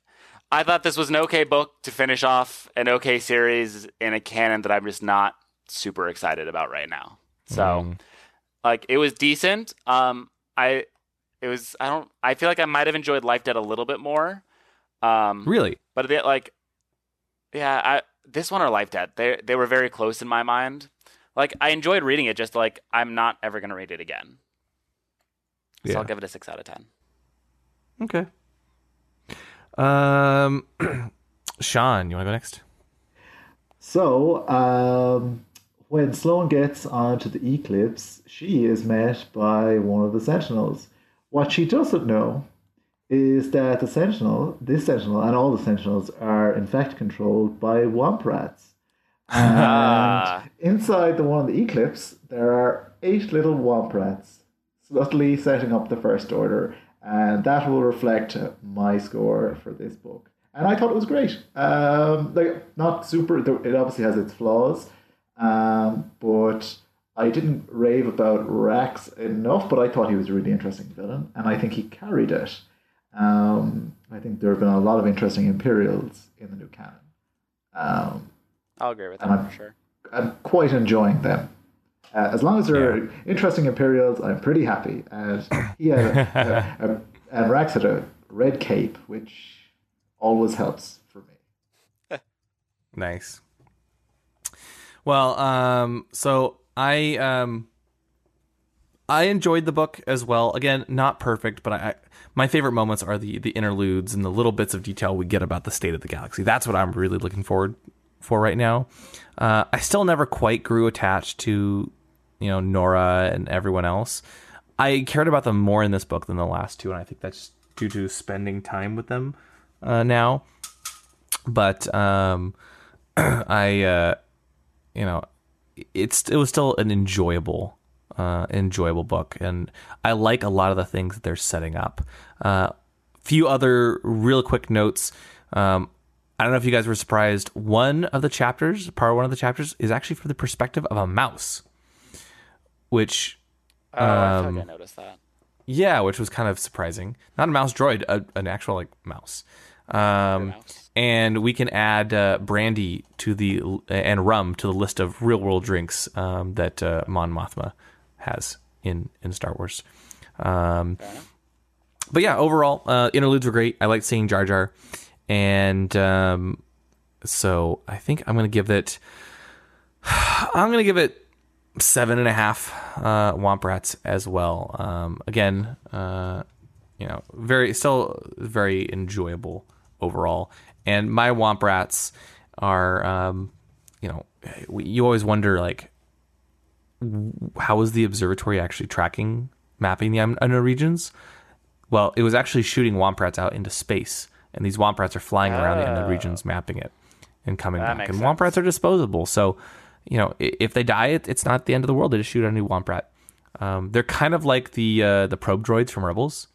I thought this was an okay book to finish off an okay series in a canon that I'm just not super excited about right now. So, like, it was decent. Um, I, it was, I don't, I feel like I might have enjoyed Life Debt a little bit more. Um, really? but like, yeah, I, this one or Life Debt, they they were very close in my mind. Like, I enjoyed reading it, just like I'm not ever gonna read it again. So Yeah. I'll give it a six out of ten. Okay. Um, (clears throat) Sean, you want to go next? So, um, when Sloane gets onto the Eclipse, she is met by one of the Sentinels. What she doesn't know is that the Sentinel, this Sentinel, and all the Sentinels are in fact controlled by Womp Rats. Ah. And inside the one on the Eclipse, there are eight little Womp Rats subtly setting up the First Order, and that will reflect my score for this book. And I thought it was great. Um, like not super. It obviously has its flaws, um, but I didn't rave about Rax enough. But I thought he was a really interesting villain, and I think he carried it. Um, I think there have been a lot of interesting Imperials in the new canon. Um, I'll agree with that I'm- for sure. I'm quite enjoying them. Uh, as long as they're interesting Imperials, I'm pretty happy. And he had (laughs) a, a, a, and Rax had a red cape, which always helps for me. (laughs) Nice. Well, um, so I um, I enjoyed the book as well. Again, not perfect, but I, I my favorite moments are the the interludes and the little bits of detail we get about the state of the galaxy. That's what I'm really looking forward for right now. Uh, I still never quite grew attached to you know Norra and everyone else. I cared about them more in this book than the last two, and I think that's due to spending time with them uh, now. But um, (clears throat) I, uh, you know, it's it was still an enjoyable, uh, enjoyable book, and I like a lot of the things that they're setting up. Uh, few other real quick notes. Um, I don't know if you guys were surprised. One of the chapters, part one of the chapters, is actually from the perspective of a mouse, which Oh, I Um, think I noticed that. yeah, which was kind of surprising. Not a mouse droid, a, an actual like mouse. Um, mouse. and we can add uh, brandy to the and rum to the list of real world drinks um, that uh, Mon Mothma has in in Star Wars. Um, but yeah, overall, uh, interludes were great. I liked seeing Jar Jar, and um, so I think I'm gonna give it. (sighs) I'm gonna give it seven and a half uh, Womp Rats as well. Um, again, uh, you know, very still very enjoyable overall. And my Womp Rats are, um, you know, you always wonder like, how is the observatory actually tracking mapping the unknown regions? Well, it was actually shooting Womp Rats out into space and these Womp Rats are flying around the end of Oh. regions, mapping it and coming That back. And Womp Rats are disposable, so you know if they die, it, it's not the end of the world. They just shoot a new Womp Rat. Um, they're kind of like the uh, the probe droids from Rebels,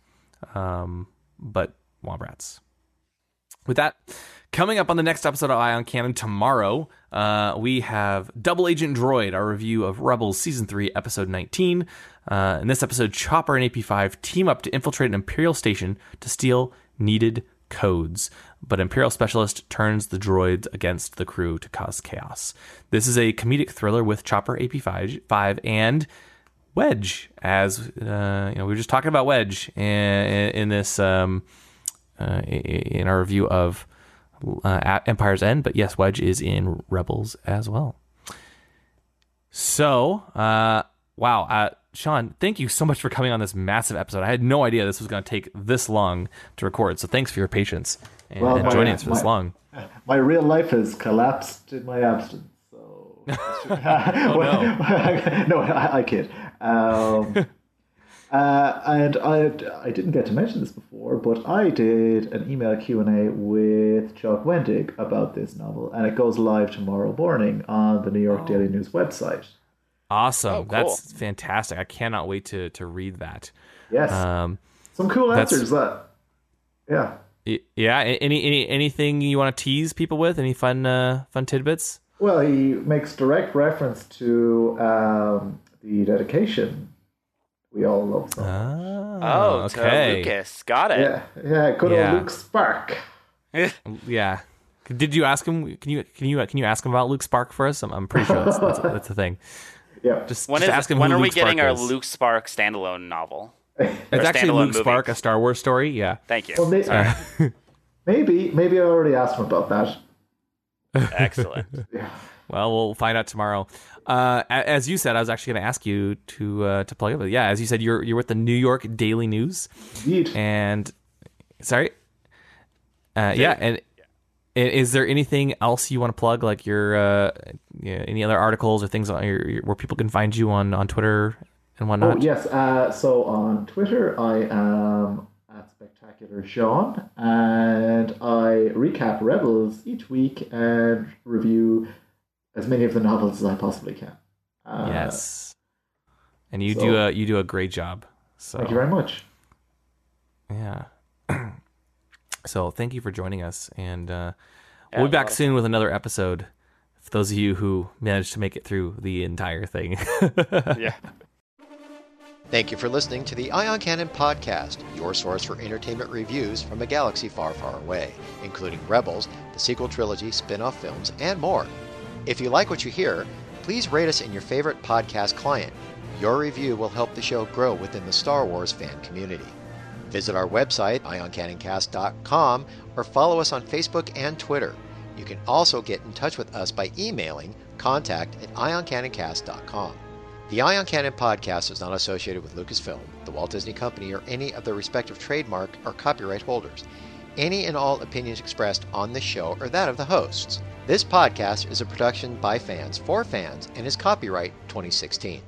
um, but Womp Rats. With that, coming up on the next episode of Ion Cannon tomorrow, uh, we have Double Agent Droid, our review of Rebels Season 3, Episode 19. Uh, in this episode, Chopper and AP5 team up to infiltrate an Imperial station to steal needed codes. But Imperial Specialist turns the droids against the crew to cause chaos. This is a comedic thriller with Chopper, AP5, and Wedge. As uh, you know, we were just talking about Wedge in, in this um, uh, in our review of uh, Empire's End. But yes, Wedge is in Rebels as well. So, uh, wow, uh, Sean, thank you so much for coming on this massive episode. I had no idea this was going to take this long to record. So thanks for your patience and, Well, and my- joining us for this long. My real life has collapsed in my absence. So (laughs) no, (laughs) no, I, I kid. Um, (laughs) uh, and I, I didn't get to mention this before, but I did an email Q and A with Chuck Wendig about this novel, and it goes live tomorrow morning on the New York Daily News website. Awesome. Oh, cool. That's fantastic. I cannot wait to, to read that. Yes, Um, some cool answers. That yeah. yeah. Any, any, anything you want to tease people with? Any fun, uh, fun tidbits? Well, he makes direct reference to um, the dedication we all love. So much. Ah, Oh, to Lucas. Got it. Yeah, yeah, good Yeah. old Luke Spark. (laughs) Yeah. Did you ask him? Can you can you can you ask him about Luke Spark for us? I'm, I'm pretty sure that's that's, that's the thing. Yeah, Just, When just is ask him when who are we getting Spark our is. Luke Spark standalone novel? It's actually Luke movie? Spark, a Star Wars story. Yeah. Thank you. well, may- (laughs) maybe, maybe I already asked him about that. (laughs) Excellent. Well, we'll find out tomorrow. Uh, as you said, I was actually going to ask you to uh, to plug it. But yeah, as you said, you're you're with the New York Daily News, Indeed. and sorry, uh, yeah, and i- is there anything else you want to plug, like your uh, yeah, any other articles or things on your, where people can find you on on Twitter and Oh whatnot? yes. Uh, so on Twitter, I am at Spectacular Sean, and I recap Rebels each week and review as many of the novels as I possibly can. Uh, Yes, and you so- do a you do a great job. So Thank you very much. Yeah. (clears throat) so thank you for joining us, and uh, Yeah, we'll be back well- soon with another episode. For those of you who managed to make it through the entire thing. (laughs) yeah. Thank you for listening to the Ion Cannon Podcast, your source for entertainment reviews from a galaxy far, far away, including Rebels, the sequel trilogy, spin off films, and more. If you like what you hear, please rate us in your favorite podcast client. Your review will help the show grow within the Star Wars fan community. Visit our website, ioncanoncast.com, or follow us on Facebook and Twitter. You can also get in touch with us by emailing contact at ioncanoncast.com. The Ion Cannon podcast is not associated with Lucasfilm, the Walt Disney Company, or any of their respective trademark or copyright holders. Any and all opinions expressed on this show are that of the hosts. This podcast is a production by fans for fans and is copyright 2016.